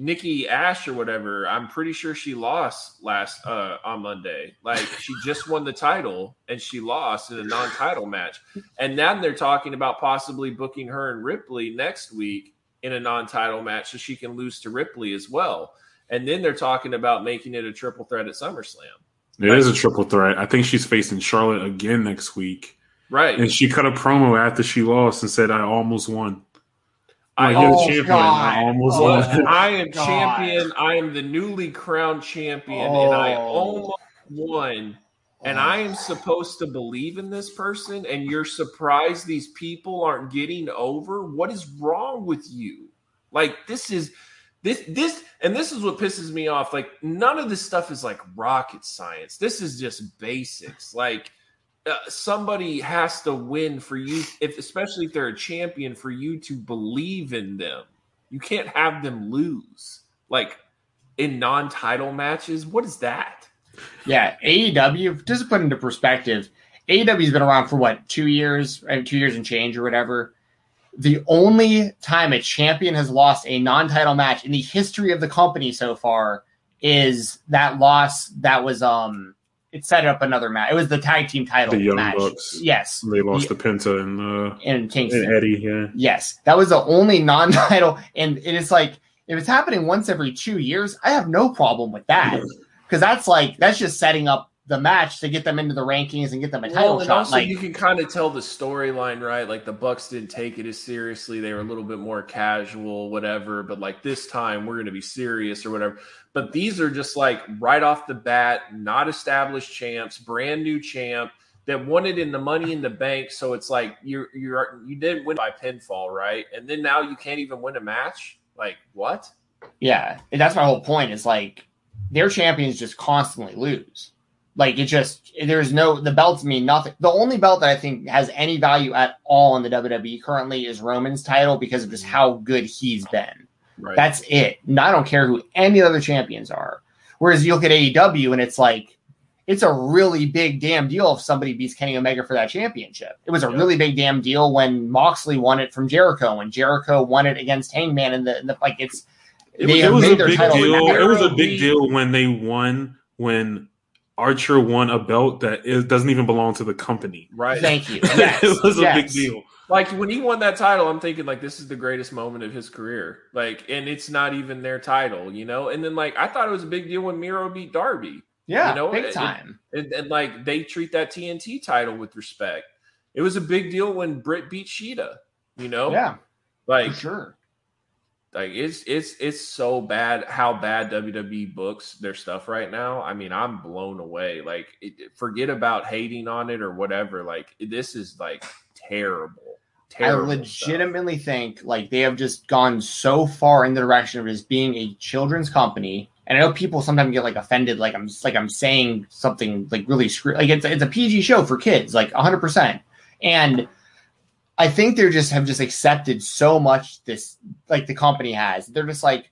S1: Nikki Ash or whatever, I'm pretty sure she lost last uh, on Monday. Like she just won the title and she lost in a non-title match. And now they're talking about possibly booking her and Ripley next week in a non-title match so she can lose to Ripley as well. And then they're talking about making it a triple threat at SummerSlam.
S2: It like, is a triple threat. I think she's facing Charlotte again next week.
S1: Right.
S2: And she cut a promo after she lost and said, I almost won. I, oh, champion. I almost
S1: oh, I am God. champion. I am the newly crowned champion, oh. and I oh. almost won and I am supposed to believe in this person, and you're surprised these people aren't getting over? What is wrong with you? Like, this is this, this, and this is what pisses me off. Like, none of this stuff is like rocket science. This is just basics. Like, uh, somebody has to win for you, if especially if they're a champion, for you to believe in them. You can't have them lose. Like, in non-title matches, what is that?
S3: Yeah, AEW. Just put into perspective, AEW's been around for what two years, two years and change or whatever. The only time a champion has lost a non-title match in the history of the company so far is that loss that was um it set up another match. It was the tag team title
S2: The Young
S3: match.
S2: Bucks.
S3: Yes.
S2: They lost
S3: The-
S2: to Penta and, uh,
S3: And Kingston.
S2: and Eddie. Yeah.
S3: Yes, that was the only non-title, and it is like if it's happening once every two years, I have no problem with that because that's like that's just setting up the match to get them into the rankings and get them a title
S1: Well, and
S3: shot.
S1: also
S3: Like,
S1: you can kind of tell the storyline, right? Like the Bucks didn't take it as seriously; they were a little bit more casual, whatever. But like this time, we're going to be serious or whatever. But these are just like right off the bat, not established champs, brand new champ that won it in the Money in the Bank. So it's like you're you're you didn't win by pinfall, right? And then now you can't even win a match. Like what?
S3: yeah, and that's my whole point. Is like their champions just constantly lose. Like it just there's no the belts mean nothing. The only belt that I think has any value at all in the WWE currently is Roman's title because of just how good he's been.
S1: Right.
S3: That's it. And I don't care who any other champions are. Whereas you look at AEW and it's like, it's a really big damn deal if somebody beats Kenny Omega for that championship. It was a
S1: Yeah.
S3: really big damn deal when Moxley won it from Jericho, when Jericho won it against Hangman, and the, the like. It's
S1: It
S3: they
S2: It was a big deal. It was a big deal when they won when Archer won a belt that is, doesn't even belong to the company.
S1: right.
S3: Thank you. Yes,
S2: it was a big deal.
S1: Like when he won that title, I'm thinking like this is the greatest moment of his career. Like, and it's not even their title, you know. And then like I thought it was a big deal when Miro beat Darby,
S3: Yeah,
S1: You know,
S3: big time.
S1: and, and like they treat that TNT title with respect. It was a big deal when Britt beat Shida, you know.
S3: yeah,
S1: like
S3: for sure.
S1: like it's it's it's so bad how bad WWE books their stuff right now. I mean, I'm blown away. Like, it, forget about hating on it or whatever. Like, this is like terrible.
S3: I
S1: Terrible. stuff.
S3: legitimately think like they have just gone so far in the direction of just being a children's company. And I know people sometimes get like offended, like I'm like I'm saying something like really screw like it's it's a PG show for kids, like 100. percent And I think they're just have just accepted so much this like the company has. They're just like,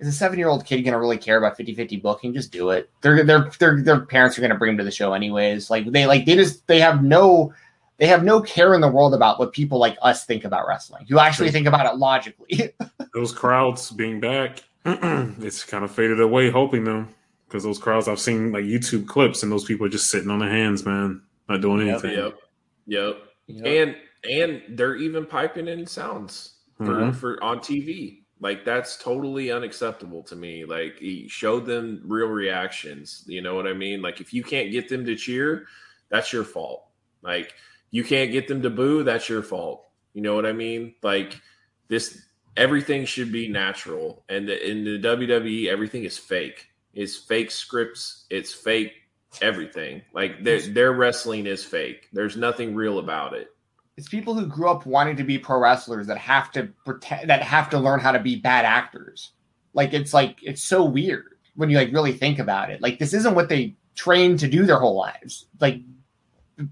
S3: is a seven year old kid gonna really care about 50-50 booking? Just do it. Their their their their parents are gonna bring them to the show anyways. Like they like they just they have no they have no care in the world about what people like us think about wrestling. You actually think about it logically.
S2: Those crowds being back, it's kind of faded away, hoping them because those crowds I've seen like YouTube clips and those people are just sitting on their hands, man, not doing
S3: Yep.
S2: anything.
S1: Yep. Yep. And and they're even piping in sounds for,
S2: Mhm.
S1: for on TV. Like that's totally unacceptable to me. Like he showed them real reactions. You know what I mean? Like if you can't get them to cheer, that's your fault. Like you can't get them to boo, that's your fault. You know what I mean? Like this everything should be natural. And the, in the WWE, everything is fake. It's fake scripts, it's fake everything. Like their their wrestling is fake. There's nothing real about it.
S3: it's people who grew up wanting to be pro wrestlers that have to pretend that have to learn how to be bad actors. Like it's like it's so weird when you like really think about it. Like this isn't what they trained to do their whole lives. Like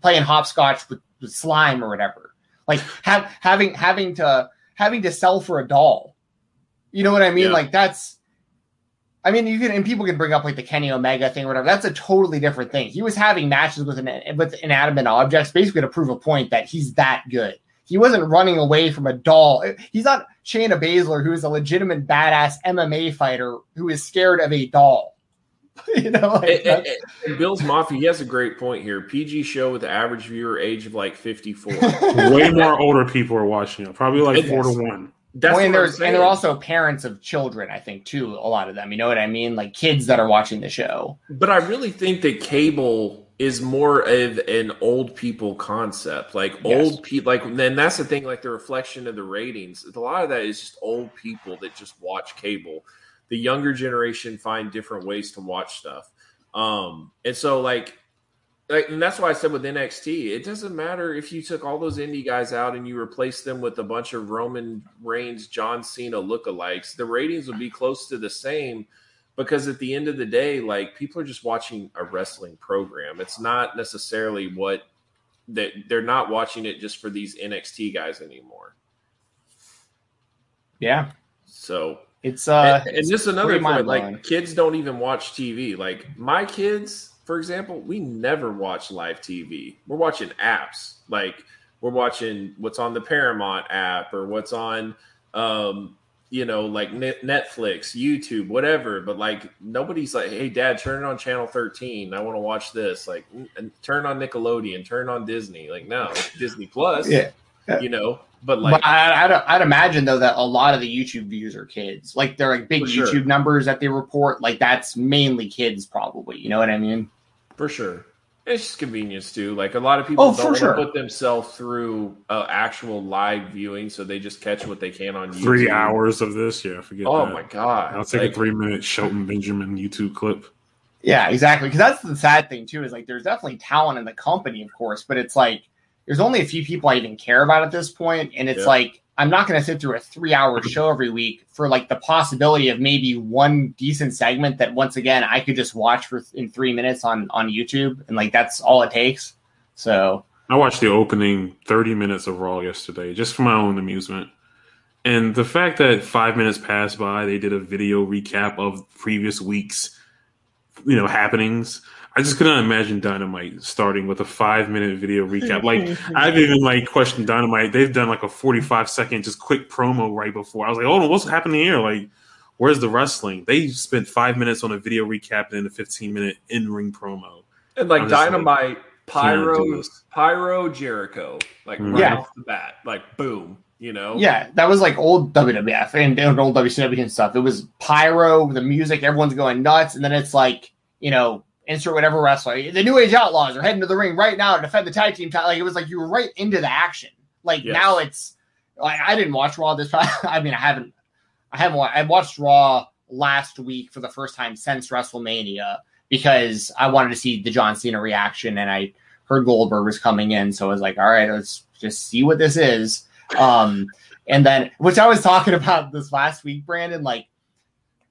S3: playing hopscotch with, with slime or whatever. Like have having having to having to sell for a doll. You know what I mean?
S1: Yeah.
S3: Like that's I mean, you can and people can bring up like the Kenny Omega thing or whatever. That's a totally different thing. He was having matches with an with inanimate objects, basically to prove a point that he's that good. He wasn't running away from a doll. He's not Shayna Baszler, who is a legitimate badass MMA fighter who is scared of a doll. you know, like,
S1: And, and-
S3: that's-
S1: and Bill's Mafia, he has a great point here. PG show with the average viewer age of like 54.
S2: Way more older people are watching it, probably like
S1: It
S2: four
S3: is.
S2: to one.
S1: That's
S3: Well, and there's and they're also parents of children, I think, too. A lot of them, you know what I mean, like kids that are watching the show.
S1: But I really think that cable is more of an old people concept. Like
S3: Yes.
S1: old people, like then that's the thing. Like the reflection of the ratings. A lot of that is just old people that just watch cable. The younger generation find different ways to watch stuff. Um, and so like, like, and that's why I said with NXT, it doesn't matter if you took all those indie guys out and you replaced them with a bunch of Roman Reigns, John Cena lookalikes. The ratings would be close to the same because at the end of the day, like people are just watching a wrestling program. It's not necessarily what that they're not watching it just for these NXT guys anymore.
S3: Yeah.
S1: So
S3: it's uh
S1: and, and just another point, like kids don't even watch TV. Like my kids, for example, we never watch live TV. We're watching apps. Like we're watching what's on the Paramount app or what's on um you know, like Netflix, YouTube, whatever. But like nobody's like, "Hey, Dad, turn it on channel thirteen. I want to watch this." Like, turn on Nickelodeon, turn on Disney. Like, no, Disney Plus.
S3: Yeah,
S1: you know. But like,
S3: but I, I'd, I'd, imagine though that a lot of the YouTube views are kids. Like, they're like big YouTube sure. numbers that they report. Like, that's mainly kids, probably. You know what I mean?
S1: For sure. It's just convenience too. Like a lot of people oh, don't sure. put themselves through uh, actual live viewing, so they just catch what they can on YouTube.
S2: Three hours of this, yeah. Forget.
S1: Oh
S2: that.
S1: my god!
S2: I'll take like, a three minute Shelton Benjamin YouTube clip.
S3: Yeah, exactly. Because that's the sad thing too. Is like there's definitely talent in the company, of course, but it's like there's only a few people I even care about at this point, and it's yeah. like I'm not going to sit through a three hour show every week for like the possibility of maybe one decent segment that once again I could just watch for in three minutes on on YouTube and like that's all it takes. So
S2: I watched the opening 30 minutes of Raw yesterday just for my own amusement. And the fact that five minutes passed by, they did a video recap of previous weeks, you know, happenings. I just couldn't imagine Dynamite starting with a five minute video recap. Like I've even like questioned Dynamite. They've done like a forty five second just quick promo right before. I was like, oh, what's happening here? Like, where's the wrestling? They spent five minutes on a video recap and then a fifteen minute in ring promo.
S1: And like Dynamite, like, Pyro, Pyro, Jericho, like mm-hmm. right yeah. off the bat, like boom. You know,
S3: yeah, that was like old WWF and old WCW and stuff. It was pyro, the music, everyone's going nuts, and then it's like you know insert whatever wrestler. The New Age Outlaws are heading to the ring right now to defend the tag team title. Like it was like you were right into the action. Like yes. now it's like I didn't watch Raw this time. I mean, I haven't, I haven't. I watched Raw last week for the first time since WrestleMania because I wanted to see the John Cena reaction, and I heard Goldberg was coming in, so I was like, all right, let's just see what this is. Um, and then, which I was talking about this last week, Brandon, like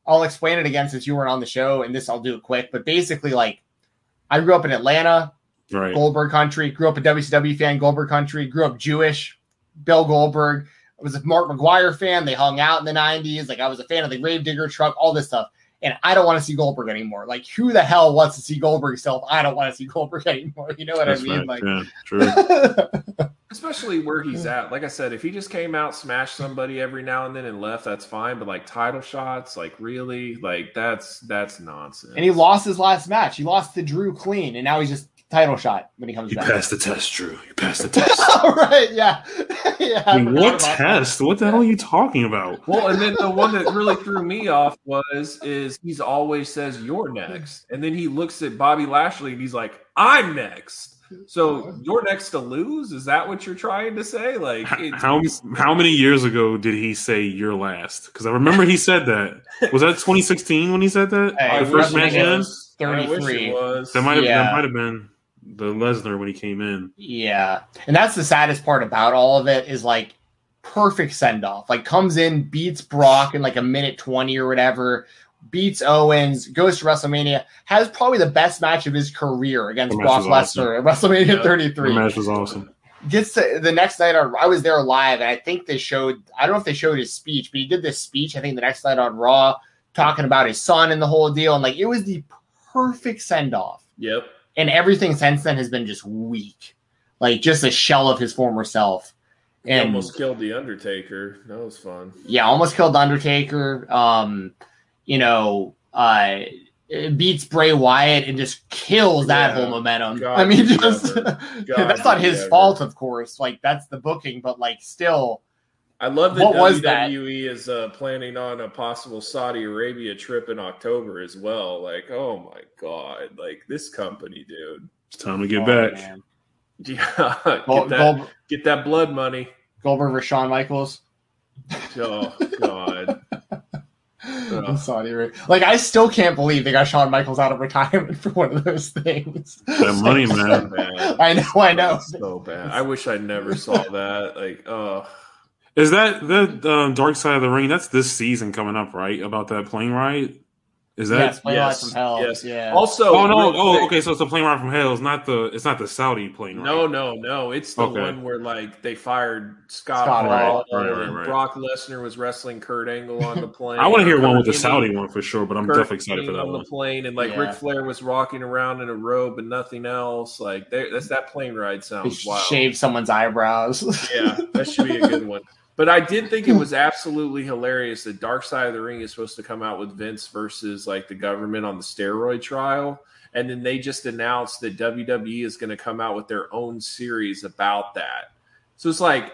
S3: I'll explain it again since you weren't on the show, and this I'll do it quick. But basically, like I grew up in Atlanta, right. Goldberg country. Grew up a WCW fan, Goldberg country. Grew up Jewish, Bill Goldberg. I was a Mark McGwire fan. They hung out in the '90s. Like I was a fan of the Gravedigger truck, all this stuff. And I don't want to see Goldberg anymore. Like, who the hell wants to see Goldberg still? I don't want to see Goldberg anymore. You know what That's I mean? Right. Like, yeah, true.
S1: Especially where he's at. Like I said, if he just came out, smashed somebody every now and then and left, that's fine. But like title shots, like really, like that's that's nonsense.
S3: And he lost his last match. He lost to Drew clean, and now he's just title shot when he comes
S2: you
S3: back.
S2: You passed the test, Drew. You passed the test.
S3: All right, Yeah. yeah.
S2: I mean, what test? That. What the hell are you talking about?
S1: Well, and then the one that really threw me off was is he's always says you're next, and then he looks at Bobby Lashley and he's like, "I'm next." So you're next to lose? Is that what you're trying to say? Like
S2: how how many years ago did he say you're last? Because I remember he said that. Was that 2016 when he said that?
S3: Hey,
S2: the
S3: first match in? 33.
S2: That might have yeah. that might have been the Lesnar when he came in.
S3: Yeah, and that's the saddest part about all of it is like perfect send off. Like comes in, beats Brock in like a minute twenty or whatever, beats Owens, goes to WrestleMania, has probably the best match of his career against Brock Lesnar at WrestleMania yeah, 33.
S2: The match was awesome.
S3: Gets to the next night on I was there live, and I think they showed I don't know if they showed his speech, but he did this speech, I think the next night on Raw, talking about his son and the whole deal. And like it was the perfect send off.
S1: Yep
S3: and everything since then has been just weak, like just a shell of his former self.
S1: And he almost killed the Undertaker. That was fun.
S3: Yeah, almost killed the Undertaker. Um, you know, uh, beats Bray Wyatt and just kills that yeah. whole momentum. God I mean, just that's not his ever. fault, of course. Like that's the booking, but like still
S1: I love that what WWE is uh, planning on a possible Saudi Arabia trip in October as well. Like, oh my god, like this company, dude.
S2: It's time to get oh, back.
S1: Man. Yeah, get, Gold, that, Gold, get that blood money.
S3: Goldberg for Shawn Michaels.
S1: Oh God. Uh,
S3: in Saudi Arabia. Like I still can't believe they got Shawn Michaels out of retirement for one of those things.
S2: That money,
S1: So
S2: man.
S1: bad.
S3: I know, I know.
S1: So bad. I wish I never saw that. Like, oh,
S2: Is that the um, Dark Side of the Ring? That's this season coming up, right? About that plane ride? Is that?
S3: yes, plane ride from hell.
S1: yes.
S3: Yeah.
S1: also,
S2: oh no! Oh,
S1: quick-
S2: okay. So it's a plane ride from hell. It's not the. It's not the Saudi plane ride.
S1: No, no, no. It's the
S2: Okay.
S1: one where like they fired Scott,
S3: Scott
S1: Hall
S2: Hall. Right, right, right.
S1: Brock Lesnar was wrestling Kurt Angle on the plane.
S2: I want to hear one with the Saudi one for sure, but I'm
S1: Kurt
S2: definitely excited for
S1: Angle
S2: that
S1: on
S2: one.
S1: the plane, and like
S3: Yeah.
S1: Ric Flair was rocking around in a robe and nothing else. Like they- that's that plane ride
S3: They
S1: sounds wild.
S3: shave someone's eyebrows.
S1: Yeah, that should be a good one. But I did think it hmm. was absolutely hilarious that Dark Side of the Ring is supposed to come out with Vince versus like the government on the steroid trial. And then they just announced that WWE is going to come out with their own series about that. So it's like,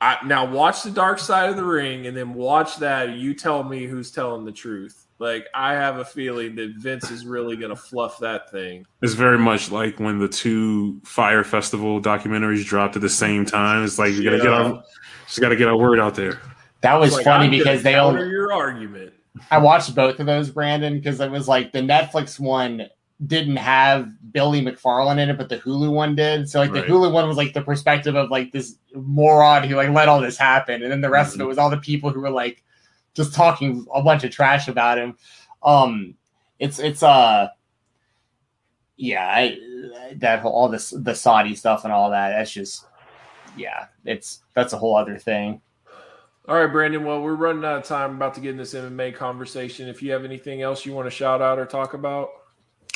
S1: I, now watch the Dark Side of the Ring and then watch that. You tell me who's telling the truth. Like, I have a feeling that Vince is really going to fluff that thing.
S2: It's very much like when the two Fyre Festival documentaries dropped at the same time. It's like we gotta get
S1: Yeah.
S2: our, just gotta get our word out there.
S3: that was
S1: Like,
S3: funny
S1: I'm
S3: because they
S1: counter
S3: only
S1: your argument.
S3: I watched both of those, Brandon, because it was like the Netflix one didn't have Billy McFarland in it, but the Hulu one did. So like the Hulu one was like the perspective of like this moron who like let all this happen, and then the rest of it was all the people who were like just talking a bunch of trash about him. Um, it's it's uh, yeah, I, that whole, all this the Saudi stuff and all that. That's just yeah, it's that's a whole other thing.
S1: All right, Brandon. Well, we're running out of time. About to get in this MMA conversation. If you have anything else you want to shout out or talk about,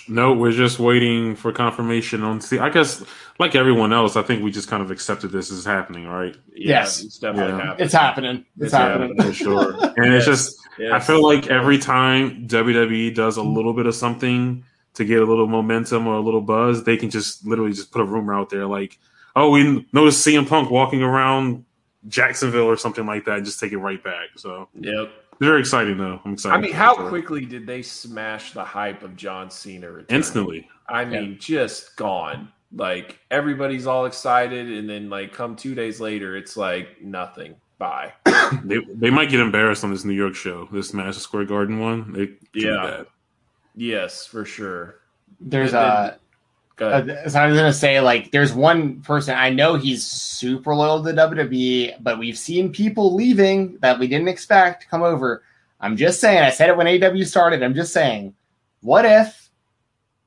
S2: No, we're just waiting for confirmation on. See, I guess like everyone else, I think we just kind of accepted this is happening, right?
S1: Yeah,
S3: Yes.
S1: it's definitely
S2: Yeah.
S1: happening.
S3: It's happening. It's,
S1: It's
S3: happening.
S2: for sure. And it's just, I feel like every time WWE does a little bit of something to get a little momentum or a little buzz, they can just literally just put a rumor out there like, "Oh, we noticed CM Punk walking around Jacksonville or something like that," and just take it right back. So
S1: Yep.
S2: very exciting though. I'm excited.
S1: I mean, how
S2: it.
S1: quickly did they smash the hype of John Cena? returning?
S2: Instantly.
S1: I mean, just gone. Like everybody's all excited, and then like come two days later, it's like nothing. Bye.
S2: They they might get embarrassed on this New York show, this Madison Square Garden one. They
S1: Yeah.
S2: bad.
S1: Yes, for sure.
S3: There's
S1: And then-
S3: a.
S1: Go
S3: Uh, so I was gonna say, like, there's one person I know he's super loyal to WWE, but we've seen people leaving that we didn't expect come over. I'm just saying. I said it when AW started. I'm just saying. What if,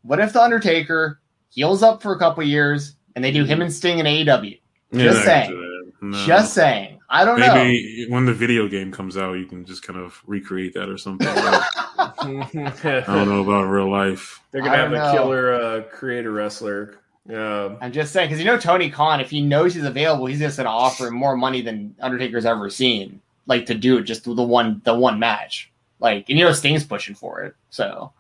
S3: what if the Undertaker heals up for a couple years and they do him and Sting in AEW?
S2: Yeah,
S3: Just
S2: not
S3: saying.
S2: gonna do that. No.
S3: Just saying. I don't know.
S2: Maybe when the video game comes out, you can just kind of recreate that or something. I don't know about real life.
S1: They're gonna have
S3: don't
S1: a
S3: know.
S1: killer uh, creator wrestler. Um,
S3: I'm just saying because you know Tony Khan, if he knows he's available, he's just going to offer him more money than Undertaker's ever seen, like to do it just the one the one match. Like, and you know Sting's pushing for it, so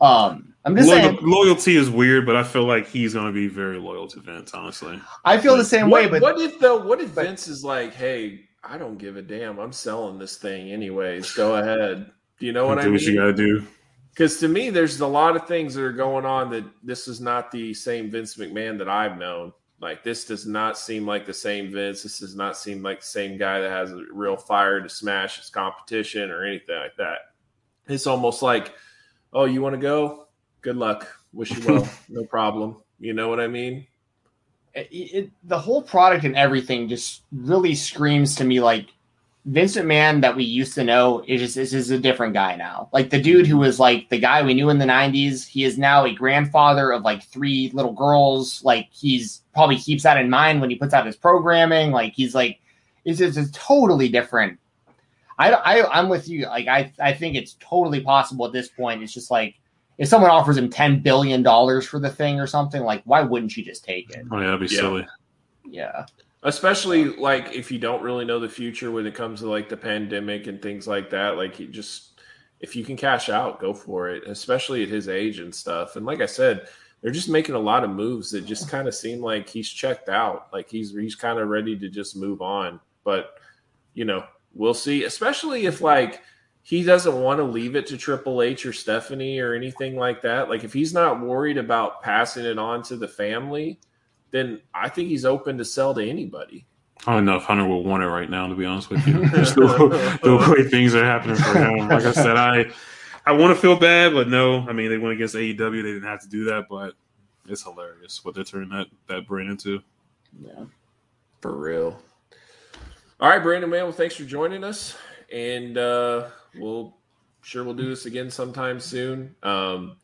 S3: um, I'm just
S2: Loyal-
S3: saying.
S2: loyalty is weird, but I feel like he's going to be very loyal to Vince. Honestly,
S3: I feel the same
S1: what,
S3: way, but
S1: what if though? What if
S3: but-
S1: Vince is like, "Hey, I don't give a damn. I'm selling this thing anyways. Go ahead." Do you know what I
S2: do what you got to do.
S1: Because to me, there's a lot of things that are going on that this is not the same Vince McMahon that I've known. Like this does not seem like the same Vince. This does not seem like the same guy that has a real fire to smash his competition or anything like that. It's almost like, oh, you want to go? Good luck. Wish you well. no problem. You know what I mean?
S3: it, it, the whole product and everything just really screams to me like Vincent McMahon that we used to know is just is, is a different guy now. Like the dude who was like the guy we knew in the '90s, he is now a grandfather of like three little girls. Like he's probably keeps that in mind when he puts out his programming. Like he's like it's just a totally different. I, I I'm with you. Like I I think it's totally possible at this point. It's just like if someone offers him ten billion dollars for the thing or something, like why wouldn't you just take it?
S2: Oh yeah, that'd be
S1: Yeah.
S2: silly.
S3: Yeah.
S1: especially like if you don't really know the future when it comes to like the pandemic and things like that like you just if you can cash out go for it especially at his age and stuff and like i said they're just making a lot of moves that just kind of seem like he's checked out like he's he's kind of ready to just move on but you know we'll see especially if like he doesn't want to leave it to Triple H or Stephanie or anything like that like if he's not worried about passing it on to the family then I think he's open to sell to anybody.
S2: I don't know if Hunter will want it right now, to be honest with you. Just the, the, way things are happening for him. Like I said, I I want to feel bad, but no. I mean, they went against AEW; they didn't have to do that, but it's hilarious what they're turning that that brand into.
S1: Yeah, for real. All right, Brandon, man. Well, thanks for joining us, and uh, we'll sure we'll do this again sometime soon. Um,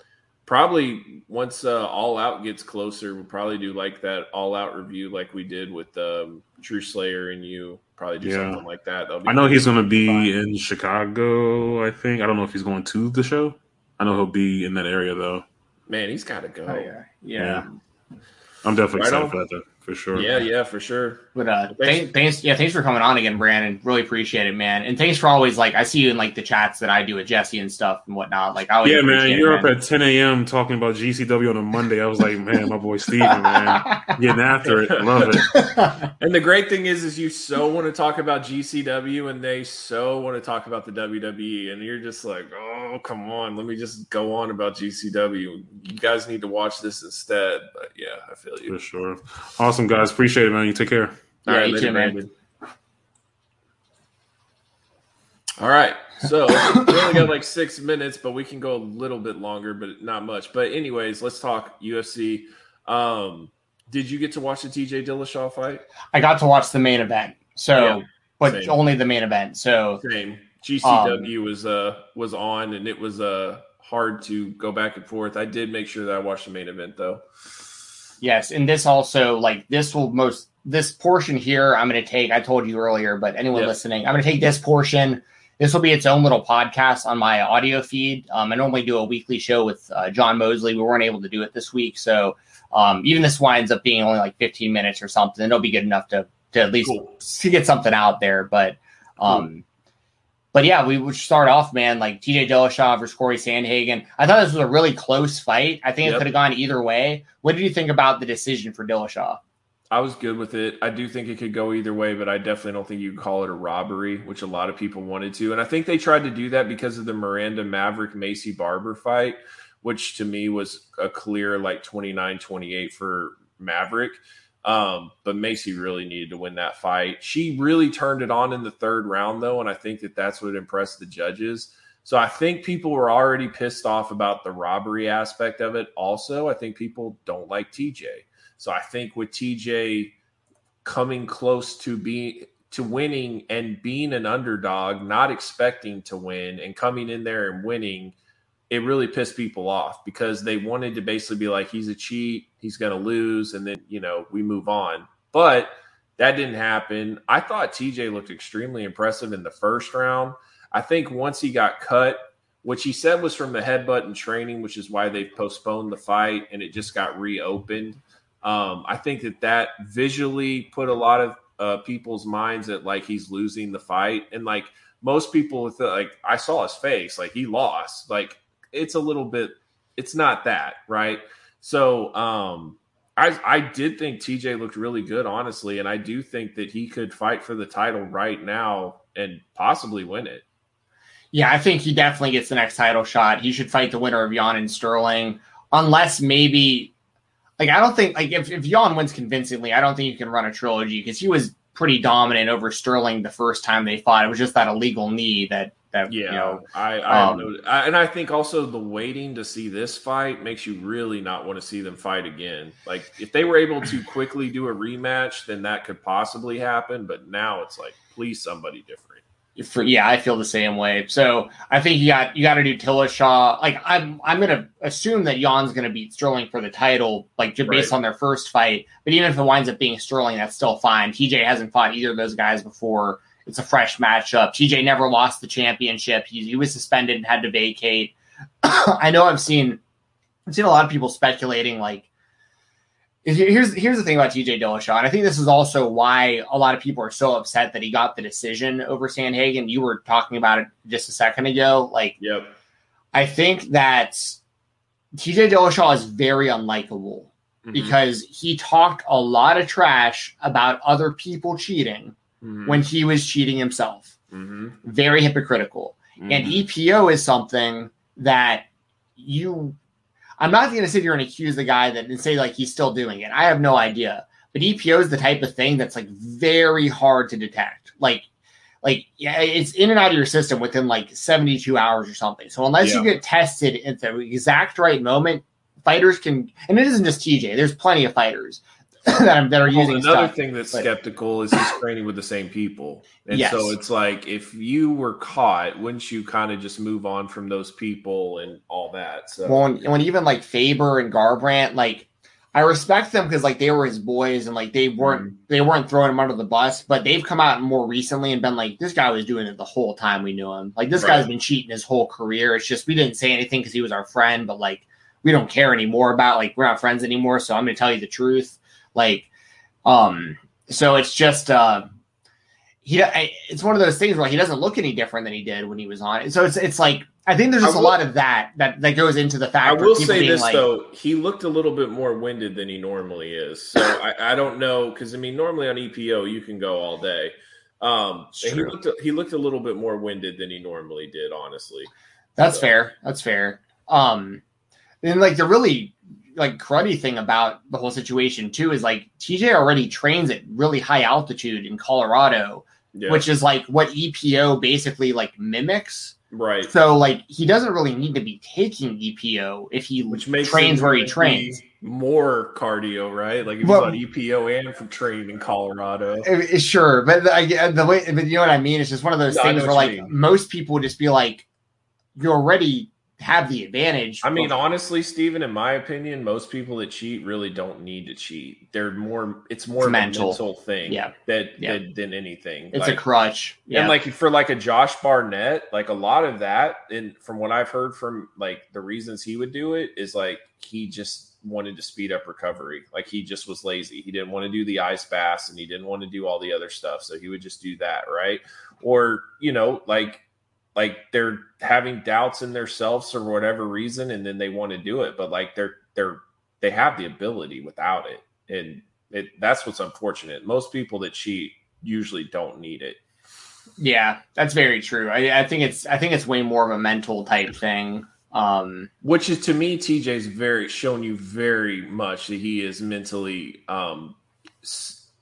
S1: probably once uh, All Out gets closer, we'll probably do like that All Out review, like we did with um, TruSlayer and you. Probably do yeah. something like that.
S2: I know he's going to be fun. in Chicago. I think I don't know if he's going to the show. I know he'll be in that area though.
S1: Man, he's got to go.
S3: Oh, yeah. yeah.
S2: yeah, I'm definitely right excited on. for that. Though for sure.
S1: Yeah, yeah, for sure.
S3: But uh, thanks, thanks, yeah, thanks for coming on again, Brandon. Really appreciate it, man. And thanks for always like I see you in like the chats that I do with Jesse and stuff and whatnot. Like, I
S2: yeah, man, you're it, up man. at 10 a.m. talking about GCW on a Monday. I was like, man, my boy Steven, man, getting after it. Love it.
S1: and the great thing is, is you so want to talk about GCW, and they so want to talk about the WWE, and you're just like, oh, come on, let me just go on about GCW. You guys need to watch this instead. But yeah, I feel you
S2: for sure. Awesome awesome, guys. Appreciate it, man. You take care.
S3: All yeah, right, you too, man.
S1: All right. So we only got like six minutes, but we can go a little bit longer, but not much. But anyways, let's talk UFC. Um, did you get to watch the TJ Dillashaw fight?
S3: I got to watch the main event. So, yeah, but same. only the main event. So
S1: same. GCW um, was uh was on, and it was uh hard to go back and forth. I did make sure that I watched the main event though.
S3: Yes, and this also like this will most this portion here I'm going to take. I told you earlier, but anyone yep. listening, I'm going to take this portion. This will be its own little podcast on my audio feed. Um, I normally do a weekly show with uh, John Mosley. We weren't able to do it this week, so um, even this winds up being only like 15 minutes or something. It'll be good enough to to at least cool. to get something out there. But um, cool but yeah, we would start off, man, like TJ Dillashaw versus Cory Sandhagen. I thought this was a really close fight. I think yep. it could have gone either way. What did you think about the decision for Dillashaw?
S1: I was good with it. I do think it could go either way, but I definitely don't think you could call it a robbery, which a lot of people wanted to. And I think they tried to do that because of the Miranda Maverick Maycee Barber fight, which to me was a clear like 29 28 for Maverick. Um, but Maycee really needed to win that fight. She really turned it on in the third round, though, and I think that that's what impressed the judges. So I think people were already pissed off about the robbery aspect of it. Also, I think people don't like TJ. So I think with TJ coming close to being to winning and being an underdog, not expecting to win, and coming in there and winning it really pissed people off because they wanted to basically be like, he's a cheat, he's going to lose, and then, you know, we move on. But that didn't happen. I thought TJ looked extremely impressive in the first round. I think once he got cut, which he said was from the headbutt and training, which is why they postponed the fight and it just got reopened. Um, I think that that visually put a lot of uh, people's minds that like he's losing the fight, and like most people, like I saw his face, like he lost. Like it's a little bit it's not that, right? So um I I did think TJ looked really good, honestly, and I do think that he could fight for the title right now and possibly win it.
S3: Yeah, I think he definitely gets the next title shot. He should fight the winner of Yan and Sterling, unless maybe like I don't think like if, if Yan wins convincingly, I don't think you can run a trilogy because he was pretty dominant over Sterling the first time they fought. It was just that illegal knee that that yeah, you know,
S1: I, I, um, and I think also the waiting to see this fight makes you really not want to see them fight again. Like if they were able to quickly do a rematch, then that could possibly happen. But now it's like, please, somebody different.
S3: For, yeah, I feel the same way. So I think you got you got to do Dillashaw. Like I'm I'm gonna assume that Yan's gonna beat Sterling for the title, like just based right. on their first fight. But even if it winds up being Sterling, that's still fine. TJ hasn't fought either of those guys before. It's a fresh matchup. TJ never lost the championship. He, he was suspended and had to vacate. I know I've seen I've seen a lot of people speculating like here's here's the thing about TJ Dillashaw, and I think this is also why a lot of people are so upset that he got the decision over Sandhagen. You were talking about it just a second ago. Like,
S1: yep.
S3: I think that TJ Dillashaw is very unlikable mm-hmm. because he talked a lot of trash about other people cheating mm-hmm. when he was cheating himself. Mm-hmm. Very hypocritical. Mm-hmm. And EPO is something that you, I'm not going to sit here and accuse the guy that and say like he's still doing it. I have no idea. but EPO is the type of thing that's like very hard to detect. Like, like yeah, it's in and out of your system within like 72 hours or something. So unless yeah. you get tested at the exact right moment, fighters can, and it isn't just TJ. There's plenty of fighters that, are well, using.
S1: Another
S3: stuff,
S1: thing that's but, skeptical is he's training with the same people, and yes. so it's like if you were caught, wouldn't you kind of just move on from those people and all that? So
S3: well, when, when even like Faber and Garbrandt, like I respect them because like they were his boys and like they weren't mm-hmm. they weren't throwing him under the bus, but they've come out more recently and been like, this guy was doing it the whole time we knew him. Like this right. guy's been cheating his whole career. It's just we didn't say anything because he was our friend, but like we don't care anymore about like we're not friends anymore. So I'm gonna tell you the truth. Like, um, so it's just uh, he. It's one of those things where he doesn't look any different than he did when he was on it. So it's it's like I think there's just will, a lot of that that that goes into the fact.
S1: I will say this like, though, he looked a little bit more winded than he normally is. So I, I don't know because I mean normally on EPO you can go all day. Um, he looked he looked a little bit more winded than he normally did. Honestly,
S3: that's so. fair. That's fair. Um, and like the really like cruddy thing about the whole situation too is like TJ already trains at really high altitude in Colorado, yeah. which is like what EPO basically like mimics.
S1: Right.
S3: So like he doesn't really need to be taking EPO if he which makes trains where he trains.
S1: More cardio, right? Like if well, he's on EPO and from training in Colorado.
S3: Eh, eh, sure, but I eh, the way, but you know what I mean. It's just one of those no, things where like mean. most people would just be like, "You're already have the advantage.
S1: I mean, honestly, Stephen, in my opinion, most people that cheat really don't need to cheat. They're more it's more it's mental. a mental thing
S3: yeah.
S1: That,
S3: yeah.
S1: Than, than anything.
S3: It's like, a crutch.
S1: Yeah. And like for like a Josh Barnett, like a lot of that, and from what I've heard from like the reasons he would do it is like he just wanted to speed up recovery. Like he just was lazy. He didn't want to do the ice baths and he didn't want to do all the other stuff. So he would just do that, right? Or, you know, like like they're having doubts in themselves for whatever reason and then they want to do it but like they're they're they have the ability without it. And it that's what's unfortunate. Most people that cheat usually don't need it.
S3: Yeah that's very true. I, I think it's i think it's way more of a mental type thing um
S1: which is to me tj's very shown you very much that he is mentally um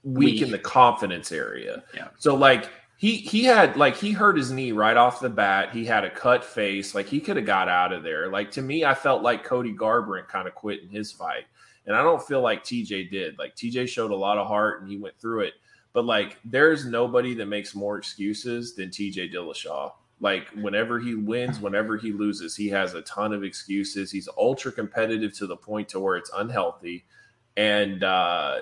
S1: weak, weak. in the confidence area.
S3: Yeah.
S1: So like he he had like he hurt his knee right off the bat. He had a cut face. Like he could have got out of there. Like to me, I felt like Cody Garbrandt kind of quit in his fight, and I don't feel like TJ did. Like TJ showed a lot of heart and he went through it. But like, there's nobody that makes more excuses than TJ Dillashaw. Like whenever he wins, whenever he loses, he has a ton of excuses. He's ultra competitive to the point to where it's unhealthy, and uh,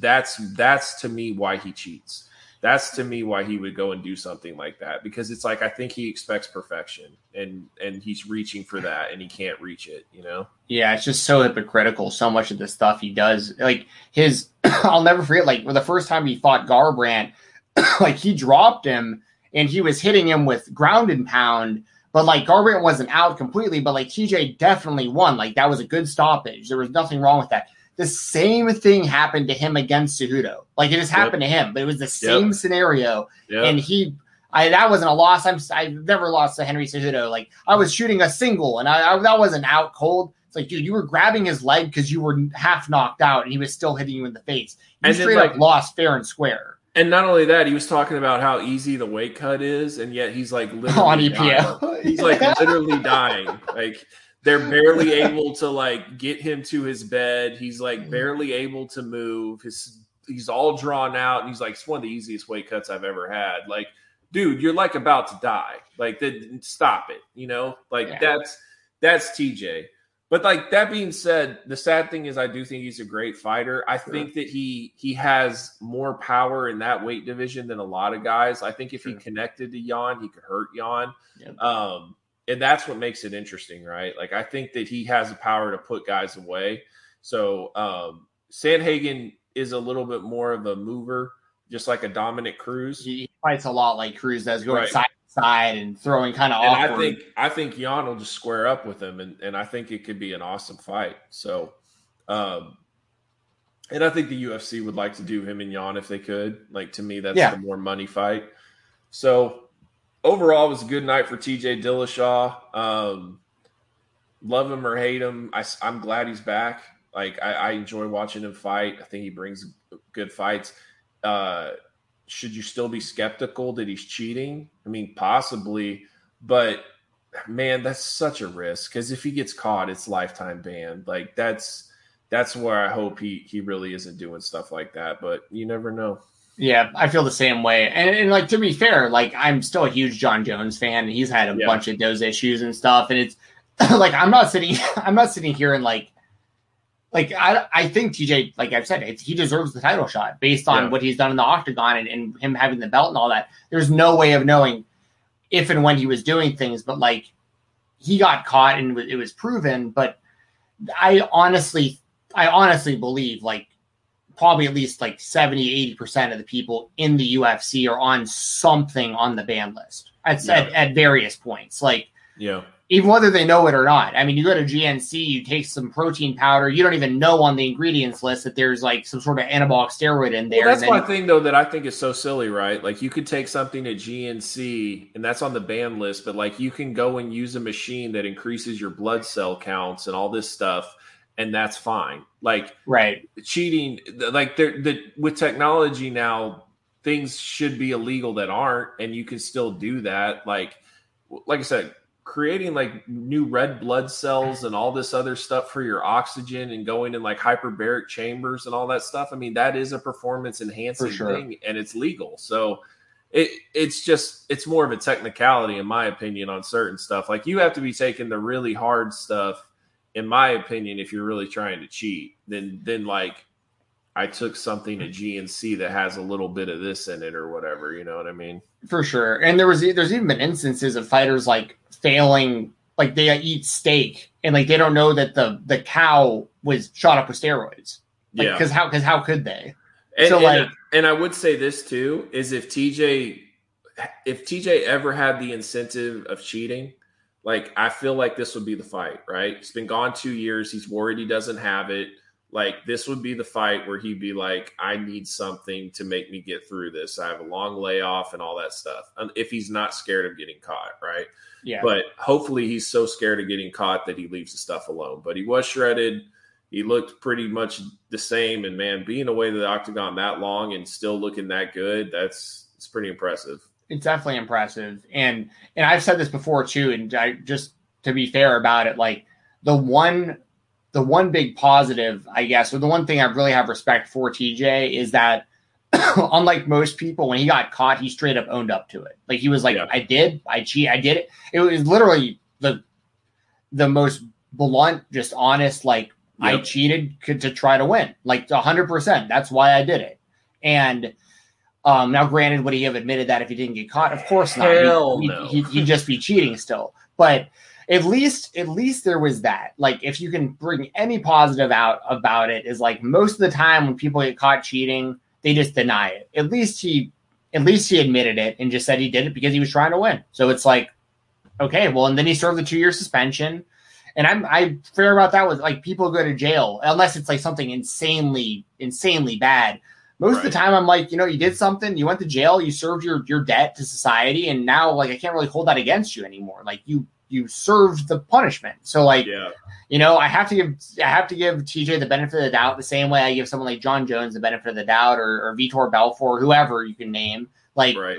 S1: that's that's to me why he cheats that's to me why he would go and do something like that because it's like I think he expects perfection and and he's reaching for that and he can't reach it, you know.
S3: Yeah, it's just so hypocritical. So much of the stuff he does, like his, I'll never forget. Like the first time he fought Garbrandt, like he dropped him and he was hitting him with ground and pound. But like Garbrandt wasn't out completely, but like TJ definitely won. Like that was a good stoppage. There was nothing wrong with that the same thing happened to him against Cejudo. Like it just happened yep. to him, but it was the same yep. scenario. Yep. And he, I that wasn't a loss. I'm I've never lost to Henry Cejudo. Like I was shooting a single, and I, I that wasn't out cold. It's like, dude, you were grabbing his leg because you were half knocked out, and he was still hitting you in the face. You and straight then, like, up lost fair and square.
S1: And not only that, he was talking about how easy the weight cut is, and yet he's like literally
S3: on EPO.
S1: Dying. He's like literally dying. Like they're barely able to like get him to his bed. He's like mm-hmm. barely able to move. His he's all drawn out, and he's like, it's one of the easiest weight cuts I've ever had. Like, dude, you're like about to die. Like, stop it. You know, like yeah. that's that's TJ. But like that being said, the sad thing is I do think he's a great fighter. I sure. think that he he has more power in that weight division than a lot of guys. I think if sure. he connected to Yan, he could hurt Yan. Um, and that's what makes it interesting, right? Like I think that he has the power to put guys away. So um Sandhagen is a little bit more of a mover, just like a Dominick Cruz.
S3: He fights a lot like Cruz does, going right. side to side and throwing kind of awkward.
S1: I think I think Yan will just square up with him, and, and I think it could be an awesome fight. So, um, and I think the UFC would like to do him and Yan if they could. Like to me, that's yeah. the more money fight. So overall, it was a good night for TJ Dillashaw. Um, love him or hate him, I, am glad he's back. Like I, I enjoy watching him fight. I think he brings good fights. Uh, should you still be skeptical that he's cheating? I mean, possibly, but man, that's such a risk because if he gets caught, it's lifetime ban. Like that's that's where I hope he he really isn't doing stuff like that. But you never know.
S3: Yeah, I feel the same way. And, and, like to be fair, like I'm still a huge Jon Jones fan. He's had a yeah. bunch of those issues and stuff. And it's like I'm not sitting I'm not sitting here and like like I I think TJ, like I've said, he deserves the title shot based on yeah. what he's done in the octagon and, and him having the belt and all that. There's no way of knowing if and when he was doing things, but like he got caught and it was proven. But I honestly, I honestly believe like probably at least like 70, 80% of the people in the UFC are on something on the ban list at, yeah. at, at various points. Like,
S1: yeah
S3: even whether they know it or not. I mean, you go to GNC, you take some protein powder, you don't even know on the ingredients list that there's like some sort of anabolic steroid in there.
S1: Well, that's one thing though that I think is so silly, right? Like you could take something at GNC and that's on the ban list, but like you can go and use a machine that increases your blood cell counts and all this stuff, and that's fine. Like
S3: right,
S1: cheating, like there, the with technology now, things should be illegal that aren't, and you can still do that. Like, like I said creating like new red blood cells and all this other stuff for your oxygen and going in like hyperbaric chambers and all that stuff. I mean, that is a performance enhancing sure. thing and it's legal. So it it's just it's more of a technicality in my opinion on certain stuff. Like you have to be taking the really hard stuff in my opinion if you're really trying to cheat. Then then like I took something to GNC that has a little bit of this in it or whatever, you know what I mean?
S3: For sure. And there was there's even been instances of fighters like failing like they eat steak and like they don't know that the the cow was shot up with steroids. Like,
S1: yeah.
S3: Because how because how could they?
S1: And, so like, and, and I would say this too is if TJ if TJ ever had the incentive of cheating, like I feel like this would be the fight, right? He's been gone two years. He's worried he doesn't have it. Like this would be the fight where he'd be like, I need something to make me get through this. I have a long layoff and all that stuff. if he's not scared of getting caught, right?
S3: Yeah.
S1: But hopefully he's so scared of getting caught that he leaves the stuff alone. But he was shredded. He looked pretty much the same. And man, being away to the octagon that long and still looking that good, that's it's pretty impressive.
S3: It's definitely impressive. And and I've said this before too, and I just to be fair about it, like the one the one big positive, I guess, or the one thing I really have respect for TJ is that unlike most people, when he got caught, he straight up owned up to it. Like he was like, yeah. "I did, I cheat, I did it." It was literally the the most blunt, just honest. Like yep. I cheated to try to win, like hundred percent. That's why I did it. And um, now, granted, would he have admitted that if he didn't get caught? Of course not.
S1: Hell he, no.
S3: He'd, he'd just be cheating still. But at least at least there was that like if you can bring any positive out about it is like most of the time when people get caught cheating they just deny it at least he at least he admitted it and just said he did it because he was trying to win so it's like okay well and then he served the two year suspension and i'm i fair about that with like people go to jail unless it's like something insanely insanely bad most right. of the time i'm like you know you did something you went to jail you served your your debt to society and now like i can't really hold that against you anymore like you you served the punishment. So like,
S1: yeah.
S3: you know, I have to give I have to give TJ the benefit of the doubt the same way I give someone like Jon Jones the benefit of the doubt or, or Vitor Belfort, whoever you can name. Like,
S1: right.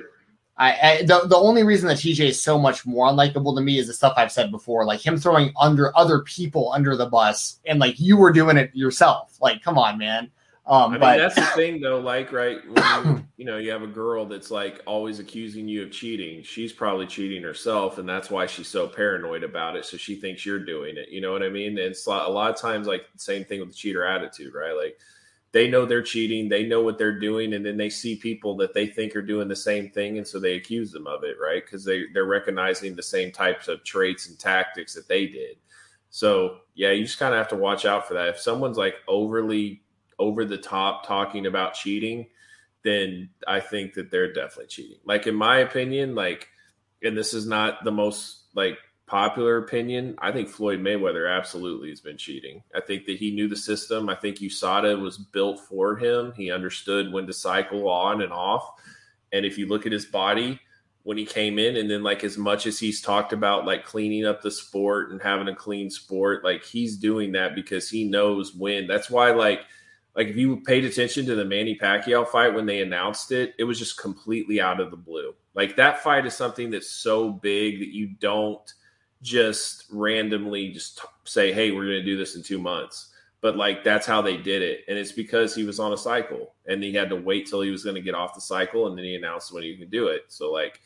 S3: I, I, the the only reason that TJ is so much more unlikable to me is the stuff I've said before, like him throwing under other people under the bus, and like you were doing it yourself. Like, come on, man. Um,
S1: I
S3: but
S1: mean, that's the thing, though. Like, right, you, you, know, you have a girl that's like always accusing you of cheating. She's probably cheating herself, and that's why she's so paranoid about it. So she thinks you're doing it. You know what I mean? And it's a lot of times like same thing with the cheater attitude, right? Like they know they're cheating, they know what they're doing, and then they see people that they think are doing the same thing, and so they accuse them of it, right? Because they they're recognizing the same types of traits and tactics that they did. So yeah, you just kind of have to watch out for that. If someone's like overly over the top talking about cheating, then I think that they're definitely cheating. Like in my opinion, like, and this is not the most like popular opinion. I think Floyd Mayweather absolutely has been cheating. I think that he knew the system. I think USADA was built for him. He understood when to cycle on and off. And if you look at his body, when he came in and then like as much as he's talked about like cleaning up the sport and having a clean sport like he's doing that because he knows when that's why like like if you paid attention to the Manny Pacquiao fight when they announced it it was just completely out of the blue like that fight is something that's so big that you don't just randomly just say hey we're going to do this in 2 months but like that's how they did it and it's because he was on a cycle and he had to wait till he was going to get off the cycle and then he announced when he could do it so like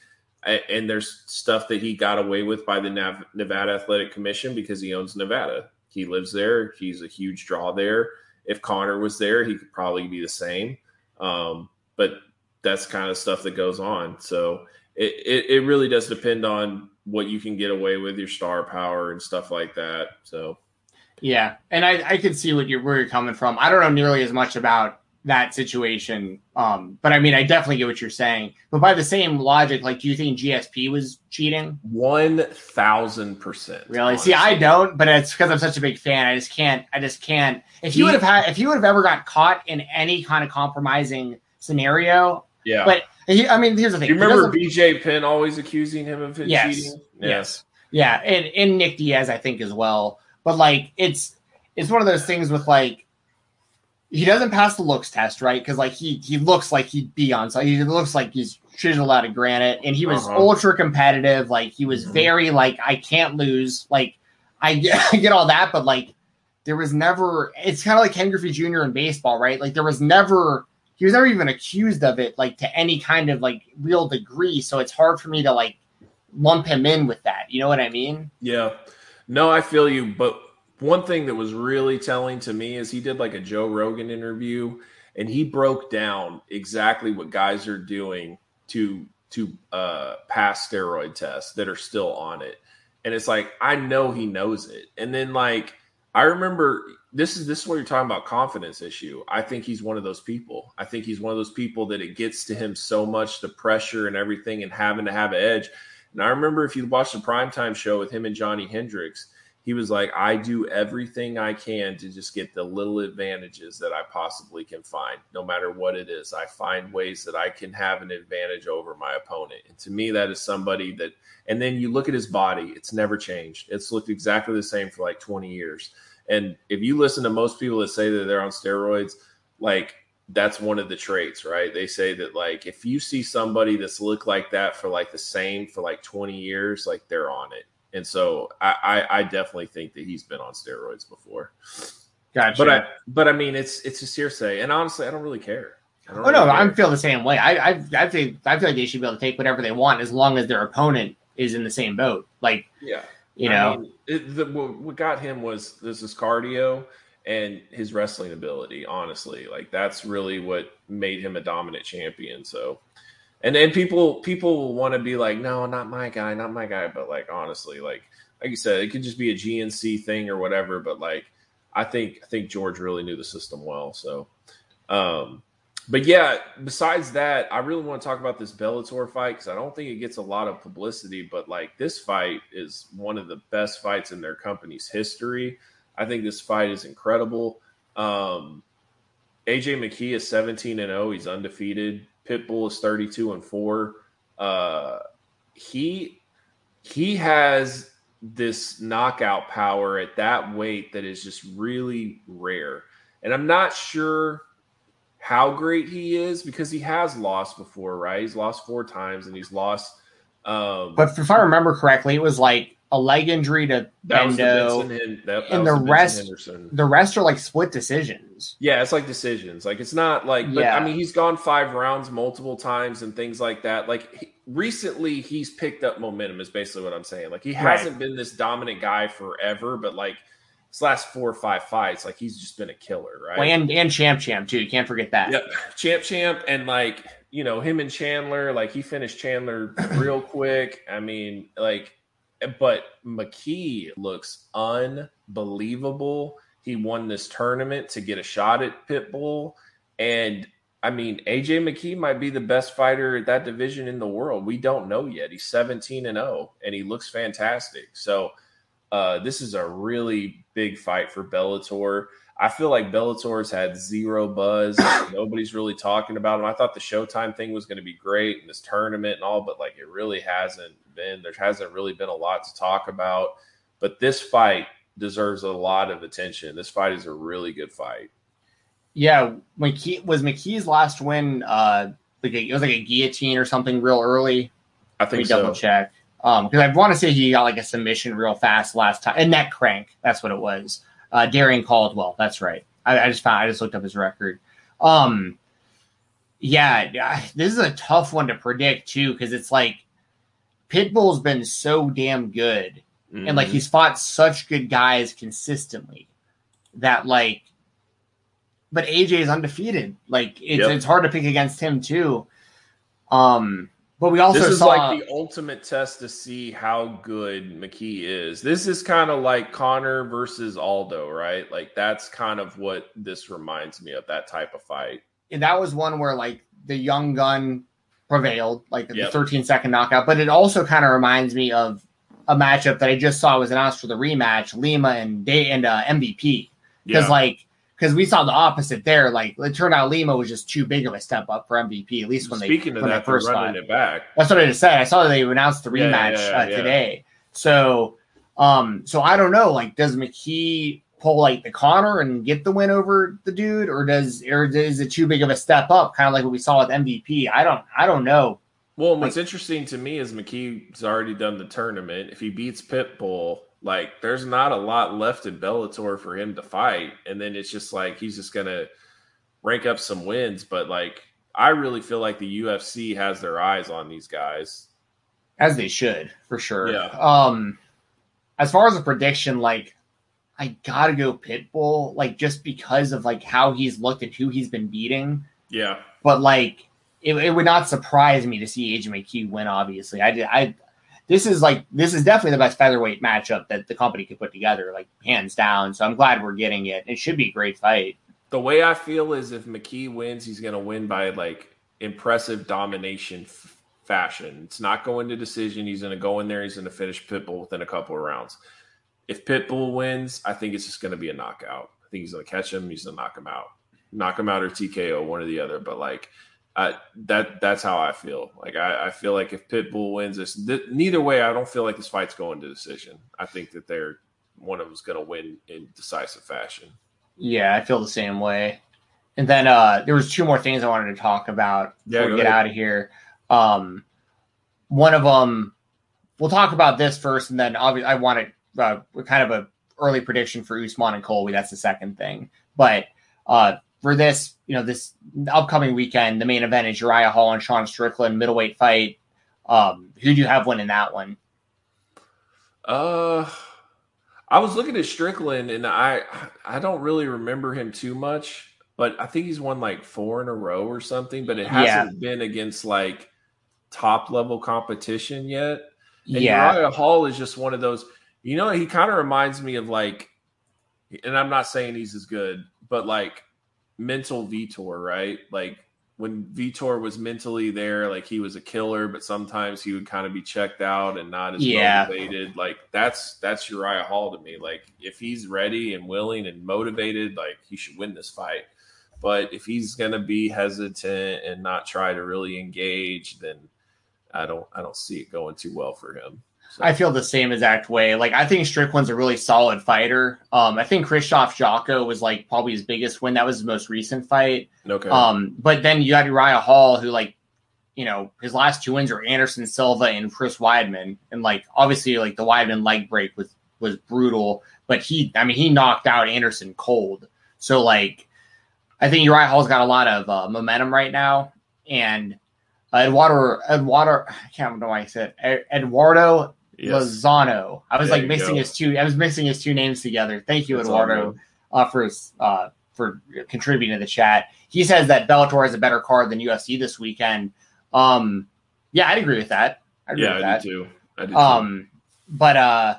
S1: and there's stuff that he got away with by the Nevada Athletic Commission because he owns Nevada. He lives there. He's a huge draw there. If Conor was there, he could probably be the same. Um, but that's kind of stuff that goes on. So it, it, it really does depend on what you can get away with, your star power and stuff like that. So
S3: yeah, and I, I can see what you're where you're coming from. I don't know nearly as much about that situation. Um, but I mean, I definitely get what you're saying. But by the same logic, like, do you think GSP was cheating?
S1: One thousand percent.
S3: Really? Honestly. See, I don't, but it's because I'm such a big fan. I just can't. I just can't. If you would have had, if you would have ever got caught in any kind of compromising scenario,
S1: yeah.
S3: But he, I mean, here's the thing.
S1: You remember BJ Penn always accusing him of
S3: yes,
S1: cheating?
S3: Yes. Yeah, and, and Nick Diaz, I think, as well. But like, it's it's one of those things with like he doesn't pass the looks test, right? Because like he he looks like he'd be on, so he looks like he's chiseled out of granite, and he was uh-huh. ultra competitive. Like he was mm-hmm. very like I can't lose. Like I get, I get all that, but like there was never. It's kind of like Ken Griffey Jr. in baseball, right? Like there was never he was never even accused of it, like to any kind of like real degree. So it's hard for me to like lump him in with that. You know what I mean?
S1: Yeah. No, I feel you, but one thing that was really telling to me is he did like a Joe Rogan interview and he broke down exactly what guys are doing to to uh, pass steroid tests that are still on it. And it's like I know he knows it. And then like I remember this is this is what you're talking about confidence issue. I think he's one of those people. I think he's one of those people that it gets to him so much the pressure and everything and having to have an edge. And I remember if you watch the primetime show with him and Johnny Hendricks, he was like, I do everything I can to just get the little advantages that I possibly can find, no matter what it is. I find ways that I can have an advantage over my opponent. And to me, that is somebody that, and then you look at his body, it's never changed. It's looked exactly the same for like 20 years. And if you listen to most people that say that they're on steroids, like that's one of the traits, right? They say that like if you see somebody that's looked like that for like the same for like 20 years, like they're on it and so I, I, I definitely think that he's been on steroids before.
S3: Gotcha.
S1: But I but I mean it's it's just hearsay, and honestly, I don't really care.
S3: oh really no, I feel the same way. I, I I think I feel like they should be able to take whatever they want as long as their opponent is in the same boat. Like
S1: yeah,
S3: you know, I mean,
S1: it, the, what got him was this is cardio and his wrestling ability. Honestly, like that's really what made him a dominant champion. So and then people people want to be like, no, not my guy, not my guy. But like honestly, like like you said, it could just be a GNC thing or whatever. But like I think I think George really knew the system well. So um but yeah, besides that, I really want to talk about this Bellator fight because I don't think it gets a lot of publicity, but like this fight is one of the best fights in their company's history. I think this fight is incredible. Um, AJ McKee is 17 and 0. He's undefeated. Pitbull is 32 and 4. Uh, he he has this knockout power at that weight that is just really rare. And I'm not sure how great he is because he has lost before, right? He's lost four times and he's lost. Um,
S3: but if I remember correctly, it was like a leg injury to Bendo, the that, that and the, the rest, Henderson. the rest are like split decisions.
S1: Yeah, it's like decisions. Like it's not like, but, yeah. I mean, he's gone five rounds multiple times and things like that. Like he, recently, he's picked up momentum. Is basically what I'm saying. Like he hasn't been this dominant guy forever, but like his last four or five fights, like he's just been a killer, right?
S3: Well, and and champ champ too. You can't forget that.
S1: Yep, champ champ, and like you know him and Chandler, like he finished Chandler real quick. I mean, like but McKee looks unbelievable. He won this tournament to get a shot at Pitbull. And I mean, AJ McKee might be the best fighter at that division in the world. We don't know yet. He's 17 and 0 and he looks fantastic. So Uh, this is a really big fight for Bellator. I feel like Bellator's had zero buzz. Nobody's really talking about him. I thought the Showtime thing was going to be great in this tournament and all, but like it really hasn't been. There hasn't really been a lot to talk about. But this fight deserves a lot of attention. This fight is a really good fight.
S3: Yeah, McKee was McKee's last win. Uh, like a, it was like a guillotine or something real early.
S1: I think
S3: Let me double
S1: so.
S3: check. Um, because I want to say he got like a submission real fast last time, a neck crank. That's what it was. Uh, Darrion Caldwell. That's right. I, I just found. I just looked up his record. Um, yeah, yeah, this is a tough one to predict too because it's like Pitbull's been so damn good, and like
S1: Mhm.
S3: he's fought such good guys consistently that like, but AJ is undefeated. Like it's
S1: Yep.
S3: it's hard to pick against him too. Um, but we also
S1: this is
S3: saw
S1: like the ultimate test to see how good McKee is. This is kind of like Conor versus Aldo, right? Like that's kind of what this reminds me of that type of fight.
S3: and that was one where like the young gun prevailed, like the
S1: Yep.
S3: 13 second knockout. But it also kind of reminds me of a matchup that I just saw was announced for the rematch, Lima and Day and uh, MVP. Because
S1: Yeah.
S3: like because we saw the opposite there. Like it turned out Lima was just too big of a step up for MVP, at least when
S1: Speaking
S3: they when
S1: that,
S3: they first
S1: running it back.
S3: That's what I just said. I saw that they announced the rematch
S1: yeah,
S3: uh,
S1: yeah.
S3: today. So, um, so I don't know. Like, does McKee pull like the Conor and get the win over the dude, or does or is it too big of a step up? Kind of like what we saw with MVP. I don't. I don't know.
S1: Well, what's interesting to me is McKee's already done the tournament. If he beats Pitbull, like there's not a lot left in Bellator for him to fight, and then it's just like he's just gonna rank up some wins. But like, I really feel like the UFC has their eyes on these guys.
S3: As they should, for sure.
S1: Yeah.
S3: Um, as far as a prediction, like I gotta go Pitbull, like just because of like how he's looked and who he's been beating.
S1: Yeah,
S3: but like it, it would not surprise me to see AJ McKee win. Obviously, I did. I this is like this is definitely the best featherweight matchup that the company could put together, like hands down. So I'm glad we're getting it. It should be a great fight.
S1: the way I feel is if McKee wins, he's gonna win by like impressive domination f- fashion. It's not going to decision. He's gonna go in there. He's gonna finish Pitbull within a couple of rounds. If Pitbull wins, I think it's just going to be a knockout. I think he's going to catch him. He's going to knock him out, knock him out or TKO, one or the other. But like uh, that, that's how I feel. Like I, I feel like if Pitbull wins this, th- neither way, I don't feel like this fight's going to decision. I think that they're one of them's going to win in decisive fashion.
S3: Yeah, I feel the same way. And then uh there was two more things I wanted to talk about
S1: Yeah,
S3: before we get
S1: ahead.
S3: out of here. Um, one of them, we'll talk about this first, and then obviously I wanted uh, kind of a early prediction for Usman and Colby. That's the second thing. But uh, for this, you know, this upcoming weekend, the main event is Uriah Hall and Sean Strickland middleweight fight. Um, who do you have winning that one?
S1: Uh, I was looking at Strickland, and I I don't really remember him too much, but I think he's won like four in a row or something. But it hasn't been against like top level competition yet. And
S3: yeah,
S1: Uriah Hall is just one of those. You know, he kind of reminds me of like, and I'm not saying he's as good, but like mental Vitor, right? Like when Vitor was mentally there, like he was a killer, but sometimes he would kind of be checked out and not as
S3: Yeah.
S1: motivated. Like that's that's Uriah Hall to me. Like if he's ready and willing and motivated, like he should win this fight. But if he's gonna be hesitant and not try to really engage, then I don't I don't see it going too well for him. So,
S3: I feel the same exact way. Like I think Strickland's a really solid fighter. Um, I think Krzysztof Jotko was like probably his biggest win. That was his most recent fight.
S1: okay.
S3: Um, but then you got Uriah Hall, who like, you know, his last two wins are Anderson Silva and Chris Weidman, and like obviously like the Weidman leg break was was brutal, but he, I mean, he knocked out Anderson cold. So like, I think Uriah Hall's got a lot of uh, momentum right now, and uh, Eduardo Eduardo I can't remember why I said Ed- Eduardo
S1: yes.
S3: Lozano. I was
S1: There
S3: like mixing
S1: go.
S3: his two. I was mixing his two names together. Thank you,
S1: That's
S3: Eduardo, uh, for his, uh, for contributing to the chat. He says that Bellator has a better card than UFC this weekend. Um, yeah, I'd agree with that. I agree
S1: Yeah,
S3: with
S1: I
S3: that.
S1: do too. I do too.
S3: Um, but uh,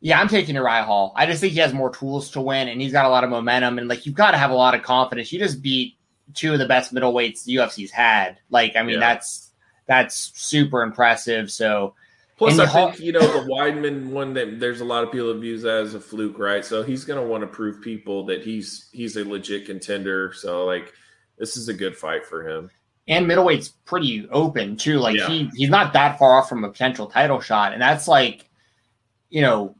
S3: yeah, I'm taking Uriah Hall. I just think he has more tools to win, and he's got a lot of momentum. And like, you've got to have a lot of confidence. You just beat two of the best middleweights the UFC's had. Like, I mean,
S1: Yeah.
S3: that's that's super impressive. So
S1: Plus,
S3: And
S1: I think you know the Weidman one that there's a lot of people that views that as a fluke, right? So he's going to want to prove people that he's he's a legit contender. So like, this is a good fight for him.
S3: and middleweight's pretty open too. Like
S1: Yeah.
S3: he he's not that far off from a potential title shot, and that's like, you know,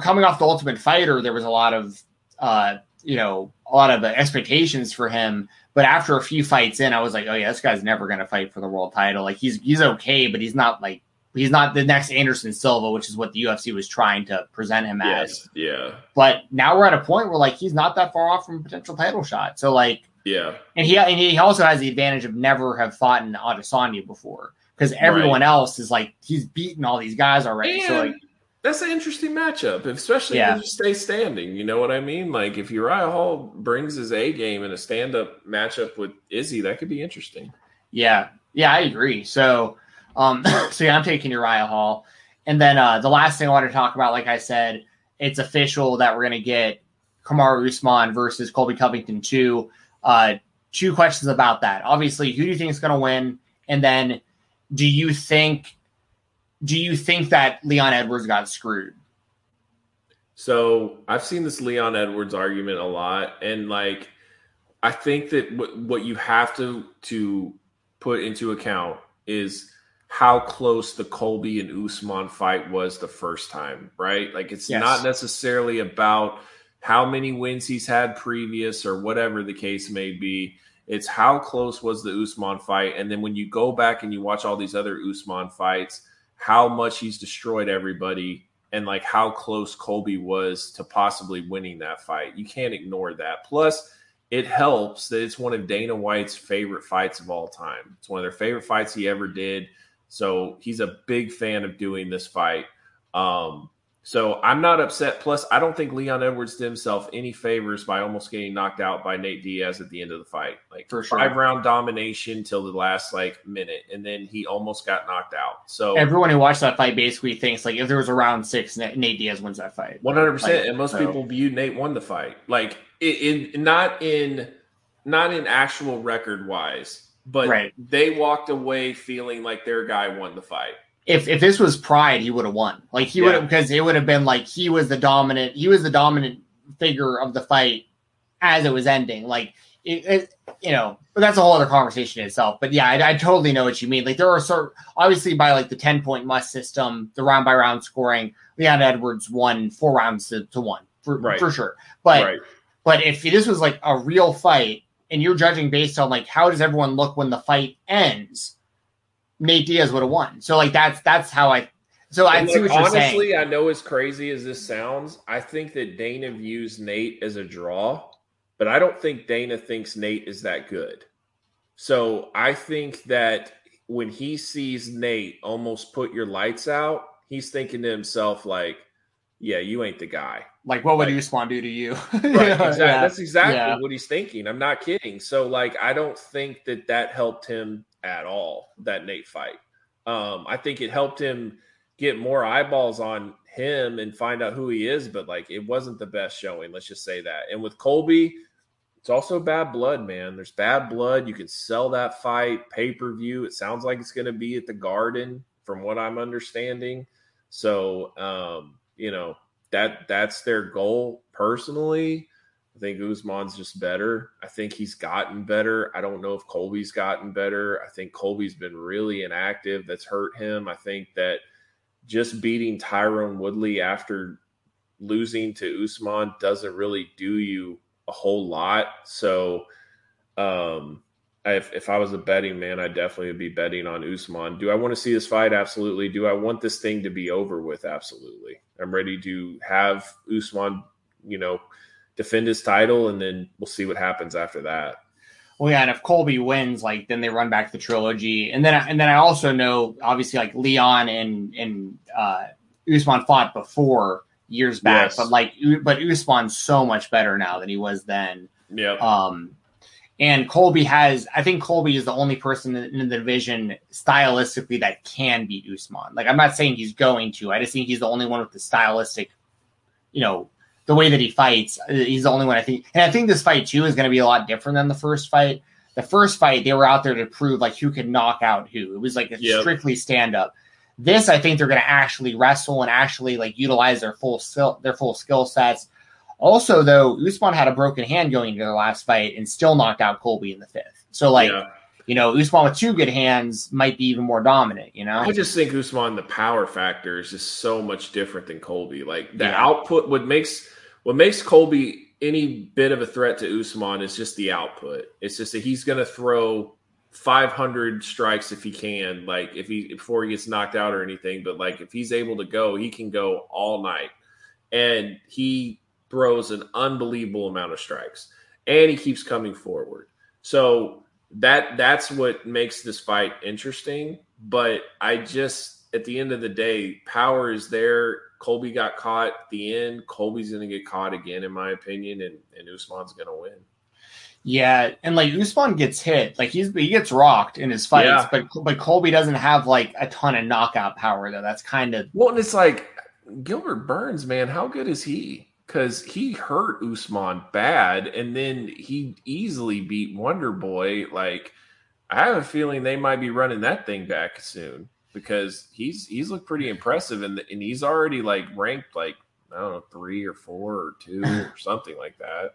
S3: coming off the Ultimate Fighter, there was a lot of, uh, you know, a lot of expectations for him. But after a few fights in, I was like, oh yeah, this guy's never going to fight for the world title. Like he's he's okay, but he's not like he's not the next Anderson Silva, which is what the UFC was trying to present him as.
S1: Yes, yeah,
S3: But now we're at a point where like he's not that far off from a potential title shot. So like
S1: yeah,
S3: and he and he also has the advantage of never have fought in Adesanya before because everyone else is like he's beaten all these guys already. so like
S1: that's an interesting matchup, especially
S3: Yeah.
S1: if you stay standing. You know what I mean? Like if Uriah Hall brings his A game in a stand up matchup with Izzy, that could be interesting.
S3: yeah, yeah, I agree. So um so yeah, I'm taking Uriah Hall. And then uh the last thing I want to talk about, like I said, it's official that we're gonna get Kamaru Usman versus Colby Covington two. Uh two questions about that. Obviously, who do you think is gonna win? And then do you think do you think that Leon Edwards got screwed?
S1: So I've seen this Leon Edwards argument a lot, and like I think that what what you have to to put into account is how close the Colby and Usman fight was the first time, right? Like it's
S3: Yes.
S1: not necessarily about how many wins he's had previous or whatever the case may be. It's how close was the Usman fight, and then when you go back and you watch all these other Usman fights, how much he's destroyed everybody and like how close Colby was to possibly winning that fight. You can't ignore that. Plus, it helps that it's one of Dana White's favorite fights of all time. It's one of their favorite fights he ever did. So he's a big fan of doing this fight. Um, so I'm not upset. Plus, I don't think Leon Edwards did himself any favors by almost getting knocked out by Nate Diaz at the end of the fight. Like
S3: For sure.
S1: five round domination till the last like minute, and then he almost got knocked out. So
S3: Everyone who watched that fight basically thinks like if there was a round six, Nate Diaz wins that fight.
S1: One hundred percent, and most
S3: so-
S1: people view Nate won the fight. Like in, in not in not in actual record wise, but
S3: Right.
S1: they walked away feeling like their guy won the fight.
S3: If if this was Pride, he would have won. Like he would
S1: Yeah.
S3: have because it would have been like he was the dominant. He was the dominant figure of the fight as it was ending. Like it, it you know, but that's a whole other conversation in itself. But yeah, I, I totally know what you mean. Like there are sort obviously by like the ten point must system, the round by round scoring. Leon Edwards won four rounds to, to one for,
S1: Right.
S3: for sure. But
S1: right.
S3: But if this was like a real fight and you're judging based on like how does everyone look when the fight ends, Nate Diaz would have won. So like that's that's how I so I
S1: And,
S3: see
S1: like,
S3: what you're
S1: honestly. I know as crazy as this sounds, I think that Dana views Nate as a draw, but I don't think Dana thinks Nate is that good. So I think that when he sees Nate almost put your lights out, he's thinking to himself like, "Yeah, you ain't the guy."
S3: Like what would
S1: like-
S3: Usman do to you?
S1: Right, exactly.
S3: Yeah.
S1: That's exactly
S3: Yeah.
S1: what he's thinking. I'm not kidding. So, like, I don't think that that helped him at all. That Nate fight. Um, I think it helped him get more eyeballs on him and find out who he is. But like, it wasn't the best showing. Let's just say that. And with Colby, it's also bad blood, man. There's bad blood. You can sell that fight pay per view. It sounds like it's going to be at the Garden, from what I'm understanding. So, um, you know, that that's their goal personally. I think Usman's just better. I think he's gotten better. I don't know if Colby's gotten better. I think Colby's been really inactive. That's hurt him. I think that just beating Tyron Woodley after losing to Usman doesn't really do you a whole lot. So, um, if, if I was a betting man, I definitely would be betting on Usman. Do I want to see this fight? Absolutely. Do I want this thing to be over with? Absolutely. I'm ready to have Usman, you know, defend his title, and then we'll see what happens after that.
S3: Well, yeah, and if Colby wins, like then they run back the trilogy, and then and then I also know obviously like Leon and and uh, Usman fought before years back,
S1: Yes.
S3: but like but Usman's so much better now than he was then.
S1: Yeah.
S3: Um, and Colby has, I think Colby is the only person in the division stylistically that can beat Usman. Like, I'm not saying he's going to, I just think he's the only one with the stylistic, you know, the way that he fights. uh, He's the only one I think. And I think this fight, too, is going to be a lot different than the first fight. The first fight, they were out there to prove like who could knock out who. It was like a
S1: Yep.
S3: strictly stand up. This, I think they're going to actually wrestle and actually like utilize their full skill, their full skill sets. Also, though, Usman had a broken hand going into the last fight and still knocked out Colby in the fifth. So, like, yeah. you know, Usman with two good hands might be even more dominant. You know,
S1: I just think Usman the power factor is just so much different than Colby. Like the yeah. output, what makes what makes Colby any bit of a threat to Usman is just the output. It's just that he's going to throw 500 strikes if he can, like if he before he gets knocked out or anything. But like if he's able to go, he can go all night, and he throws an unbelievable amount of strikes, and he keeps coming forward. So that that's what makes this fight interesting. But I just at the end of the day, power is there. Colby got caught at the end. Colby's going to get caught again, in my opinion, and, and Usman's going to win.
S3: Yeah, and like Usman gets hit, like he's he gets rocked in his fights, yeah. but but Colby doesn't have like a ton of knockout power though. That's kind of
S1: well, and it's like Gilbert Burns, man, how good is he? Because he hurt Usman bad, and then he easily beat Wonder Boy. Like I have a feeling they might be running that thing back soon because he's he's looked pretty impressive, and and he's already like ranked like I don't know three or four or two or something like that.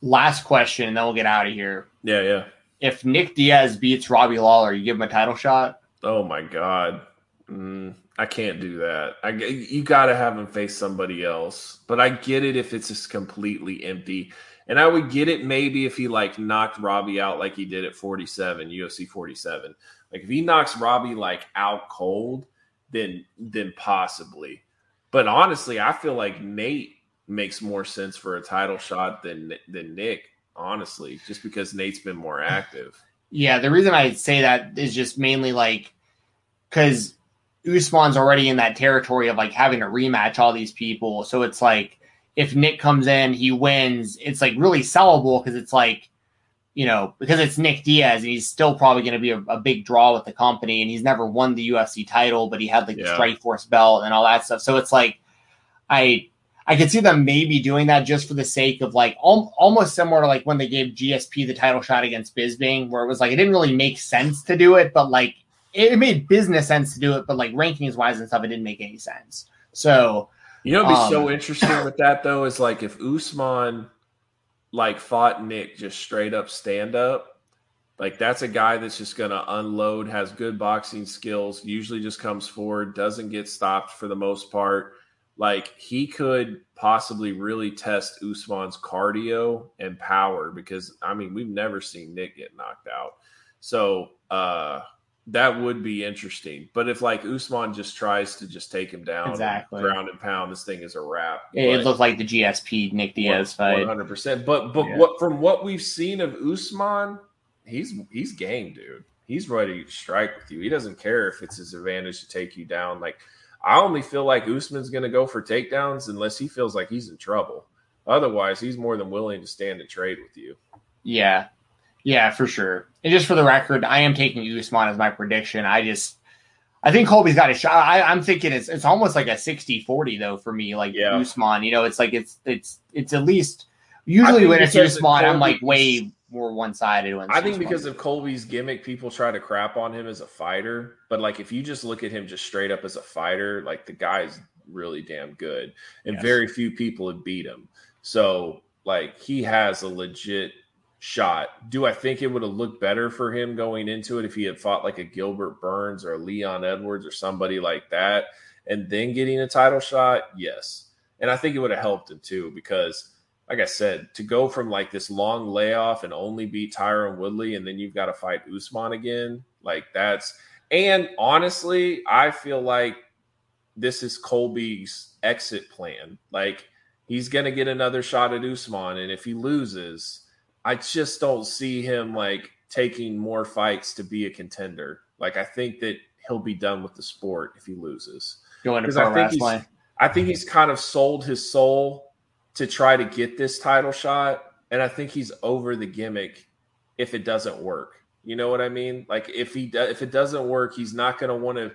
S3: Last question, and then we'll get out of here.
S1: Yeah, yeah.
S3: If Nick Diaz beats Robbie Lawler, you give him a title shot?
S1: Oh my god, mm, I can't do that. I you got to have him face somebody else. But I get it if it's just completely empty. And I would get it maybe if he like knocked Robbie out like he did at 47, UFC 47. Like if he knocks Robbie like out cold, then then possibly. But honestly, I feel like Nate makes more sense for a title shot than than Nick, honestly, just because Nate's been more active.
S3: Yeah, the reason I say that is just mainly like because Usman's already in that territory of like having to rematch all these people. So it's like if Nick comes in, he wins, it's like really sellable because it's like, you know, because it's Nick Diaz and he's still probably going to be a, a, big draw with the company and he's never won the UFC title, but he had like yeah. the Strikeforce belt and all that stuff. So it's like, I I could see them maybe doing that just for the sake of like al- almost similar to like when they gave GSP the title shot against Bisping, where it was like it didn't really make sense to do it, but like it, made business sense to do it, but like rankings wise and stuff, it didn't make any sense. So
S1: you know, what'd be um, so interesting with that though is like if Usman like fought Nick just straight up stand up, like that's a guy that's just gonna unload, has good boxing skills, usually just comes forward, doesn't get stopped for the most part like he could possibly really test Usman's cardio and power because I mean we've never seen Nick get knocked out. So uh that would be interesting. But if like Usman just tries to just take him down, exactly ground and pound, this thing is a wrap.
S3: It, it looked like the GSP Nick Diaz fight,
S1: one hundred percent. But but yeah. what from what we've seen of Usman, he's he's game, dude. He's ready to strike with you. He doesn't care if it's his advantage to take you down. Like I only feel like Usman's going to go for takedowns unless he feels like he's in trouble. Otherwise, he's more than willing to stand and trade with you.
S3: Yeah. Yeah, for sure. And just for the record, I am taking Usman as my prediction. I just, I think Colby's got a shot. I, am thinking it's it's almost like a 60 40, though, for me. Like yeah. Usman, you know, it's like it's, it's, it's at least, usually when it's Usman, I'm like way more one sided.
S1: I think because of Colby's gimmick, people try to crap on him as a fighter. But like if you just look at him just straight up as a fighter, like the guy's really damn good, and yes. very few people have beat him. So like he has a legit shot. Do I think it would have looked better for him going into it if he had fought like a Gilbert Burns or Leon Edwards or somebody like that, and then getting a title shot? Yes, and I think it would have helped him too because like I said, to go from like this long layoff and only beat Tyron Woodley, and then you've got to fight Usman again, like that's. And honestly, I feel like this is Colby's exit plan. Like he's going to get another shot at Usman, and if he loses, I just don't see him like taking more fights to be a contender. Like I think that he'll be done with the sport if he loses.
S3: Going to
S1: I think, he's, I think he's kind of sold his soul to try to get this title shot. And I think he's over the gimmick if it doesn't work. You know what I mean? Like if he do, if it doesn't work, he's not going to want to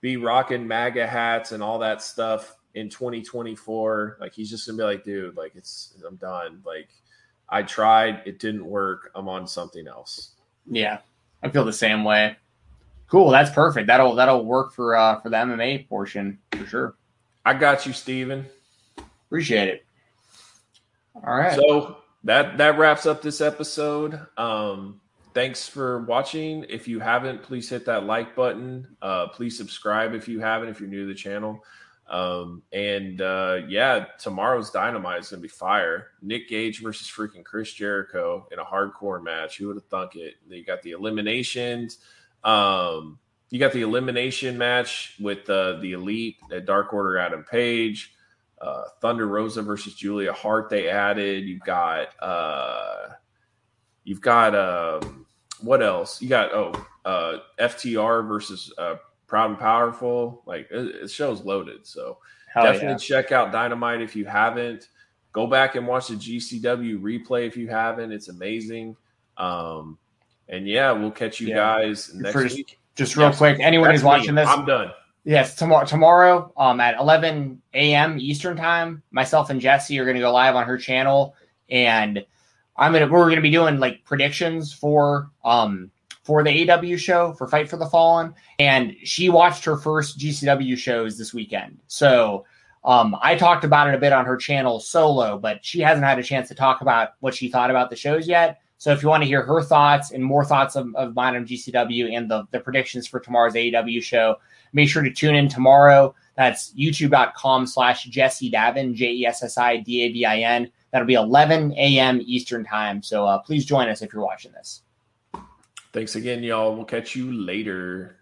S1: be rocking MAGA hats and all that stuff in 2024. Like he's just gonna be like, dude, like it's I'm done. Like I tried, it didn't work. I'm on something else.
S3: Yeah, I feel the same way. Cool. That's perfect. That'll that'll work for uh for the MMA portion for sure.
S1: I got you, Steven.
S3: Appreciate it. All right.
S1: So that that wraps up this episode. Um, thanks for watching. If you haven't, please hit that like button. Uh, please subscribe if you haven't. If you're new to the channel. Um, and uh, yeah, tomorrow's dynamite is gonna be fire. Nick Gage versus freaking Chris Jericho in a hardcore match. Who would have thunk it? You got the eliminations. Um, you got the elimination match with uh, the elite at Dark Order Adam Page. Uh, Thunder Rosa versus Julia Hart. They added. You've got. Uh, you've got. Um, what else? You got oh uh, FTR versus uh, Proud and Powerful. Like it, it show's loaded. So Hell definitely yeah. check out Dynamite if you haven't. Go back and watch the GCW replay if you haven't. It's amazing. Um, and yeah, we'll catch you yeah. guys next
S3: just,
S1: week.
S3: Just real quick, anyone who's watching me. this,
S1: I'm done.
S3: Yes, tomorrow tomorrow um, at 11 a.m. Eastern time, myself and Jessi are going to go live on her channel, and I'm gonna we're gonna be doing like predictions for um for the AW show for Fight for the Fallen, and she watched her first GCW shows this weekend. So um, I talked about it a bit on her channel solo, but she hasn't had a chance to talk about what she thought about the shows yet. So if you want to hear her thoughts and more thoughts of, of mine on GCW and the, the predictions for tomorrow's AEW show, make sure to tune in tomorrow. That's youtube.com slash Jessi Davin, J E S S I D A V I N. That'll be 11 a.m. Eastern time. So uh, please join us if you're watching this.
S1: Thanks again, y'all. We'll catch you later.